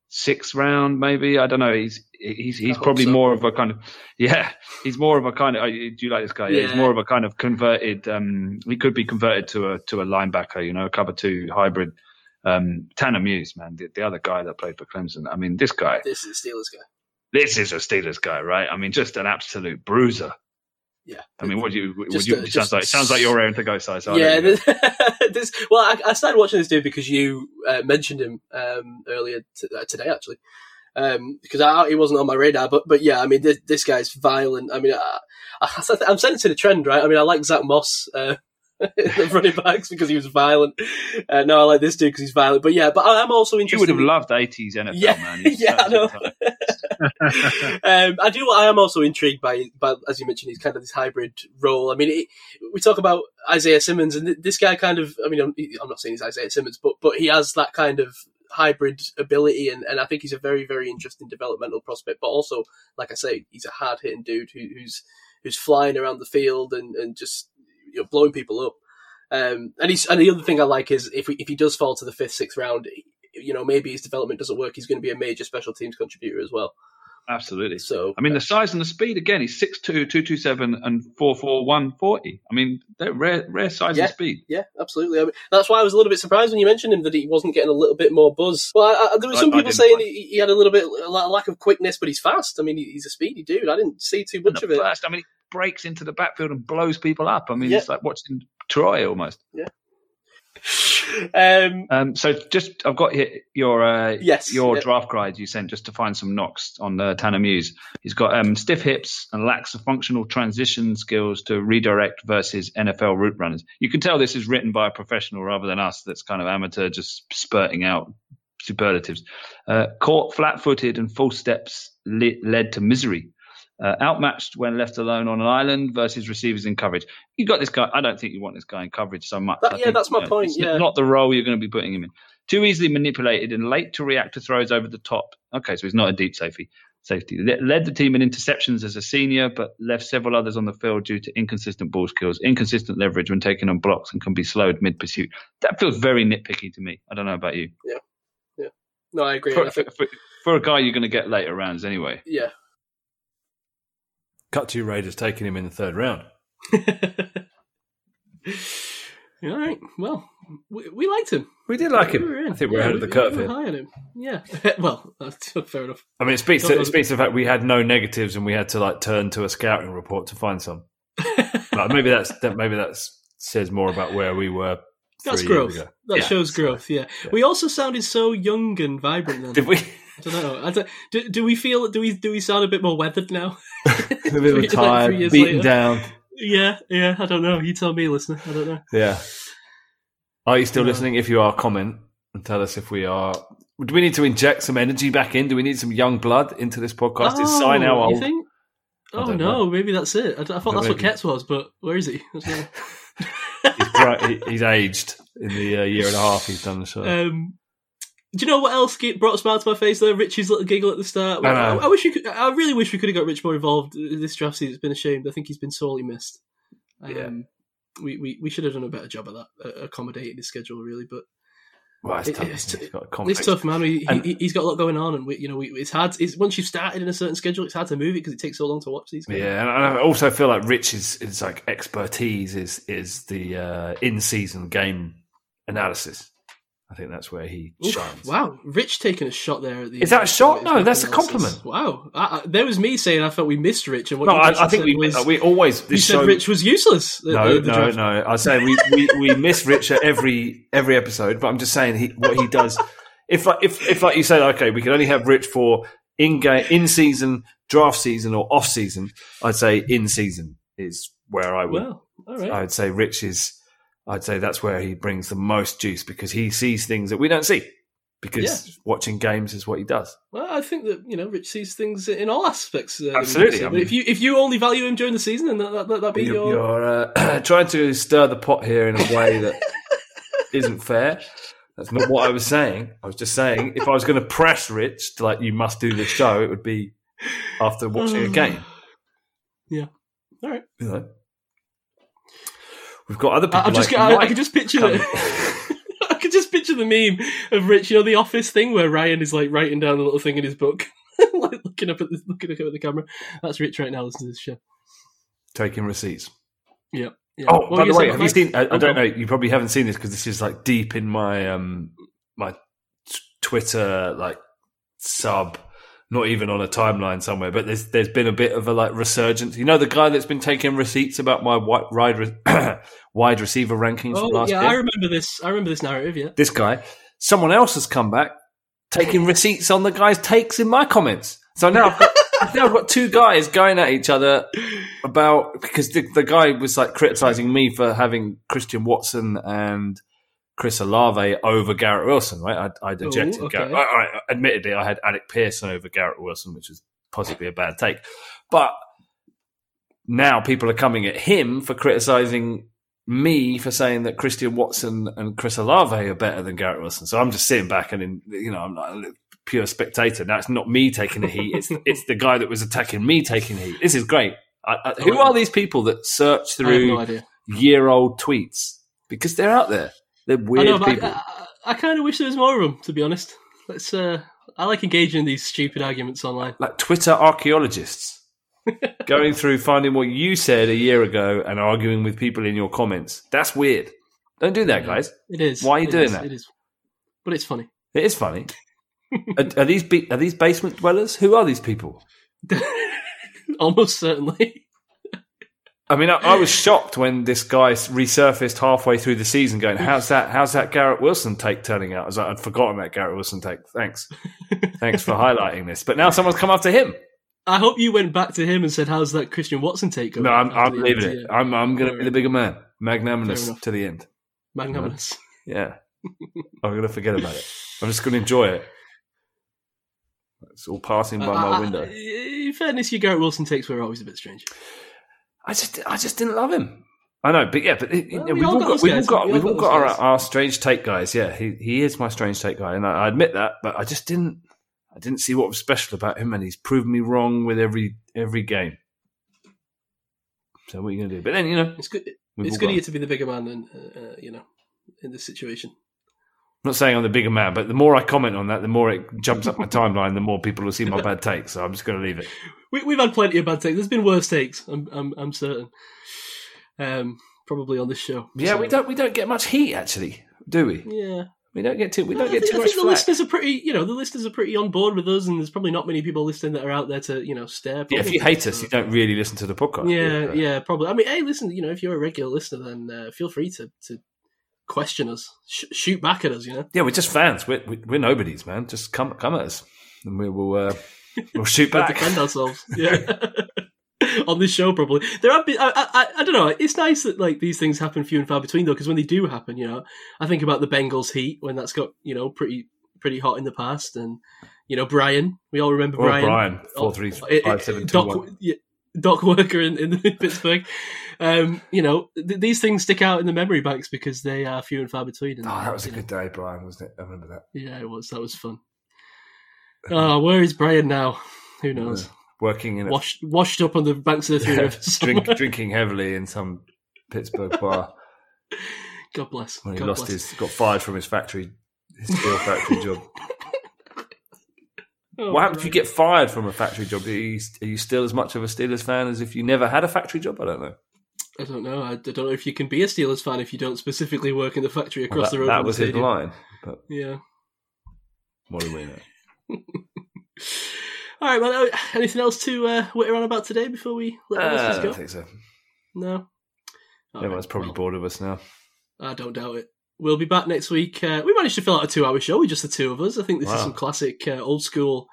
sixth round, maybe. I don't know. He's he's he's probably so. more of a kind of yeah. He's more of a kind of. oh, Do you like this guy? Yeah. He's more of a kind of converted. Um, he could be converted to a to a linebacker. You know, a cover two hybrid. Um, Tanner Muse, man, the, the other guy that played for Clemson. I mean, this guy. This is the Steelers guy. This is a Steelers guy, right? I mean, just an absolute bruiser. Yeah. I mean, what do you? Just, you uh, it sounds just- like sounds like you're raring to go, Si. So yeah, this, *laughs* this. Well, I, I started watching this dude because you uh, mentioned him um, earlier t- uh, today, actually, um, because I, he wasn't on my radar. But but yeah, I mean, this, this guy's violent. I mean, I, I, I'm sensing a trend, right? I mean, I like Zach Moss. Uh, *laughs* the running backs because he was violent. Uh, no, I like this dude because he's violent. But yeah, but I'm also interested. You would have loved 80s NFL, Yeah, man. *laughs* He's yeah, I know. *laughs* um, I do. I am also intrigued by, by, as you mentioned, he's kind of this hybrid role. I mean, it, we talk about Isaiah Simmons, and th- this guy kind of. I mean, I'm, I'm not saying he's Isaiah Simmons, but but he has that kind of hybrid ability, and, and I think he's a very very interesting developmental prospect. But also, like I say, he's a hard hitting dude who, who's who's flying around the field and, and just you know blowing people up. Um, and he's and the other thing I like is if we, if he does fall to the fifth sixth round, you know maybe his development doesn't work, he's going to be a major special teams contributor as well. Absolutely. So I mean, the size and the speed again. He's 6'2", 227 and 4'4", 140. I mean, they're rare, rare size Yeah. and speed. Yeah, absolutely. I mean, that's why I was a little bit surprised when you mentioned him that he wasn't getting a little bit more buzz. Well, I, I, there were some I people saying he, he had a little bit a lack of quickness, but he's fast. I mean, he, he's a speedy dude. I didn't see too much of it. burst, I mean, he breaks into the backfield and blows people up. I mean, Yeah. it's like watching Troy almost. Um, Um, so just, I've got here your uh, Yes, your yeah. draft guide you sent just to find some knocks on uh, Tanner Muse. He's got um, stiff hips and lacks the functional transition skills to redirect versus NFL route runners. You can tell this is written by a professional rather than us. That's kind of amateur, just spurting out superlatives. Uh, caught flat-footed and false steps le- led to misery. Uh, outmatched when left alone on an island versus receivers in coverage. You got this guy. I don't think you want this guy in coverage so much. That- yeah, think, that's my you know, point, yeah. not the role you're going to be putting him in. Too easily manipulated and late to react to throws over the top. Okay, so he's not a deep safety. Safety led the team in interceptions as a senior, but left several others on the field due to inconsistent ball skills, inconsistent leverage when taking on blocks, and can be slowed mid pursuit. That feels very nitpicky to me. I don't know about you. Yeah, yeah. No, I agree. For, I think, for, for a guy you're going to get later rounds anyway. yeah. Cut to Raiders taking him in the third round. *laughs* All right. Well, we, we liked him. We did like him. in. I think we're Yeah, ahead of the curve we were here. high on him. Yeah. *laughs* well, that's fair enough. I mean, it speaks to it speaks to the fact we had no negatives and we had to like turn to a scouting report to find some. *laughs* Like, maybe that's that. Maybe that says more about where we were. That's growth. ago. That Yeah. shows growth. Yeah. We also sounded so young and vibrant then. Did we? I don't know. I don't, do, do we feel? Do we? Do we sound a bit more weathered now? *laughs* a bit *laughs* like tired, years beaten later. down. Yeah, yeah. I don't know. You tell me, listener. I don't know. Yeah. Are you still listening? If you are, comment and tell us if we are. Do we need to inject some energy back in? Do we need some young blood into this podcast? Is Si now Oh, old? think? Oh no, know. maybe that's it. I, I thought No, that's what maybe. Ketz was, but where is he? I don't know. He's, he- he's aged in the uh, year and a half he's done the show. *laughs* Um, do you know what else brought a smile to my face though? Richie's little giggle at the start. I know. I, wish you could. I really wish we could have got Rich more involved this draft season. It's been a shame. I think he's been sorely missed. Um, Yeah. we, we we should have done a better job of that, uh, accommodating his schedule really. But well, it's it- tough. it's- isn't? He's got a it's tough, man. He, And- he, he's got a lot going on, and we, you know, we, it's hard. It's once you've started in a certain schedule, it's hard to move it because it takes so long to watch these. games. Yeah, and I also feel like Rich's is like expertise is is the uh, in season game analysis. I think that's where he Oof, shines. wow, Rich taking a shot there. At the Is that a shot? No, that's a compliment. Wow, I, I, there was me saying I felt we missed Rich, and what No, I, I think we was, we always you this said. Rich was useless. no, the- the no, draft. no. I was saying we, we, we miss Rich at every every episode, but I'm just saying he what he does. If like if if like you said, okay, we can only have Rich for in game, in season, draft season, or off season. I'd say in season is where I would. Well, all right. I'd say Rich is. I'd say that's where he brings the most juice because he sees things that we don't see. Because watching games is what he does. Well, I think that you know Rich sees things in all aspects. Uh, Absolutely. I mean- if you if you only value him during the season, then that that that be You're, your. you're uh, *clears throat* trying to stir the pot here in a way that *laughs* isn't fair. That's not what I was saying. I was just saying if I was going to press Rich to like you must do this show, it would be after watching a game. Yeah. All right. You know, we've got other people. I, I'm just. I, I can just picture coming. the. *laughs* I can just picture the meme of Rich, you know, the office thing where Ryan is like writing down a little thing in his book, *laughs* like looking up at the looking up at the camera. That's Rich right now listening to this show. taking receipts. Yeah. yeah. Oh, What by the way, have you seen? I, I Oh, don't know. You probably haven't seen this because this is like deep in my um my t- Twitter like sub. Not even on a timeline somewhere, but there's there's been a bit of a like resurgence. You know, the guy that's been taking receipts about my wide wide, re- *coughs* wide receiver rankings Oh, last yeah, year. I remember this. I remember this narrative. Yeah. this guy, someone else has come back taking receipts on the guy's takes in my comments. So now I've got, *laughs* now I've got two guys going at each other about because the, the guy was like criticizing me for having Christian Watson and Chris Olave over Garrett Wilson, right? I, I ejected okay. Garrett. I, I, admittedly, I had Alec Pearson over Garrett Wilson, which was possibly a bad take, but now people are coming at him for criticizing me for saying that Christian Watson and Chris Olave are better than Garrett Wilson. So I'm just sitting back and, in, you know, I'm like a pure spectator. Now it's not me taking the heat. It's *laughs* it's the guy that was attacking me taking heat. This is great. I, I, who are these people that search have no through year old tweets? Because they're out there. They're I weird know, but people. I, I, I kind of wish there was more of them. To be honest, let's. Uh, I like engaging in these stupid arguments online. like Twitter archaeologists *laughs* going through finding what you said a year ago and arguing with people in your comments. That's weird. Don't do that, guys. It is. Why are you It doing is, that? It is, but it's funny. It is funny. *laughs* are, are these be- are these basement dwellers? Who are these people? *laughs* Almost certainly. I mean, I, I was shocked when this guy resurfaced halfway through the season, going, "How's that? How's that Garrett Wilson take turning out?" I was like, "I'd forgotten that Garrett Wilson take. Thanks, thanks for highlighting this." But now someone's come after him. I hope you went back to him and said, "How's that Christian Watson take?" going No, I'm, I'm leaving it. I'm, I'm going to be the bigger man, magnanimous to the end. Magnanimous. Yeah, I'm going to forget about it. I'm just going to enjoy it. It's all passing by I- my I- window. In fairness, your Garrett Wilson takes were always a bit strange. I just, I just didn't love him. I know, but yeah, but it, Well, you know, we we've all got we've all got, we've all got our, our strange take guys. Yeah, he he is my strange take guy, and I, I admit that. But I just didn't, I didn't see what was special about him, and he's proven me wrong with every every game. So what are you going to do? But then you know, It's good. it's good of you to be the bigger man than uh, uh, you know in this situation. I'm not saying I'm the bigger man, but the more I comment on that, the more it jumps up my timeline, the more people will see my *laughs* bad takes. So I'm just going to leave it. We, we've had plenty of bad takes. There's been worse takes. I'm I'm, I'm certain. Um, probably on this show. Yeah, So, we don't we don't get much heat actually, do we? Yeah, We don't get too we don't think, get too I much think the flack. listeners are pretty. You know, the listeners are pretty on board with us, and there's probably not many people listening that are out there to you know stare. Yeah, if you hate us, you don't really listen to the podcast. Yeah, yeah, probably. I mean, hey, listen, you know, if you're a regular listener, then uh, feel free to to question us, Sh- shoot back at us. You know, Yeah, we're just fans. We're, we're, we're nobodies, man. Just come come at us, and we will uh, we'll shoot back. defend ourselves. *laughs* Yeah. *laughs* on this show probably. There have been, I, I, I don't know. It's nice that like these things happen few and far between though, because when they do happen, you know, I think about the Bengals Heat when that's got you know pretty pretty hot in the past, and you know Brian. We all remember Or Brian. Brian, Oh, four three five seven two Doc, one. yeah, Doc Worker in, in *laughs* Pittsburgh. Um, you know, th- these things stick out in the memory banks because they are few and far between. And, Oh, that was a good day, Brian, wasn't it? I remember that. yeah, it was. That was fun. Oh, where is Brian now? Who knows? Working in a Washed, washed up on the banks of the Three *laughs* Yeah, Rivers. drink, *laughs* drinking heavily in some Pittsburgh bar God bless. when he God lost bless. his got fired from his factory his steel factory job. *laughs* Oh, What happens if you get fired from a factory job? Are you, are you still as much of a Steelers fan as if you never had a factory job? I don't know. I don't know. I don't know if you can be a Steelers fan if you don't specifically work in the factory Well, across that, the road. that from the was his line. But Yeah. what do we know? *laughs* All right, well, uh, anything else to uh, witter on about today before we let the go? I don't think so. No. All Everyone's right, probably well, bored of us now. I don't doubt it. We'll be back next week. Uh, we managed to fill out a two-hour show with just the two of us. I think this is some classic uh, old school.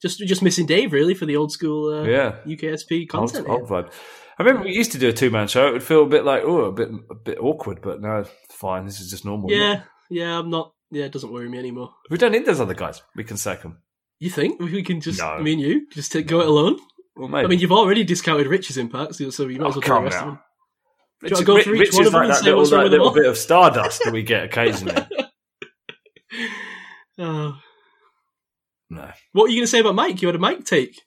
Just just missing Dave really for the old school uh, Yeah. UKSP content. old here. vibe. I remember we used to do a two man show. It would feel a bit like oh, a bit a bit awkward, but no, it's fine. This is just normal. Yeah, yeah. I'm not. Yeah, it doesn't worry me anymore. we don't need those other guys. We can sack them. You think we can just No. me and you just take, go it alone? Well, maybe. I mean, you've already discounted Rich's impact, so you might oh, as well Oh, do the rest now. of them. Rich, Do you wanna go Rich- each Rich one is of them like and that say little, what's wrong like, with them little all? bit of stardust that we get occasionally. *laughs* *laughs* Oh. no, What were you going to say about Mike? You had a Mike take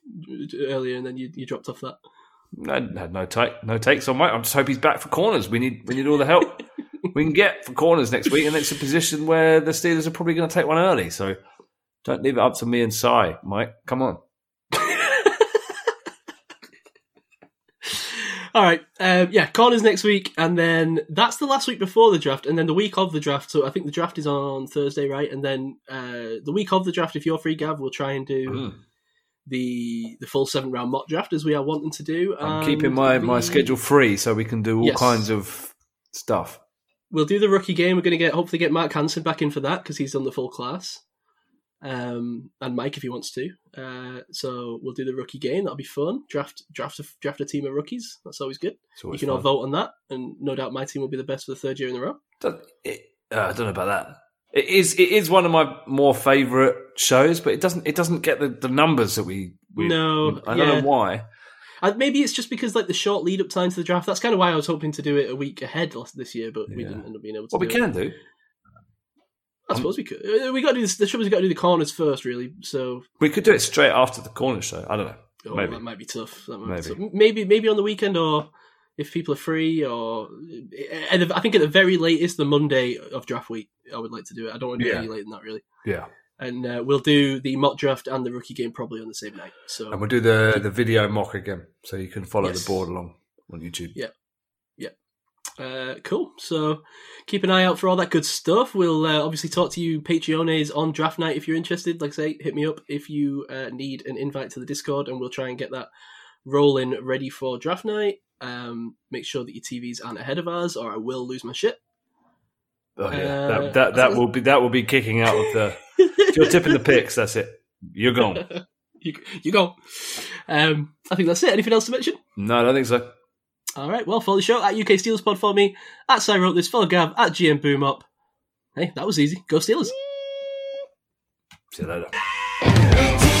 earlier, and then you, you dropped off that. No, had no take, no takes on Mike. I just hope he's back for corners. We need, we need all the help *laughs* we can get for corners next week, and it's a position where the Steelers are probably going to take one early. So don't leave it up to me and Si, Mike. Come on. *laughs* All right, um, yeah, corners next week, and then that's the last week before the draft, and then the week of the draft. So I think the draft is on Thursday, right? And then uh, the week of the draft, if you're free, Gav, we'll try and do Mm. The the full seven round mock draft as we are wanting to do. I'm keeping my, my schedule free so we can do all Yes. kinds of stuff. We'll do the rookie game. We're going to get hopefully get Mark Hansen back in for that because he's done the full class, um, and Mike if he wants to. Uh, so we'll do the rookie game. That'll be fun. Draft draft a, draft a team of rookies. That's always good. It's You always can all vote on that, and no doubt my team will be the best for the third year in a row. Don't- it- uh, I don't know about that. It is it is one of my more favourite shows, but it doesn't it doesn't get the, the numbers that we, we No, I don't yeah. know why. Maybe it's just because like the short lead up time to the draft. That's kind of why I was hoping to do it a week ahead this year, but we didn't end up being able to. What we do it. can do, I suppose we could. Uh, We got to do this. The trouble is, we got to do the corners first, really. So we could do it straight after the corner show. I don't know. oh, Maybe. that might be tough. That might Maybe. Be tough. maybe maybe on the weekend or if people are free or and I think at the very latest the Monday of draft week. I would like to do it. I don't want to do it Yeah. any later than that, really. Yeah, And uh, we'll do the mock draft and the rookie game probably on the same night. So and we'll do the the video mock again, so you can follow Yes. the board along on YouTube. Yeah. Uh, cool. So keep an eye out for all that good stuff. We'll uh, obviously talk to you Patreones on draft night if you're interested. Like I say, hit me up if you uh, need an invite to the Discord, and we'll try and get that rolling ready for draft night. Um, make sure that your TVs aren't ahead of ours, or I will lose my shit. Oh, yeah. Uh, that, that that will be that will be kicking out of the. if you're tipping the *laughs* picks, that's it. You're gone. *laughs* you, you go. Um, I think that's it. Anything else to mention? No, I don't think so. All right. Well, follow the show at UK Steelers Pod for me. At Si wrote this. Follow Gav at GM Boom Up. Hey, that was easy. Go Steelers. See you later.